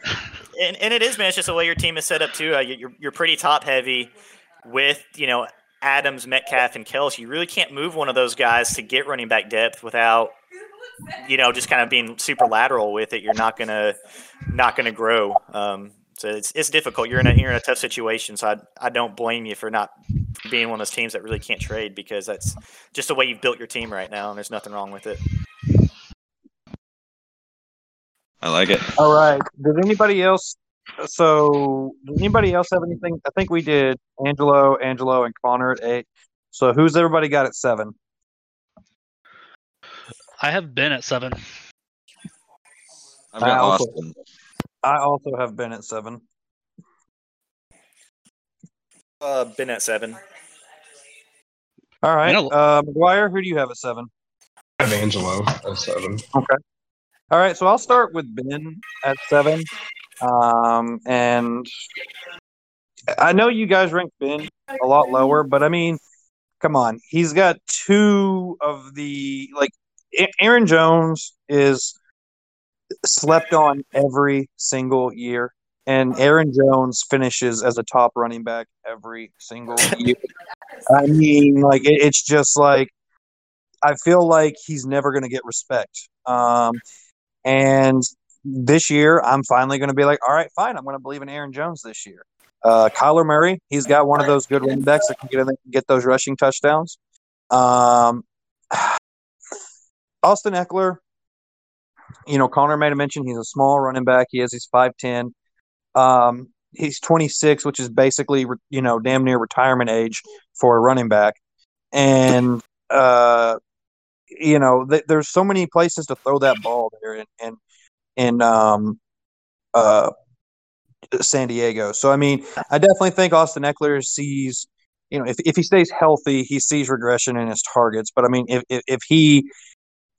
and, and it is, man. It's just the way your team is set up too. Uh, you're you're pretty top heavy with you know Adams, Metcalf, and Kelce. You really can't move one of those guys to get running back depth without you know just kind of being super lateral with it. You're not gonna not gonna grow. Um, so it's it's difficult. You're in a you're in a tough situation. So I I don't blame you for not being one of those teams that really can't trade because that's just the way you've built your team right now, and there's nothing wrong with it. I like it. All right. Did anybody else? So, did anybody else have anything? I think we did. Angelo, Angelo, and Connor at eight. So, who's everybody got at seven? I have been at seven. I've got I also- Austin. I also have been at seven. Uh, been at seven. All right. You know- uh, McGuire, who do you have at seven? I have Angelo at seven. Okay. All right, so I'll start with Ben at seven. Um, and I know you guys rank Ben a lot lower, but I mean, come on, he's got two of the like A- Aaron Jones is slept on every single year, and Aaron Jones finishes as a top running back every single (laughs) year. I mean, like it, it's just like I feel like he's never going to get respect. Um, and this year, I'm finally going to be like, all right, fine. I'm going to believe in Aaron Jones this year. Uh, Kyler Murray, he's got one of those good running backs that can get get those rushing touchdowns. Um, Austin Ekeler, you know, Connor made a mention. He's a small running back. He is. He's five ten. Um, he's 26, which is basically you know damn near retirement age for a running back. And uh, you know, th- there's so many places to throw that ball there, and in um, uh, San Diego. So I mean, I definitely think Austin Ekeler sees, you know, if if he stays healthy, he sees regression in his targets. But I mean, if if, if he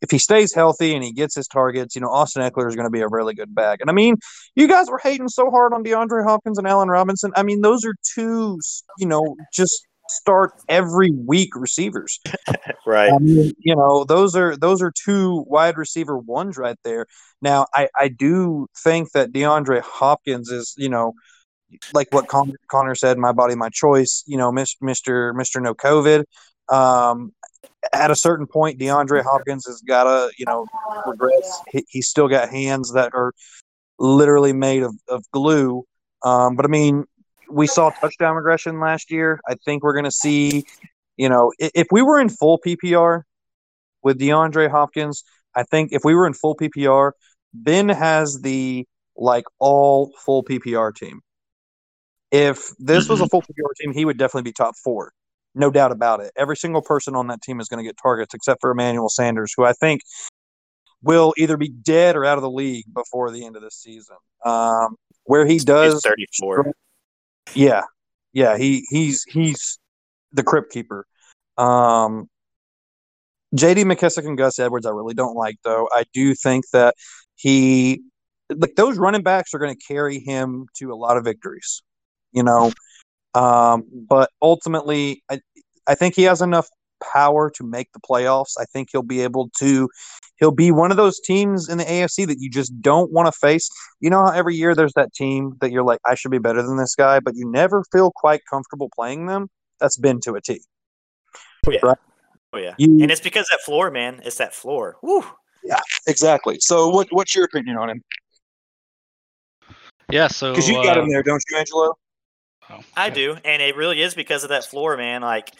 if he stays healthy and he gets his targets, you know, Austin Ekeler is going to be a really good back. And I mean, you guys were hating so hard on DeAndre Hopkins and Allen Robinson. I mean, those are two, you know, just start every week receivers. (laughs) Right. I mean, you know, those are those are two wide receiver ones right there. Now, I I do think that DeAndre Hopkins is, you know, like what Con- Connor said, "My body, my choice." You know, Mister Mister Mister No COVID. Um, at a certain point, DeAndre Hopkins has got to, you know, regress. He, he's still got hands that are literally made of, of glue. Um, but I mean, we saw touchdown regression last year. I think we're going to see, you know, if, if we were in full PPR with DeAndre Hopkins, I think if we were in full PPR, Ben has the like all full PPR team. If this was a full PPR team, he would definitely be top four. No doubt about it. Every single person on that team is going to get targets except for Emmanuel Sanders, who I think will either be dead or out of the league before the end of this season. Um, where he He's does 34. yeah, yeah, he he's he's the crypt keeper. Um, J.D. McKissic and Gus Edwards, I really don't like though. I do think that he like those running backs are going to carry him to a lot of victories, you know. Um, but ultimately, I I think he has enough power to make the playoffs. I think he'll be able to. He'll be one of those teams in the AFC that you just don't want to face. You know how every year there's that team that you're like, I should be better than this guy, but you never feel quite comfortable playing them. That's been to a T. Oh, yeah. Right. Oh, yeah. You- And it's because that floor, man. It's that floor. Woo. Yeah, exactly. So, what what's your opinion on him? Yeah, so Because you got uh, him there, don't you, Angelo? Oh, I do, and it really is because of that floor, man. Like,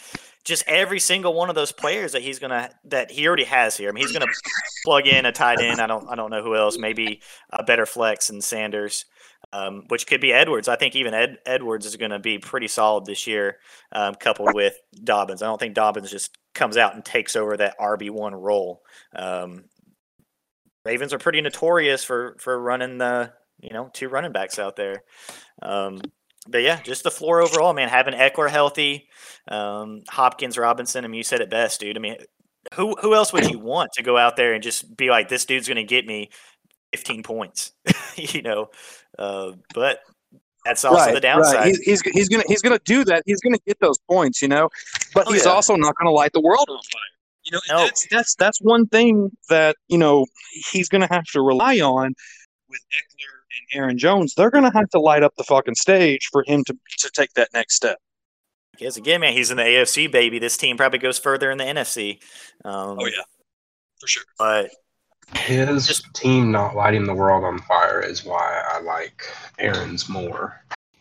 just every single one of those players that he's gonna that he already has here. I mean, he's gonna plug in a tight end. I don't I don't know who else. Maybe a better flex and Sanders. um, which could be Edwards. I think even Ed, Edwards is going to be pretty solid this year, um, coupled with Dobbins. I don't think Dobbins just comes out and takes over that RB one role. Um, Ravens are pretty notorious for for running the you know two running backs out there. Um, but yeah, just the floor overall, man. Having Ekeler healthy, um, Hopkins, Robinson. I mean, you said it best, dude. I mean, who who else would you (clears throat) want to go out there and just be like, this dude's going to get me 15 points, (laughs) you know? Uh, but that's also right, the downside. Right. He's, he's he's gonna he's gonna do that. He's gonna get those points, you know. But Oh, he's yeah. also not gonna light the world on fire. You know, No. that's that's that's one thing that you know he's gonna have to rely on with Ekeler and Aaron Jones. They're gonna have to light up the fucking stage for him to to take that next step. Because again, man, he's in the AFC, baby. This team probably goes further in the NFC. Um, Oh yeah, for sure. But His Just- team not lighting the world on fire is why I like Aaron's more.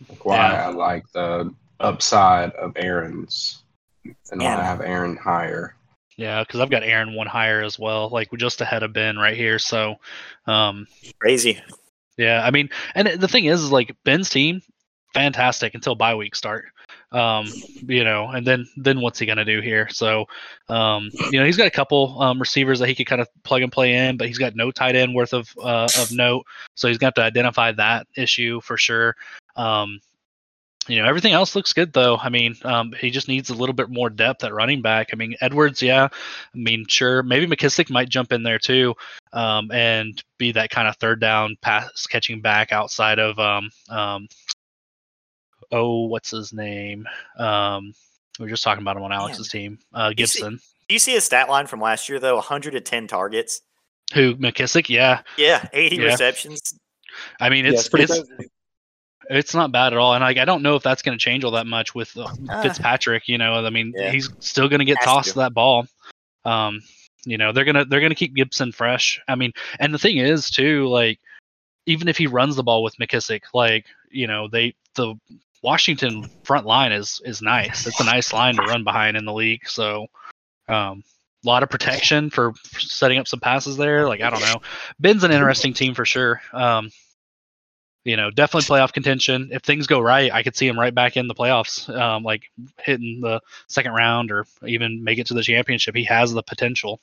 Like why Yeah. I like the upside of Aaron's and Man. why I have Aaron higher. Yeah, because I've got Aaron one higher as well, like just ahead of Ben right here. So, um, crazy. Yeah, I mean, and the thing is, is like Ben's team, fantastic until bye week start. Um, you know, and then then what's he gonna do here? So, um, you know, he's got a couple um, receivers that he could kind of plug and play in, but he's got no tight end worth of uh, of note. So he's got to identify that issue for sure. Um, you know, everything else looks good though. I mean, um, he just needs a little bit more depth at running back. I mean, Edwards, yeah. I mean, sure, maybe McKissic might jump in there too, um, and be that kind of third down pass catching back outside of um, um, oh, what's his name? Um, we were just talking about him on Alex's team, uh, You see- Gibson. Do you see his stat line from last year though? 110 targets. Who McKissic? Yeah, Yeah, 80 Yeah. receptions. I mean, Yeah, it's it's pretty it's not bad at all, and like I don't know if that's going to change all that much with uh. Fitzpatrick. You know, I mean, Yeah. he's still going to get Has tossed to. that ball. Um, you know, they're gonna they're gonna keep Gibson fresh. I mean, and the thing is too, like even if he runs the ball with McKissic, like you know, they the Washington front line is is nice. It's a nice line to run behind in the league. So, um, a lot of protection for for setting up some passes there. Like I don't know, Ben's an interesting team for sure. Um, you know, definitely playoff contention. If things go right, I could see him right back in the playoffs, um, like hitting the second round or even make it to the championship. He has the potential.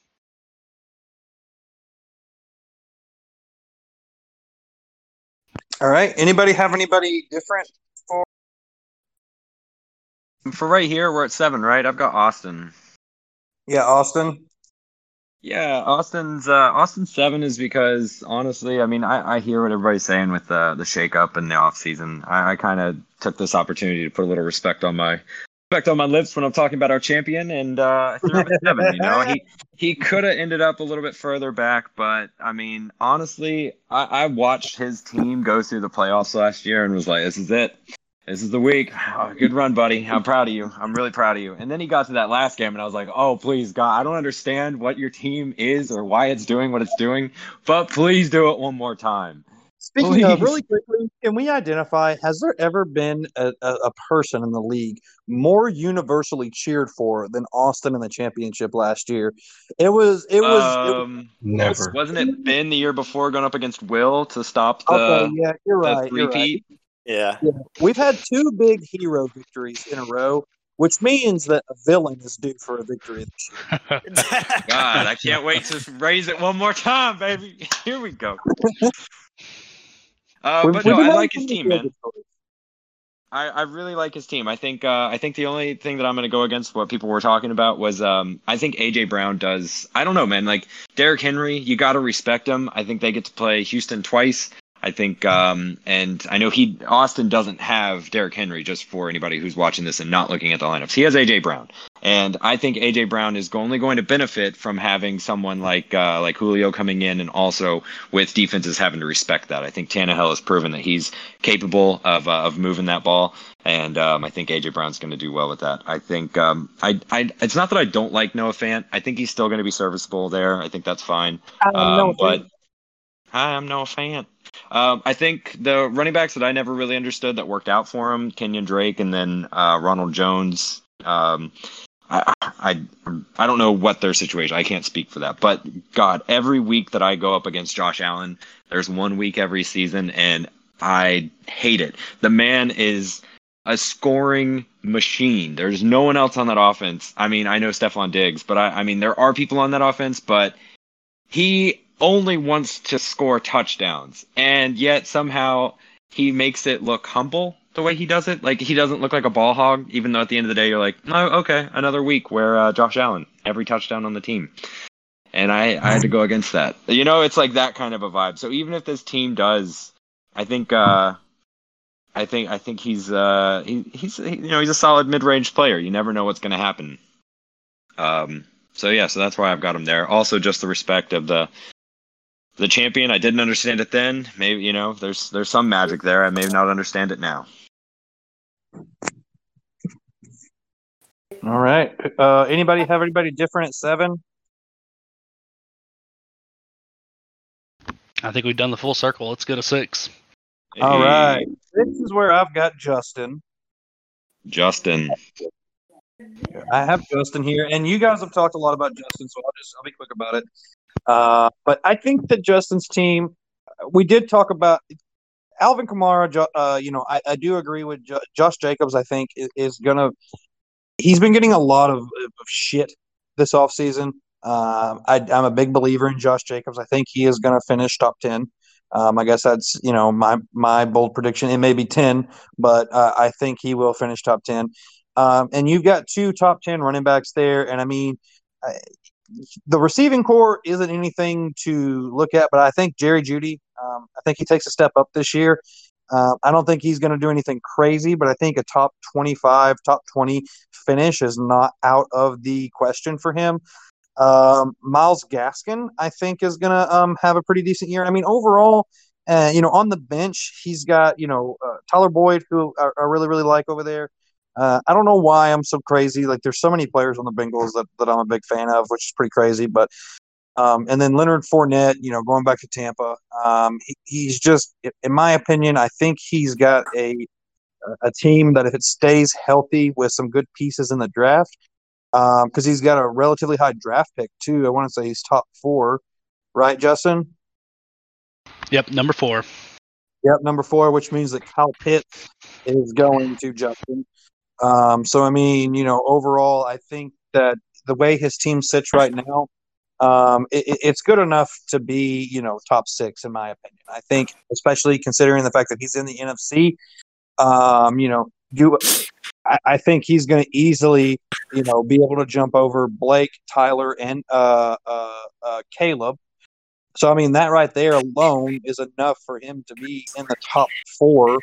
All right. Anybody have anybody different? For right here, we're at seven, right? I've got Austin. Yeah, Austin. Yeah, Austin's uh, Austin's seven is because honestly, I mean, I, I hear what everybody's saying with the the shakeup and the off season. I, I kind of took this opportunity to put a little respect on my respect on my lips when I'm talking about our champion, and uh, seven. You know, he he could have ended up a little bit further back, but I mean, honestly, I, I watched his team go through the playoffs last year and was like, this is it. This is the week. (sighs) Oh, good run, buddy. I'm proud of you. I'm really proud of you. And then he got to that last game, and I was like, oh, please, God, I don't understand what your team is or why it's doing what it's doing, but please do it one more time. Speaking of, really quickly, can we identify? Has there ever been a, a, a person in the league more universally cheered for than Austin in the championship last year? It was. It was. it was um, Never. wasn't it Ben the year before going up against Will to stop the, okay, yeah, you're the right. You're right. Three-peat? Yeah. We've had two big hero victories in a row, which means that a villain is due for a victory this year. (laughs) God, I can't wait to raise it one more time, baby. (laughs) Here we go. Uh, We've- but we've no, I like his team, man. I, I really like his team. I think uh, I think the only thing that I'm going to go against what people were talking about was um, I think AJ Brown does. I don't know, man. Like Derrick Henry, you got to respect him. I think they get to play Houston twice. I think, um, and I know he Austin doesn't have Derrick Henry. Just for anybody who's watching this and not looking at the lineups, he has AJ Brown, and I think AJ Brown is only going to benefit from having someone like uh, like Julio coming in, and also with defenses having to respect that. I think Tannehill has proven that he's capable of uh, of moving that ball, and um, I think AJ Brown's going to do well with that. I think um, I, I it's not that I don't like Noah Fant. I think he's still going to be serviceable there. I think that's fine. Um, but hi, I'm Noah Fant. Um, I think the running backs that I never really understood that worked out for him, Kenyan Drake and then uh, Ronald Jones. Um, I, I I don't know what their situation. I can't speak for that. But God, every week that I go up against Josh Allen, there's one week every season, and I hate it. The man is a scoring machine. There's no one else on that offense. I mean, I know Stefon Diggs, but I, I mean, there are people on that offense, but he only wants to score touchdowns. And yet somehow he makes it look humble the way he does it. Like, he doesn't look like a ball hog, even though at the end of the day, you're like, oh, okay, another week where uh, Josh Allen, every touchdown on the team. And I, I had to go against that. You know, it's like that kind of a vibe. So even if this team does, I think, uh, I think I think he's uh he, he's he, you know he's a solid mid range player. You never know what's going to happen. Um. So yeah, so that's why I've got him there. Also, just the respect of the the champion. I didn't understand it then. Maybe you know there's there's some magic there. I may not understand it now. All right. Uh, anybody have anybody different at seven? I think we've done the full circle. Let's go to six. All right. This is where I've got Justin. Justin. I have Justin here, and you guys have talked a lot about Justin, so I'll just I'll be quick about it. Uh, but I think that Justin's team, we did talk about Alvin Kamara. Uh, you know, I, I do agree with Ju- Josh Jacobs. I think is, is gonna. He's been getting a lot of, of shit this offseason. Um, I, I'm a big believer in Josh Jacobs. I think he is going to finish top ten. Um, I guess that's you know my my bold prediction. It may be ten, but uh, I think he will finish top ten. Um, and you've got two top ten running backs there, and I mean, the receiving core isn't anything to look at, but I think Jerry Jeudy. Um, I think he takes a step up this year. Uh, I don't think he's going to do anything crazy, but I think a top twenty-five, top twenty finish is not out of the question for him. Um, Myles Gaskin, I think, is going to um, have a pretty decent year. I mean, overall, uh, you know, on the bench, he's got, you know, uh, Tyler Boyd, who I, I, really, really like over there. Uh, I don't know why I'm so crazy. Like, there's so many players on the Bengals that, that I'm a big fan of, which is pretty crazy. But, um, and then Leonard Fournette, you know, going back to Tampa, um, he, he's just, in my opinion, I think he's got a, a team that if it stays healthy with some good pieces in the draft, because um, he's got a relatively high draft pick too. I want to say he's top four, right, Justin? Yep, number four. Yep, number four, which means that Kyle Pitts is going to Justin. Um, so I mean, you know, overall, I think that the way his team sits right now, um, it, it's good enough to be, you know, top six in my opinion. I think, especially considering the fact that he's in the NFC. Um, you know, you I, I think he's going to easily, you know, be able to jump over Blake, Tyler, and uh, uh, uh, Caleb. So I mean, that right there alone is enough for him to be in the top four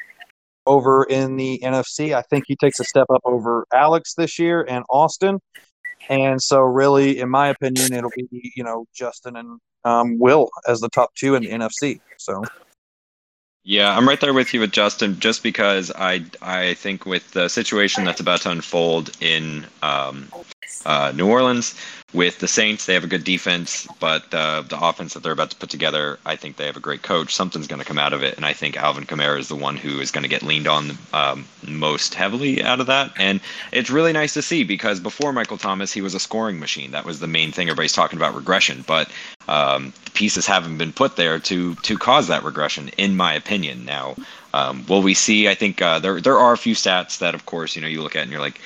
over in the NFC. I think he takes a step up over Alex this year and Austin. And so, really, in my opinion, it'll be you know Justin and um, Will as the top two in the NFC. So yeah, I'm right there with you with Justin, just because I I think with the situation that's about to unfold in um, uh, New Orleans with the Saints, they have a good defense, but the the offense that they're about to put together, I think they have a great coach. Something's going to come out of it, and I think Alvin Kamara is the one who is going to get leaned on um, most heavily out of that. And it's really nice to see because before Michael Thomas, he was a scoring machine. That was the main thing everybody's talking about regression, but um, the pieces haven't been put there to to cause that regression, in my opinion. Now, um, will we see? I think uh, there there are a few stats that, of course, you know, you look at and you're like,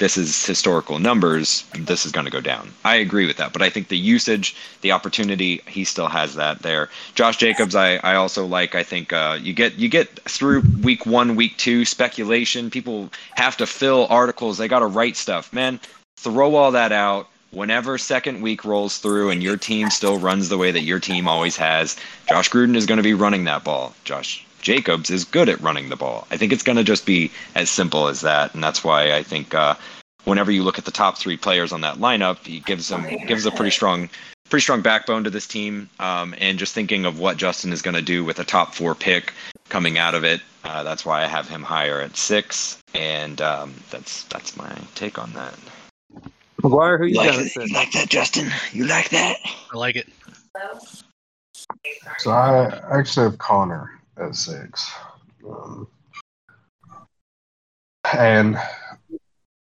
this is historical numbers. This is going to go down. I agree with that, but I think the usage, the opportunity, he still has that there. Josh Jacobs, I, I also like. I think uh, you get you get through week one, week two speculation. People have to fill articles. They got to write stuff. Man, throw all that out whenever second week rolls through and your team still runs the way that your team always has, Josh Gruden is going to be running that ball. Josh Jacobs is good at running the ball. I think it's going to just be as simple as that, and that's why I think uh, whenever you look at the top three players on that lineup, he gives them gives a pretty strong pretty strong backbone to this team. Um, and just thinking of what Justin is going to do with a top four pick coming out of it, uh, that's why I have him higher at six, and um, that's that's my take on that. McGuire, who you, like got? You like that, Justin? You like that? I like it. So I actually have Connor at six. Um, and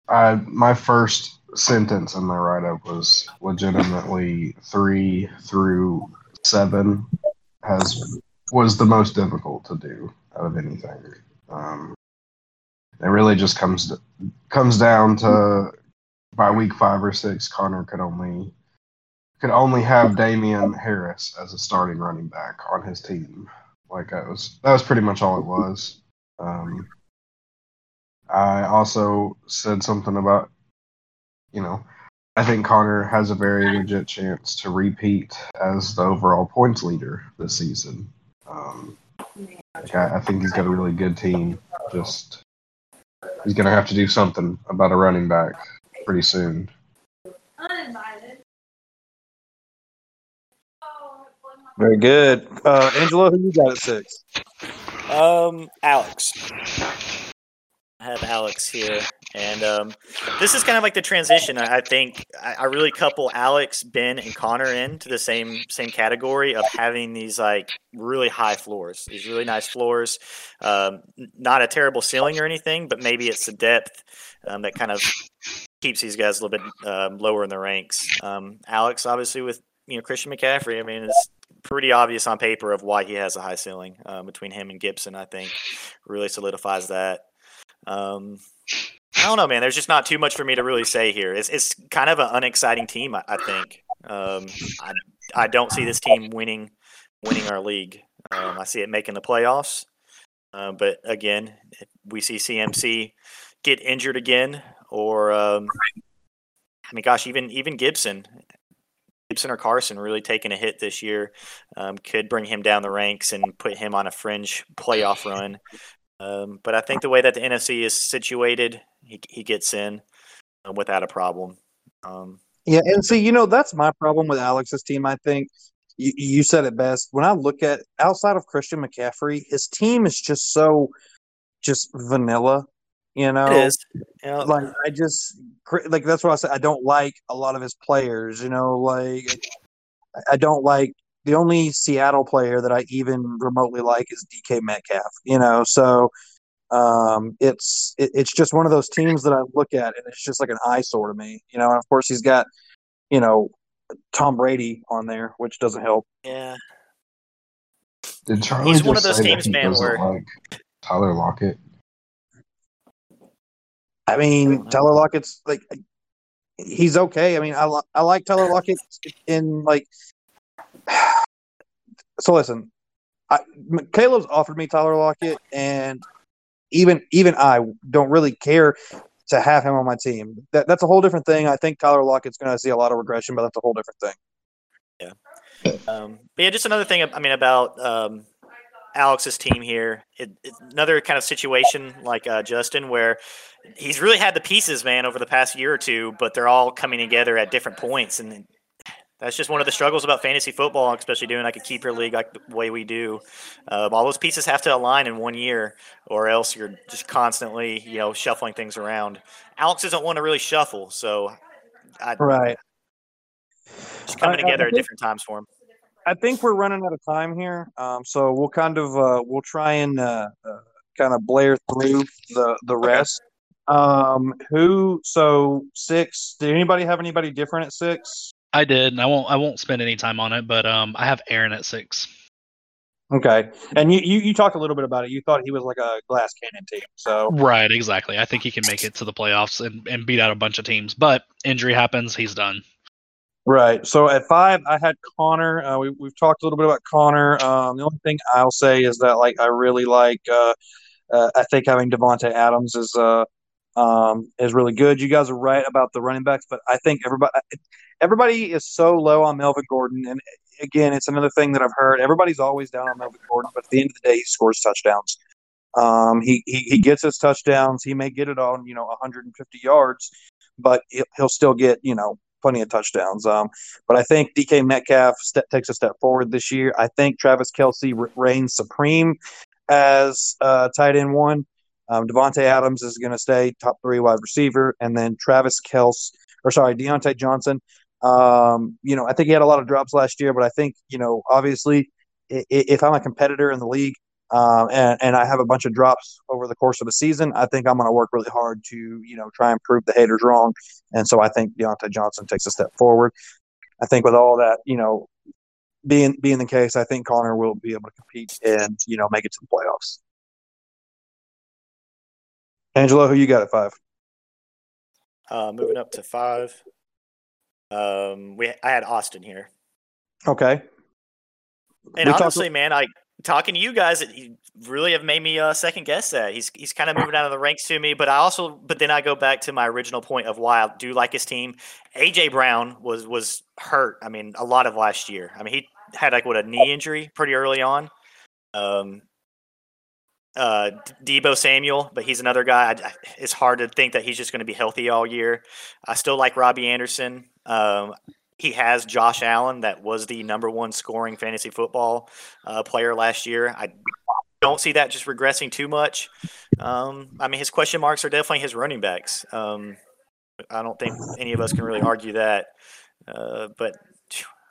I my first sentence in my write up was legitimately three through seven has was the most difficult to do out of anything. Um, it really just comes to, comes down to by week five or six, Connor could only could only have Damien Harris as a starting running back on his team. Like that was that was pretty much all it was. Um, I also said something about, you know, I think Connor has a very legit chance to repeat as the overall points leader this season. Um, like I, I think he's got a really good team. Just he's going to have to do something about a running back pretty soon. Very good. Uh, Angelo, who you got at six? Um, Alex. I have Alex here, and um, this is kind of like the transition. I think I, I really couple Alex, Ben, and Connor into the same same category of having these like really high floors, these really nice floors. Um, not a terrible ceiling or anything, but maybe it's the depth um, that kind of keeps these guys a little bit um, lower in the ranks. Um, Alex, obviously, with you know Christian McCaffrey, I mean, it's pretty obvious on paper of why he has a high ceiling uh, between him and Gibson. I think really solidifies that. Um, I don't know, man. There's just not too much for me to really say here. It's it's kind of an unexciting team. I, I think. Um, I I don't see this team winning winning our league. Um, I see it making the playoffs. Uh, but again, we see CMC get injured again, or um, I mean, gosh, even even Gibson, Gibson or Carson really taking a hit this year um, could bring him down the ranks and put him on a fringe playoff run. Um, but I think the way that the NFC is situated, he, he gets in uh, without a problem. Um, Yeah, and see, you know, that's my problem with Alex's team. I think you, you said it best. When I look at outside of Christian McCaffrey, his team is just so just vanilla. You know, it is. You like I just like that's what I said. I don't like a lot of his players. You know, like I- I don't like the only Seattle player that I even remotely like is DK Metcalf. You know, so um, it's it, it's just one of those teams that I look at and it's just like an eyesore to me. You know, and of course he's got you know Tom Brady on there, which doesn't help. yeah. Did Charlie He's one of those teams, he man, where- like Tyler Lockett? I mean, Tyler Lockett's like he's okay. I mean, I I like Tyler Lockett in like. So listen, I, Caleb's offered me Tyler Lockett, and even even I don't really care to have him on my team. That that's a whole different thing. I think Tyler Lockett's going to see a lot of regression, but that's a whole different thing. Yeah. Um, but yeah, just another thing. I mean, about um, Alex's team here. It, it's another kind of situation like uh, Justin, where he's really had the pieces, man, over the past year or two, but they're all coming together at different points, and that's just one of the struggles about fantasy football, especially doing like a keeper league like the way we do. Um, all those pieces have to align in one year, or else you're just constantly, you know, shuffling things around. Alex doesn't want to really shuffle, so I, Right. just coming I- I together at different times for him. I think we're running out of time here, um, so we'll kind of uh, we'll try and uh, uh, kind of blare through the the rest. Um, who? So six. Did anybody have anybody different at six? I did, and I won't I won't spend any time on it, but um, I have Aaron at six. Okay, and you, you you talked a little bit about it. You thought he was like a glass cannon team. So Right, exactly. I think he can make it to the playoffs and, and beat out a bunch of teams, but injury happens, he's done. Right. So at five, I had Connor. Uh, we we've talked a little bit about Connor. Um, the only thing I'll say is that like I really like. Uh, uh, I think having Davante Adams is uh um is really good. You guys are right about the running backs, but I think everybody everybody is so low on Melvin Gordon, and again, it's another thing that I've heard. Everybody's always down on Melvin Gordon, but at the end of the day, he scores touchdowns. Um, he, he he gets his touchdowns. He may get it on you know 150 yards, but he'll, he'll still get you know plenty of touchdowns. Um, but I think DK Metcalf takes a step forward this year. I think Travis Kelce re- reigns supreme as uh, tight end one. Um, Davante Adams is going to stay top three wide receiver, and then Travis Kelce, or sorry, Diontae Johnson. Um, you know, I think he had a lot of drops last year, but I think you know, obviously, if I'm a competitor in the league um, and, and I have a bunch of drops over the course of the season, I think I'm going to work really hard to you know try and prove the haters wrong. And so I think Diontae Johnson takes a step forward. I think with all that, you know, being being the case, I think Connor will be able to compete and you know make it to the playoffs. Angelo, who you got at five? Uh, moving up to five. Um, we I had Austin here, Okay. and We talked- honestly, man, I talking to you guys, it, really have made me uh, second guess that he's he's kind of moving out of the ranks to me. But I also, but then I go back to my original point of why I do like his team. AJ Brown was was hurt. I mean, a lot of last year. I mean, he had like what a knee injury pretty early on. Um, uh, Deebo Samuel, but he's another guy. I, it's hard to think that he's just going to be healthy all year. I still like Robbie Anderson. Um, he has Josh Allen, that was the number one scoring fantasy football uh, player last year. I don't see that just regressing too much. Um, I mean, his question marks are definitely his running backs. Um, I don't think any of us can really argue that. Uh, but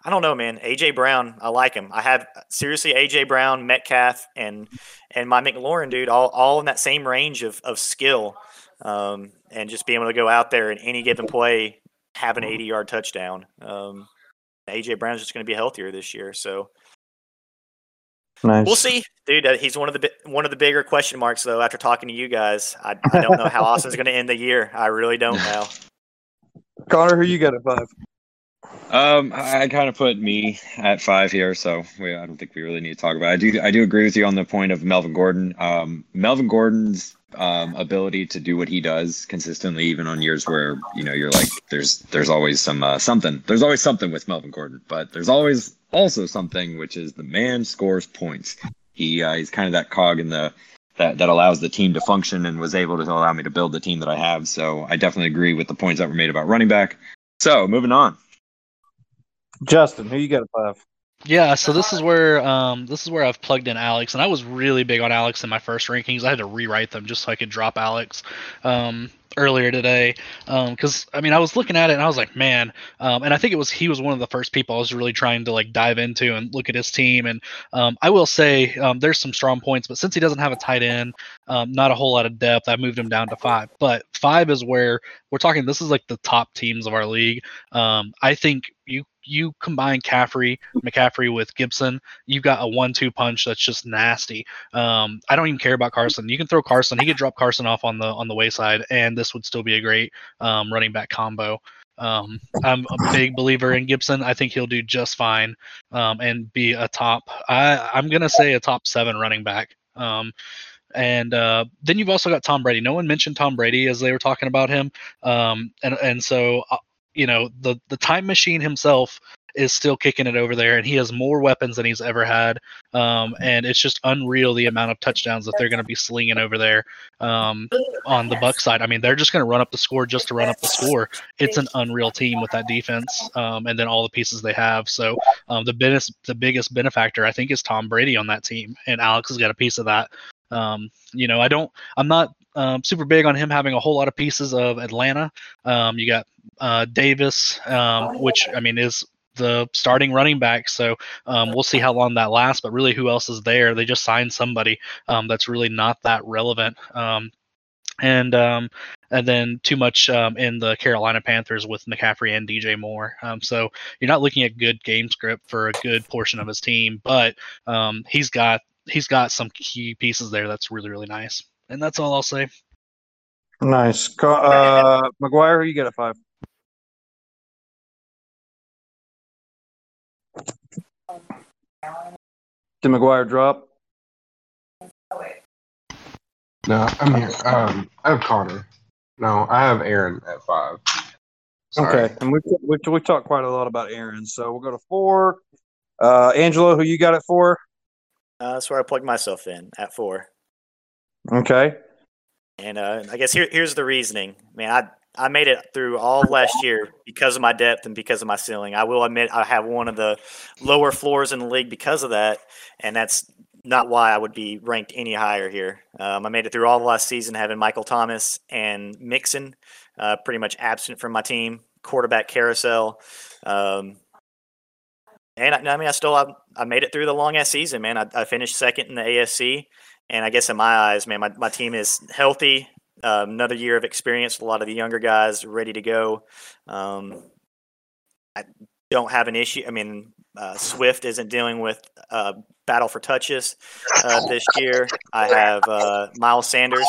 I don't know, man. AJ Brown, I like him. I have seriously AJ Brown, Metcalf, and and my McLaurin dude, all all in that same range of of skill, um, and just being able to go out there in any given play, have an 80 yard touchdown. Um, AJ Brown's just going to be healthier this year, so Nice. we'll see, dude. Uh, he's one of the bi- one of the bigger question marks, though. After talking to you guys, I, I don't know how Austin's going to end the year. I really don't know. (laughs) Connor, who you got at five? Um, I, I kind of put me at five here, so we, I don't think we really need to talk about. It. I do, I do agree with you on the point of Melvin Gordon. Um, Melvin Gordon's um, ability to do what he does consistently, even on years where you know you're like, there's, there's always some uh, something. There's always something with Melvin Gordon, but there's always also something which is the man scores points. He, uh, he's kind of that cog in the that that allows the team to function and was able to allow me to build the team that I have. So I definitely agree with the points that were made about running back. So moving on. Justin, who you got at five? Yeah, so this is where um, this is where I've plugged in Alex, and I was really big on Alex in my first rankings. I had to rewrite them just so I could drop Alex um, earlier today, because I mean I was looking at it and I was like, man, um, and I think it was he was one of the first people I was really trying to like dive into and look at his team. And um, I will say um, there's some strong points, but since he doesn't have a tight end, um, not a whole lot of depth, I moved him down to five. But five is where we're talking. This is like the top teams of our league. Um, I think you you combine Caffrey, McCaffrey with Gibson, you've got a one-two punch that's just nasty. Um, I don't even care about Carson. You can throw Carson; he could drop Carson off on the on the wayside, and this would still be a great um, running back combo. Um, I'm a big believer in Gibson. I think he'll do just fine um, and be a top. I, I'm gonna say a top seven running back. Um, and uh, then you've also got Tom Brady. No one mentioned Tom Brady as they were talking about him, um, and and so uh, you know the the time machine himself is still kicking it over there, and he has more weapons than he's ever had. Um, and it's just unreal the amount of touchdowns that they're going to be slinging over there um, on the Buck side. I mean, they're just going to run up the score just to run up the score. It's an unreal team with that defense, um, and then all the pieces they have. So um, the biggest the biggest benefactor I think is Tom Brady on that team, and Alex has got a piece of that. Um, you know, I don't, I'm not um, super big on him having a whole lot of pieces of Atlanta. Um, you got uh, Davis, um, which I mean is the starting running back. So um, we'll see how long that lasts. But really, who else is there? They just signed somebody um, that's really not that relevant. Um, and um, and then too much um, in the Carolina Panthers with McCaffrey and DJ Moore. Um, so you're not looking at good game script for a good portion of his team, but um, he's got he's got some key pieces there that's really really nice. And that's all I'll say. Nice. Uh, McGuire, you got at five? Did McGuire drop? No, I'm here. Um, I have Connor. No, I have Aaron at five. Sorry. Okay, and we we we talked quite a lot about Aaron, so we'll go to four. Uh, Angelo, who you got it for? Uh, that's where I plugged myself in at four. Okay. And uh, I guess here, here's the reasoning. Man, I I made it through all last year because of my depth and because of my ceiling. I will admit I have one of the lower floors in the league because of that, and that's not why I would be ranked any higher here. Um, I made it through all of last season having Michael Thomas and Mixon uh, pretty much absent from my team, quarterback carousel. Um, and I, I mean, I still I, I made it through the long ass season, man. I, I finished second in the AFC, and I guess in my eyes, man, my, my team is healthy. Um, another year of experience. A lot of the younger guys ready to go. Um, I, don't have an issue. I mean, uh, Swift isn't dealing with uh, battle for touches uh, this year. I have uh, Miles Sanders.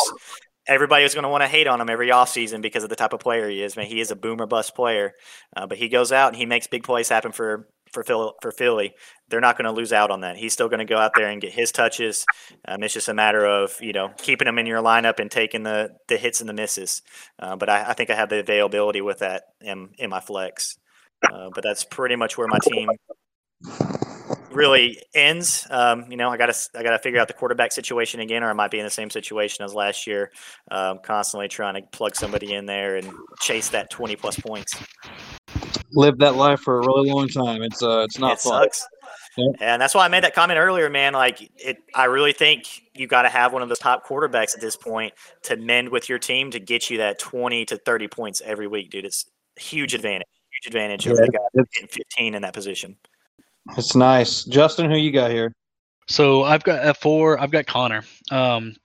Everybody was going to want to hate on him every offseason because of the type of player he is. Man, he is a boomer bust player, uh, but he goes out and he makes big plays happen for for Phil, for Philly. They're not going to lose out on that. He's still going to go out there and get his touches. Um, it's just a matter of you know keeping him in your lineup and taking the the hits and the misses. Uh, but I, I think I have the availability with that in in my flex. Uh, but that's pretty much where my team really ends. Um, you know, I got to I got to figure out the quarterback situation again, or I might be in the same situation as last year, um, constantly trying to plug somebody in there and chase that twenty plus points. Live that life for a really long time. It's uh, it's not it fun. sucks. Yep. And that's why I made that comment earlier, man. Like it, I really think you got to have one of those top quarterbacks at this point to mend with your team to get you that twenty to thirty points every week, dude. It's a huge advantage. Huge advantage Yeah, the guy getting fifteen in that position. It's nice, Justin. Who you got here? So I've got F four. I've got Connor. Um,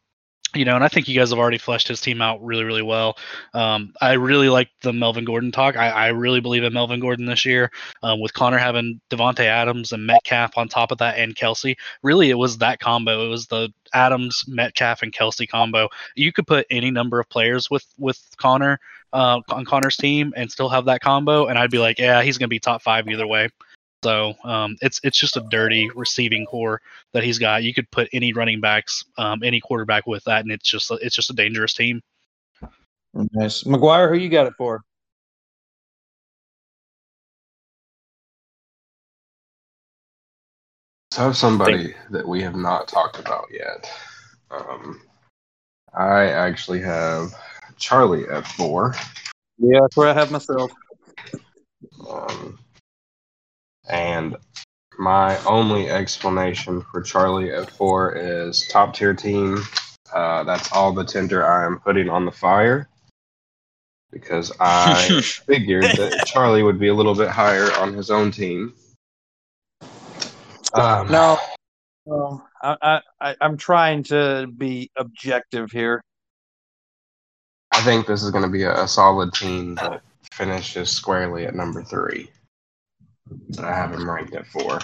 you know, and I think you guys have already fleshed his team out really, really well. Um, I really like the Melvin Gordon talk. I, I really believe in Melvin Gordon this year. Um, with Connor having Davante Adams and Metcalf on top of that, and Kelce. Really, it was that combo. It was the Adams, Metcalf, and Kelce combo. You could put any number of players with with Connor uh, on Connor's team and still have that combo, and I'd be like, yeah, he's gonna be top five either way. So um, it's it's just a dirty receiving core that he's got. You could put any running backs, um, any quarterback with that, and it's just a, it's just a dangerous team. Nice, McGuire. Who you got it for? So have somebody that we have not talked about yet. Um, I actually have Charlie at four. Yeah, that's where I have myself. Um, and my only explanation for Charlie at four is top tier team. Uh, that's all the tinder I am putting on the fire because I (laughs) figured that Charlie would be a little bit higher on his own team. Um, No, no, I, I, I, I'm trying to be objective here. I think this is going to be a, a solid team that finishes squarely at number three. But I have him ranked at four.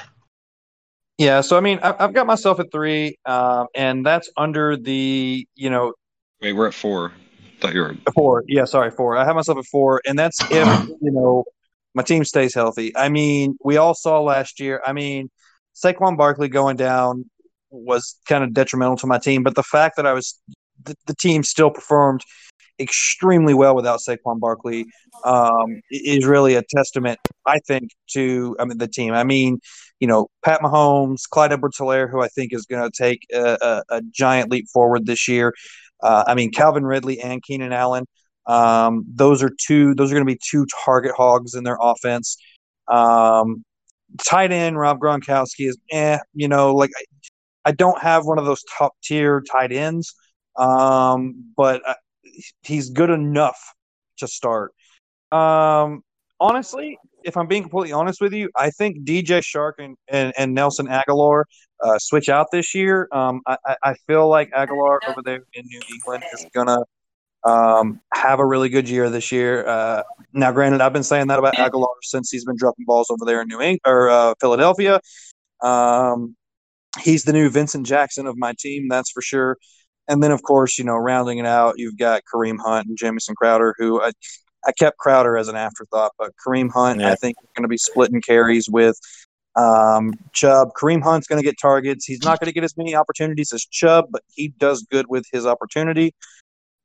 Yeah, so I mean, I, I've got myself at three, um, and that's under the you know Wait, we're at four. Thought you were. four. Yeah, sorry, four. I have myself at four, and that's if you know my team stays healthy. I mean, we all saw last year. I mean, Saquon Barkley going down was kind of detrimental to my team, but the fact that I was the, the team still performed extremely well without Saquon Barkley um, is really a testament, I think, to I mean the team. I mean, you know, Pat Mahomes, Clyde Edwards-Helaire, who I think is going to take a, a, a giant leap forward this year. Uh, I mean, Calvin Ridley and Keenan Allen. Um, those are two. Those are going to be two target hogs in their offense. Um, tight end Rob Gronkowski is, eh, you know, like I, I don't have one of those top tier tight ends, um, but he's good enough to start. Um, honestly, if I'm being completely honest with you, I think DJ Chark and, and, and Nelson Agholor uh, switch out this year. Um, I, I- feel like Agholor over there in New England is gonna um, have a really good year this year. Uh, now, granted, I've been saying that about Agholor since he's been dropping balls over there in New England or uh, Philadelphia. Um, he's the new Vincent Jackson of my team, that's for sure. And then, of course, you know, rounding it out, you've got Kareem Hunt and Jamison Crowder, who I, I kept Crowder as an afterthought, but Kareem Hunt, Yeah. I think, is going to be splitting carries with um, Chubb. Kareem Hunt's going to get targets. He's not going to get as many opportunities as Chubb, but he does good with his opportunity.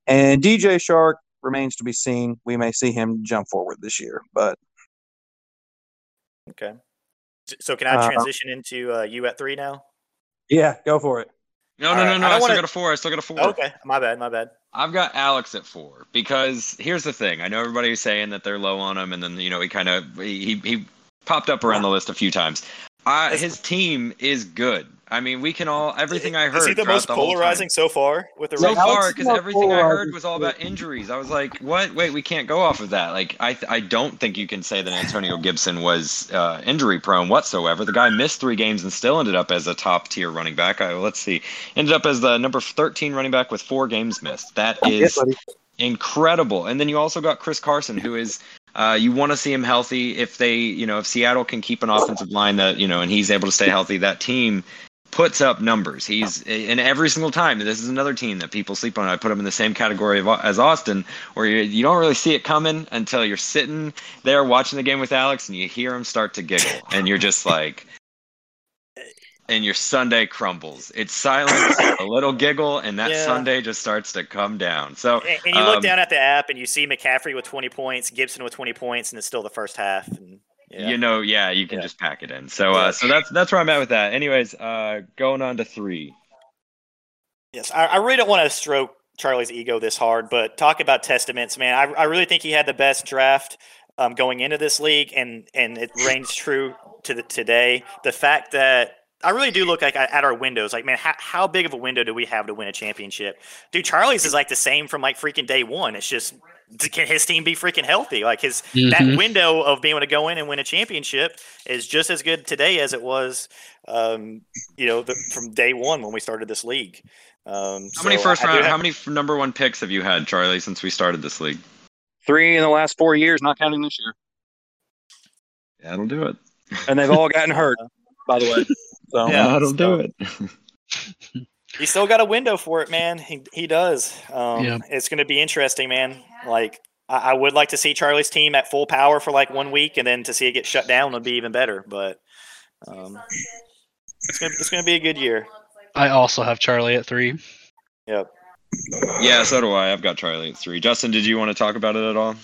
And DJ Chark remains to be seen. We may see him jump forward this year, but Okay. So can I Uh, transition into uh, you at three now? yeah, go for it. No, All no, right, no, no. I I, still wanna- got a four. I still got a four. Okay, my bad, my bad. I've got Alex at four because here's the thing. I know everybody's saying that they're low on him, and then you know he kind of he he popped up around the list a few times. Uh, his team is good. I mean, we can all everything I heard. Is he the most the polarizing so far with the so Rams? Alex far because everything I heard was all about injuries. I was like, what? Wait, we can't go off of that. Like, I I don't think you can say that Antonio Gibson was uh, injury prone whatsoever. The guy missed three games and still ended up as a top tier running back. I, let's see, ended up as the number 13 running back with four games missed. That Yes, is buddy. incredible. And then you also got Chris Carson, who is Uh, you want to see him healthy. If they, you know, if Seattle can keep an offensive line that, you know, and he's able to stay healthy, that team puts up numbers. He's and every single time. This is another team that people sleep on. I put him in the same category of, as Austin, where you, you don't really see it coming until you're sitting there watching the game with Alex and you hear him start to giggle, and you're just like, and your Sunday crumbles. It's silence, (coughs) a little giggle, and that Yeah. Sunday just starts to come down. So And, and you look um, down at the app and you see McCaffrey with 20 points, Gibson with 20 points, and it's still the first half. And yeah. you know, yeah, you can Yeah. just pack it in. So, uh, so that's that's where I'm at with that. Anyways, uh, going on to three. Yes, I, I really don't want to stroke Charlie's ego this hard, but talk about testaments, man. I, I really think he had the best draft um, going into this league, and and it reigns true to the today. The fact that I really do look like at at our windows, like man, how, how big of a window do we have to win a championship? Dude, Charlie's is like the same from like freaking day one. It's just can his team be freaking healthy? Like his Mhm. that window of being able to go in and win a championship is just as good today as it was, um, you know, the, from day one when we started this league. Um, How many first I round? have- How many number one picks have you had, Charlie, since we started this league? Three in the last four years, not counting this year, That'll do it. and they've all gotten hurt. (laughs) By the way, so Yeah, That'll so- do it. He still got a window for it, man. He he does. Um, Yeah. It's going to be interesting, man. Like I, I would like to see Charlie's team at full power for like one week, and then to see it get shut down would be even better. But um, it's gonna it's gonna be a good year. I also have Charlie at three. Yep. Yeah, so do I. I've got Charlie at three. Justin, did you want to talk about it at all?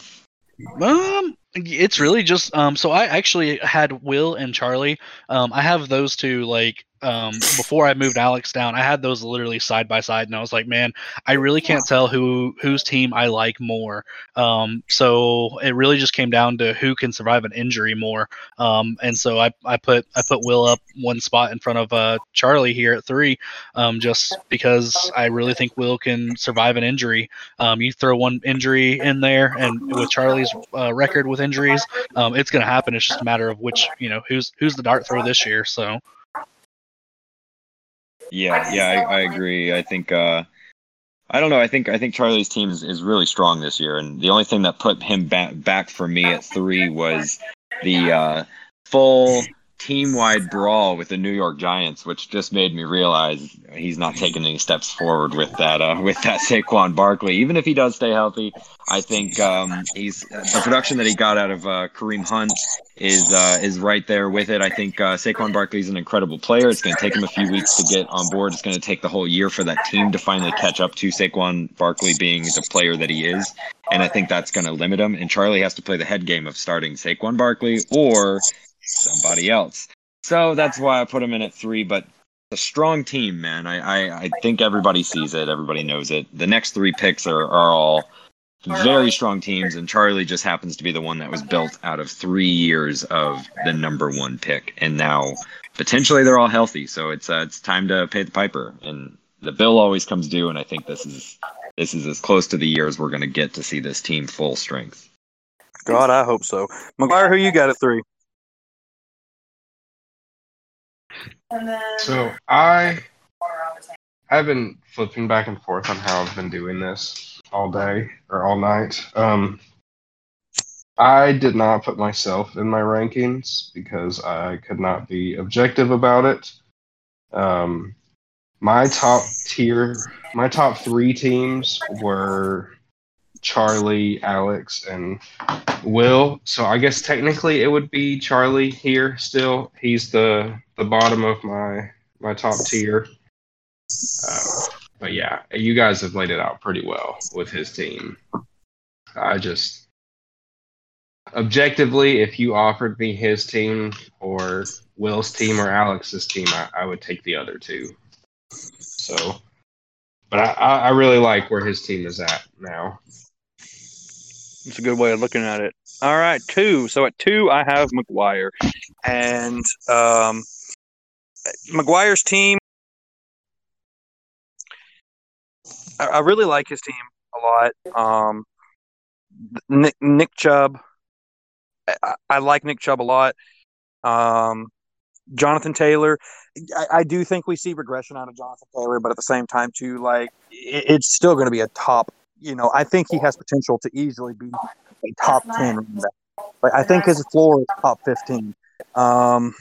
Um, it's really just um. So I actually had Will and Charlie. Um, I have those two like um before I moved Alex down. I had those literally side by side, and I was like, man, I really can't tell who whose team I like more. Um, so it really just came down to who can survive an injury more. Um, and so I I put I put Will up one spot in front of uh Charlie here at three. Um, just because I really think Will can survive an injury. Um, you throw one injury in there, and with Charlie's uh, record with injuries, um, it's going to happen. It's just a matter of which, you know, who's who's the dart throw this year. So Yeah, yeah, I, I agree. I think uh I don't know. I think I think Charlie's team is, is really strong this year, and the only thing that put him back back for me at three was the uh, full team wide brawl with the New York Giants, which just made me realize he's not taking any steps forward with that uh, with that Saquon Barkley. Even if he does stay healthy, I think um, he's the production that he got out of uh, Kareem Hunt is uh, is right there with it. I think uh, Saquon Barkley is an incredible player. It's going to take him a few weeks to get on board. It's going to take the whole year for that team to finally catch up to Saquon Barkley being the player that he is, and I think that's going to limit him. And Charlie has to play the head game of starting Saquon Barkley or somebody else. So that's why I put him in at three. But a strong team, man. I, I, I think everybody sees it. Everybody knows it. The next three picks are, are all very strong teams, and Charlie just happens to be the one that was built out of three years of the number one pick, and now potentially they're all healthy. So it's uh, it's time to pay the piper, and the bill always comes due. And I think this is this is as close to the year as we're going to get to see this team full strength. God, I hope so. McGuire, who you got at three? So I I've been flipping back and forth on how I've been doing this all day or all night. Um, I did not put myself in my rankings because I could not be objective about it. Um, my top tier, my top three teams were Charlie, Alex, and Will. So I guess technically it would be Charlie here still. He's the the bottom of my my top tier. Uh, but yeah, you guys have laid it out pretty well with his team. I just objectively, if you offered me his team or Will's team or Alex's team, I, I would take the other two. So, but I, I I really like where his team is at now. It's a good way of looking at it. All right, two. So at two, I have McGuire, and um, McGuire's team. I, I really like his team a lot. Um, Nick, Nick Chubb. I, I like Nick Chubb a lot. Um, Jonathan Taylor. I, I do think we see regression out of Jonathan Taylor, but at the same time, too, like it, it's still going to be a top. You know, I think he has potential to easily be a top ten running back. Like I think his floor is top fifteen. Um,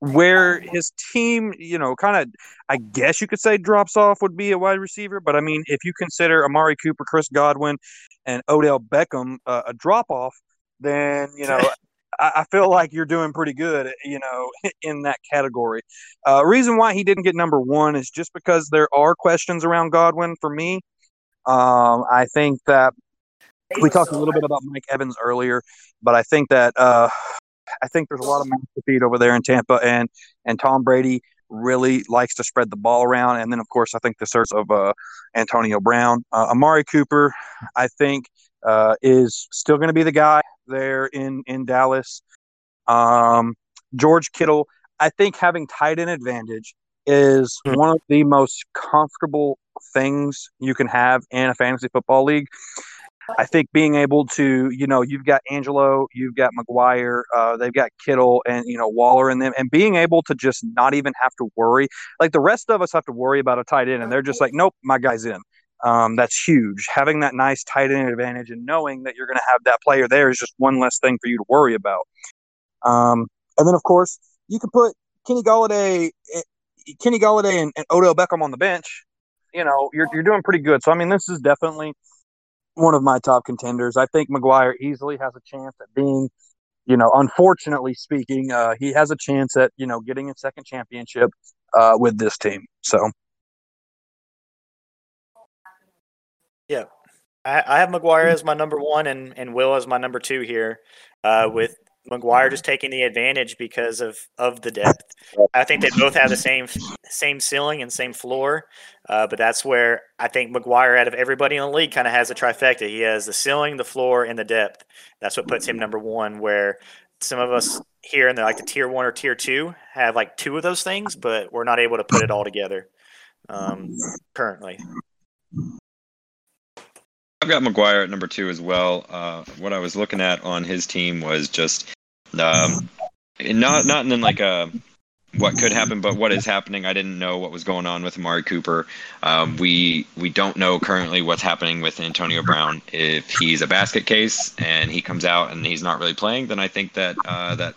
where his team, you know, kind of, I guess you could say drops off would be a wide receiver. But I mean, if you consider Amari Cooper, Chris Godwin, and Odell Beckham uh, a drop off, then you know. (laughs) I, I feel like you're doing pretty good, you know, (laughs) in that category. Uh, reason why he didn't get number one is just because there are questions around Godwin for me. Um, I think that we talked a little bit about Mike Evans earlier, but I think that uh, I think there's a lot of mouths to feed over there in Tampa, and and Tom Brady really likes to spread the ball around. And then, of course, I think the search of uh, Antonio Brown, uh, Amari Cooper, I think uh, is still going to be the guy there in in Dallas. Um, George Kittle, I think having tight end advantage is Hmm. one of the most comfortable things you can have in a fantasy football league. I think being able to, you know, you've got Angelo, you've got McGuire, uh, they've got Kittle and, you know, Waller in them, and being able to just not even have to worry. Like the rest of us have to worry about a tight end, and they're just like, nope, my guy's in. Um, that's huge. Having that nice tight end advantage and knowing that you're going to have that player there is just one less thing for you to worry about. Um, and then, of course, you can put Kenny Golladay, Kenny Golladay and, and Odell Beckham on the bench. You know, you're you're doing pretty good. So I mean, this is definitely one of my top contenders. I think McGuire easily has a chance at being, you know, unfortunately speaking, uh, he has a chance at you know getting a second championship uh, with this team. So yeah, I, I have McGuire as my number one and, and Will as my number two here, uh, with McGuire just taking the advantage because of, of the depth. I think they both have the same same ceiling and same floor, uh, but that's where I think McGuire, out of everybody in the league, kind of has a trifecta. He has the ceiling, the floor, and the depth. That's what puts him number one. Where some of us here in the like the tier one or tier two have like two of those things, but we're not able to put it all together um, currently. I've got McGuire at number two as well. Uh, what I was looking at on his team was just um, not not in like a what could happen, but what is happening. I didn't know what was going on with Amari Cooper. Um, we we don't know currently what's happening with Antonio Brown. If he's a basket case and he comes out and he's not really playing, then I think that uh, that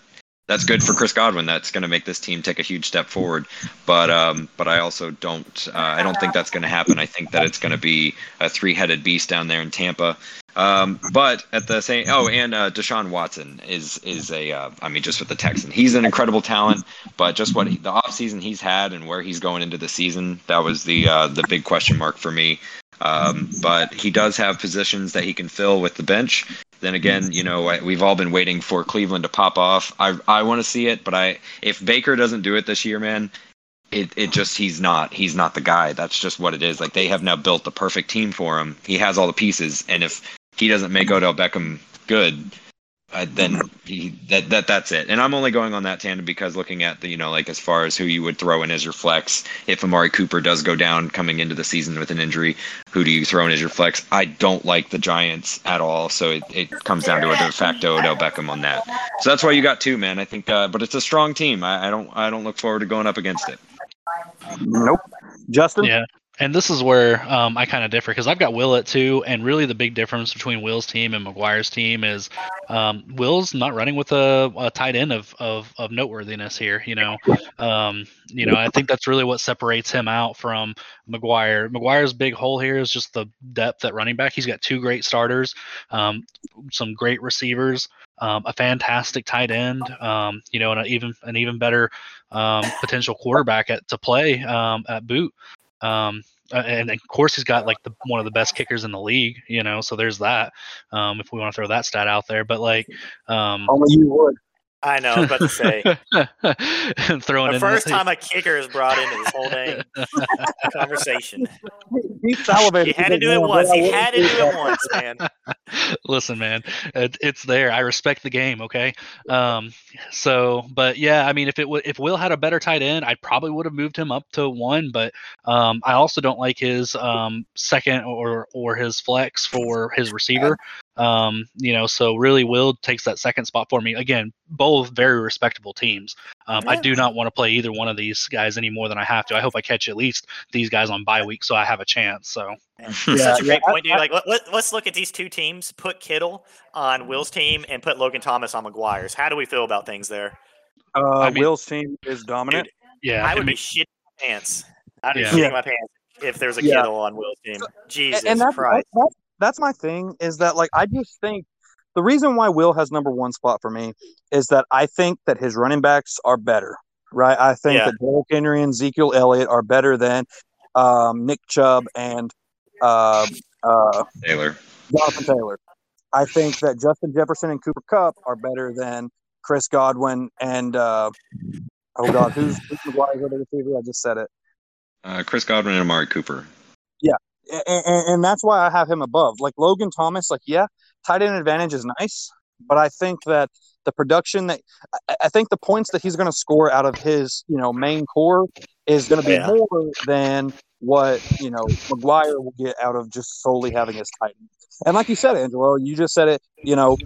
that's good for Chris Godwin. That's going to make this team take a huge step forward. But um, but I also don't uh, I don't think that's going to happen. I think that it's going to be a three-headed beast down there in Tampa. Um, but at the same oh, and uh, Deshaun Watson is is a uh, I mean just with the Texan, he's an incredible talent. But just what he, the offseason he's had and where he's going into the season, that was the uh, the big question mark for me. Um, but he does have positions that he can fill with the bench. Then again, you know, we've all been waiting for Cleveland to pop off. I I want to see it, but I if Baker doesn't do it this year, man, it it just he's not he's not the guy. That's just what it is. Like they have now built the perfect team for him. He has all the pieces, and if he doesn't make Odell Beckham good, uh, then he, that that that's it. And I'm only going on that tandem because looking at the you know like as far as who you would throw in as your flex if Amari Cooper does go down coming into the season with an injury, who do you throw in as your flex? I don't like the Giants at all, so it, it comes down to a de facto Odell Beckham on that. So that's why you got two, man. I think, uh, but it's a strong team. I, I don't I don't look forward to going up against it. nope. Justin, Yeah. And this is where um, I kind of differ because I've got Will at two, and really the big difference between Will's team and McGuire's team is um, Will's not running with a, a tight end of, of, of noteworthiness here. You know, um, you know, I think that's really what separates him out from McGuire. McGuire's big hole here is just the depth at running back. He's got two great starters, um, some great receivers, um, a fantastic tight end, um, you know, and an even an even better um, potential quarterback at to play um, at boot. Um, and of course he's got like the one of the best kickers in the league, you know. So there's that. Um, if we want to throw that stat out there, but like, um, only you would. I know, I was about to say. (laughs) throwing The in first the- time a kicker is brought into this whole dang (laughs) conversation. He salivated. He had to do it once. He had to do do it once, man. (laughs) Listen, man, it, it's there. I respect the game. Okay. Um. So, but yeah, I mean, if it w- if Will had a better tight end, I probably would have moved him up to one. But um, I also don't like his um second or or his flex for his receiver. Um, you know, so really Will takes that second spot for me. Again, both very respectable teams. Um, I do not want to play either one of these guys any more than I have to. I hope I catch at least these guys on bye week so I have a chance. So Yeah, (laughs) such a great yeah, I- point, dude. Like, let, let, us look at these two teams. Put Kittle on Will's team and put Logan Thomas on McGuire's. How do we feel about things there? Uh, I mean- Will's team is dominant. yeah, I would ma- be shitting my pants. I'd be Yeah. shitting my pants if there's a Yeah. Kittle on Will's team. Jesus and that's, Christ. that's that's my thing is that like I just think the reason why Will has number one spot for me is that I think that his running backs are better, right? I think Yeah. that Derrick Henry and Ezekiel Elliott are better than um, Nick Chubb and uh, uh, Taylor. Jonathan Taylor. I think that Justin Jefferson and Cooper Kupp are better than Chris Godwin and uh, oh god, who's, who's McGuire's other receiver? I just said it. Uh, Chris Godwin and Amari Cooper. and, and, and that's why I have him above. Like Logan Thomas, like yeah, tight end advantage is nice, but I think that the production that I, think the points that he's going to score out of his you know main core is going to be Yeah. more than what you know McGuire will get out of just solely having his tight end. And like you said, Angelo, you just said it. You know,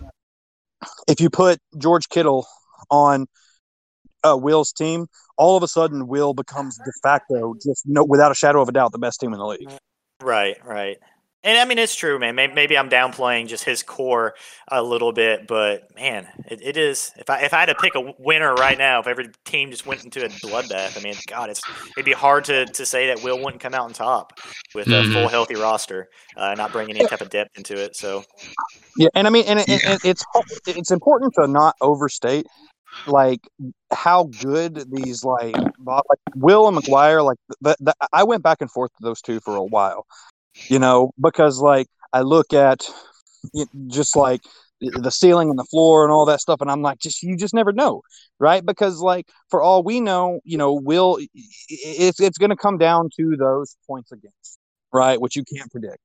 if you put George Kittle on uh, Will's team, all of a sudden Will becomes de facto, just no, without a shadow of a doubt, the best team in the league. Right, right. And I mean, it's true, man. Maybe, maybe I'm downplaying just his core a little bit, but man, it, it is. If I if I had to pick a winner right now, if every team just went into a bloodbath, I mean, God, it's it'd be hard to, to say that Will wouldn't come out on top with a Mhm. full healthy roster, uh, not bringing any type of depth into it. So Yeah, and I mean, and, it, Yeah. and it's it's important to not overstate like how good these like, Bob- like Will and McGuire. Like the, the, I went back and forth with those two for a while, you know, because like I look at just like the ceiling and the floor and all that stuff, and I'm like, just you just never know, right? Because like for all we know, you know, Will, it's it's going to come down to those points against, right, which you can't predict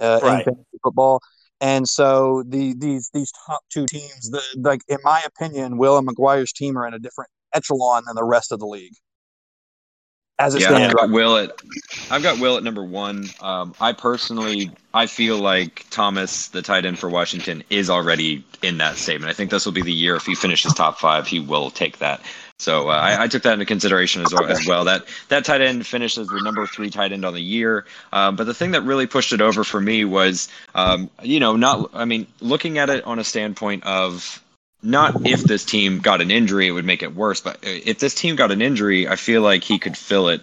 uh, Right. fantasy football. And so the these these top two teams, the, like in my opinion, Will and McGuire's team are in a different echelon than the rest of the league. As it Yeah, stands, I've got Will at I've got Will at number one. Um, I personally I feel like Thomas, the tight end for Washington, is already in that statement. I think this will be the year if he finishes top five, he will take that. So uh, I, I took that into consideration as well. As well. That that tight end finished as the number three tight end on the year. Um, but the thing that really pushed it over for me was, um, you know, not I mean, looking at it on a standpoint of not if this team got an injury, it would make it worse. But if this team got an injury, I feel like he could fill it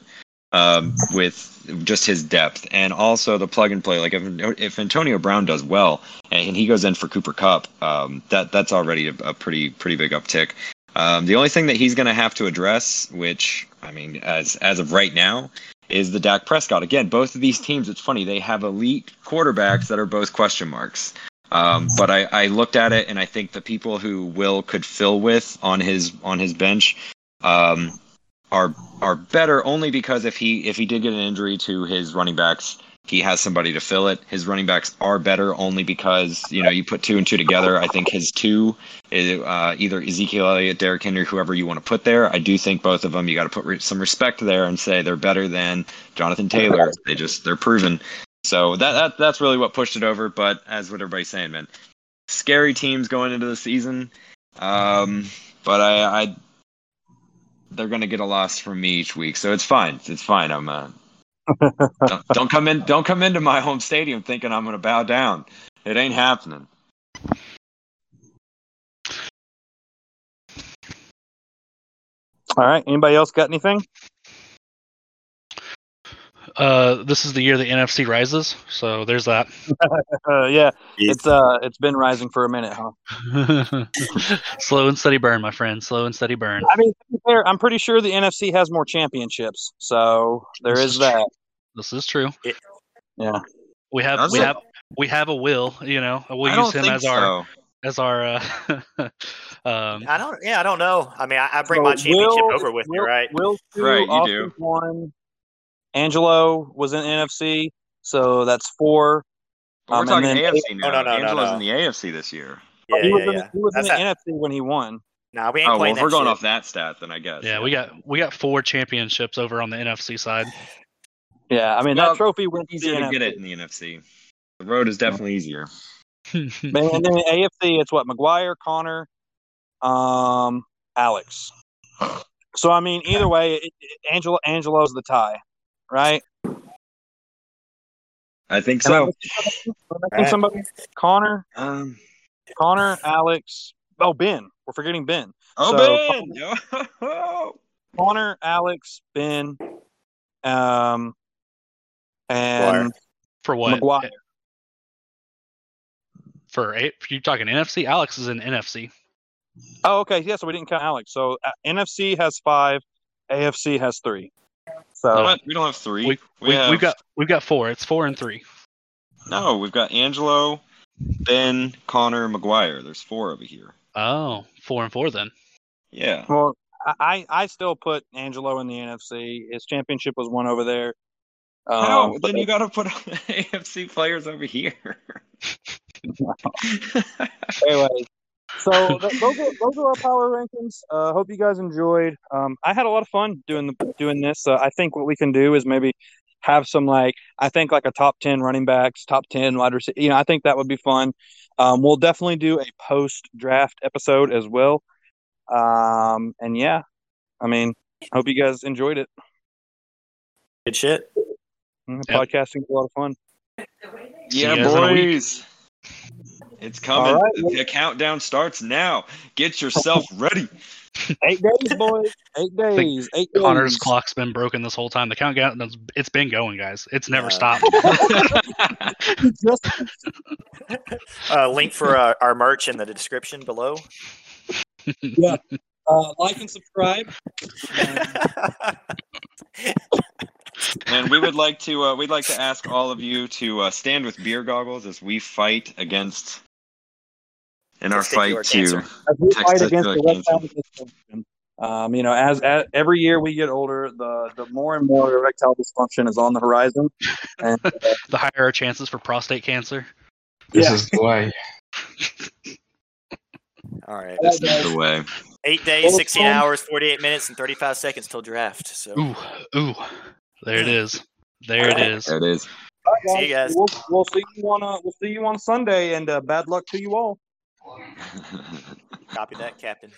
um, with just his depth and also the plug and play. Like if, if Antonio Brown does well and he goes in for Cooper Kupp, um, that that's already a, a pretty pretty big uptick. Um, the only thing that he's going to have to address, which I mean, as as of right now, is the Dak Prescott. Again, both of these teams, it's funny they have elite quarterbacks that are both question marks. Um, but I, I looked at it and I think the people who Will could fill with on his on his bench um, are are better only because if he if he did get an injury to his running backs, he has somebody to fill it. His running backs are better only because you know you put two and two together. I think his two, uh, either Ezekiel Elliott, Derrick Henry, whoever you want to put there. I do think both of them you got to put re- some respect there and say they're better than Jonathan Taylor. They just they're proven. So that, that that's really what pushed it over. But as what everybody's saying, man, scary teams going into the season. Um, but I, I they're gonna get a loss from me each week, so it's fine. It's fine. I'm uh, don't, don't come in. Don't come into my home stadium thinking I'm gonna bow down. It ain't happening. All right. Anybody else got anything? Uh, this is the year the NFC rises, so there's that. (laughs) Uh, yeah, it's uh, it's been rising for a minute, huh? (laughs) Slow and steady burn, my friend. Slow and steady burn. I mean, to be fair, I'm pretty sure the NFC has more championships, so there This is is that. This is true. Yeah. We have Does we it? have we have a will. You know, we'll I use him think as our so. as our. Uh, (laughs) um, I don't. Yeah, I don't know. I mean, I, I bring So my championship Will- over with me, right? Will two, Right, you Austin do. one. Angelo was in NFC, so that's four. But we're Um, talking and then- AFC now. Oh, no, no, no, Angelo's no. in the AFC this year. Yeah, he was yeah, in, he was in the not- NFC when he won. Nah, we ain't Oh well, playing if we're going shit. off that stat, then I guess. yeah, we got we got four championships over on the NFC side. Yeah, I mean Well, that trophy went easy easier in to get it in the NFC. The road is definitely easier. (laughs) and then AFC, it's what McGuire, Connor, um, Alex. So I mean, either way, it, it, Angelo Angelo's the tie, right? I think so. missing somebody? Am I missing somebody? Connor, Um, Connor, Alex. Oh, Ben. We're forgetting Ben. oh, So- Ben! Yo! (laughs) Connor, Alex, Ben, um, and For what? McGuire. For A- you talking NFC? Alex is in NFC. Oh, okay. Yeah, so we didn't count Alex. So uh, NFC has five, AFC has three. So What? We don't have three. We, We, we, have we've got we've got four. It's four and three. no. We've got Angelo, Ben, Connor, McGuire. There's four over here. Oh, four and four then. Yeah. well, I I still put Angelo in the NFC. His championship was won over there. How? Um, then you got to put (laughs) AFC players over here. (laughs) anyway, so th- those are those are our power rankings. Uh, hope you guys enjoyed. Um, I had a lot of fun doing the doing this. Uh, I think what we can do is maybe have some like I think like a top ten running backs, top ten wide receiver. You know, I think that would be fun. Um, we'll definitely do a post draft episode as well. Um, and yeah, I mean, hope you guys enjoyed it. Good shit. Mm, Yep. Podcasting is a lot of fun. yeah, you guys in a week. boys. It's coming. All right. The countdown starts now. Get yourself (laughs) ready. Eight days, boys. Eight (laughs) days. Eight days. Connor's clock's been broken this whole time. The countdown, it's been going, guys. It's never Yeah. stopped. Just (laughs) Uh, link for uh, our merch in the description below. yeah. Uh, like and subscribe. And we would like to uh, we'd like to ask all of you to uh, stand with beer goggles as we fight against in our fight Testicular to as we fight against the cancer. erectile dysfunction. Um, you know, as, as every year we get older, the the more and more erectile dysfunction is on the horizon. (laughs) And uh, the higher our chances for prostate cancer. This Yeah. is the way. (laughs) All right. this is the way. Eight days, 16 hours, 48 minutes, and 35 seconds till draft. So Ooh, ooh, there it is. There it is. There it is. all right, See you guys. We'll, we'll see you on uh, we'll see you on Sunday, and uh, bad luck to you all. Copy that, Captain.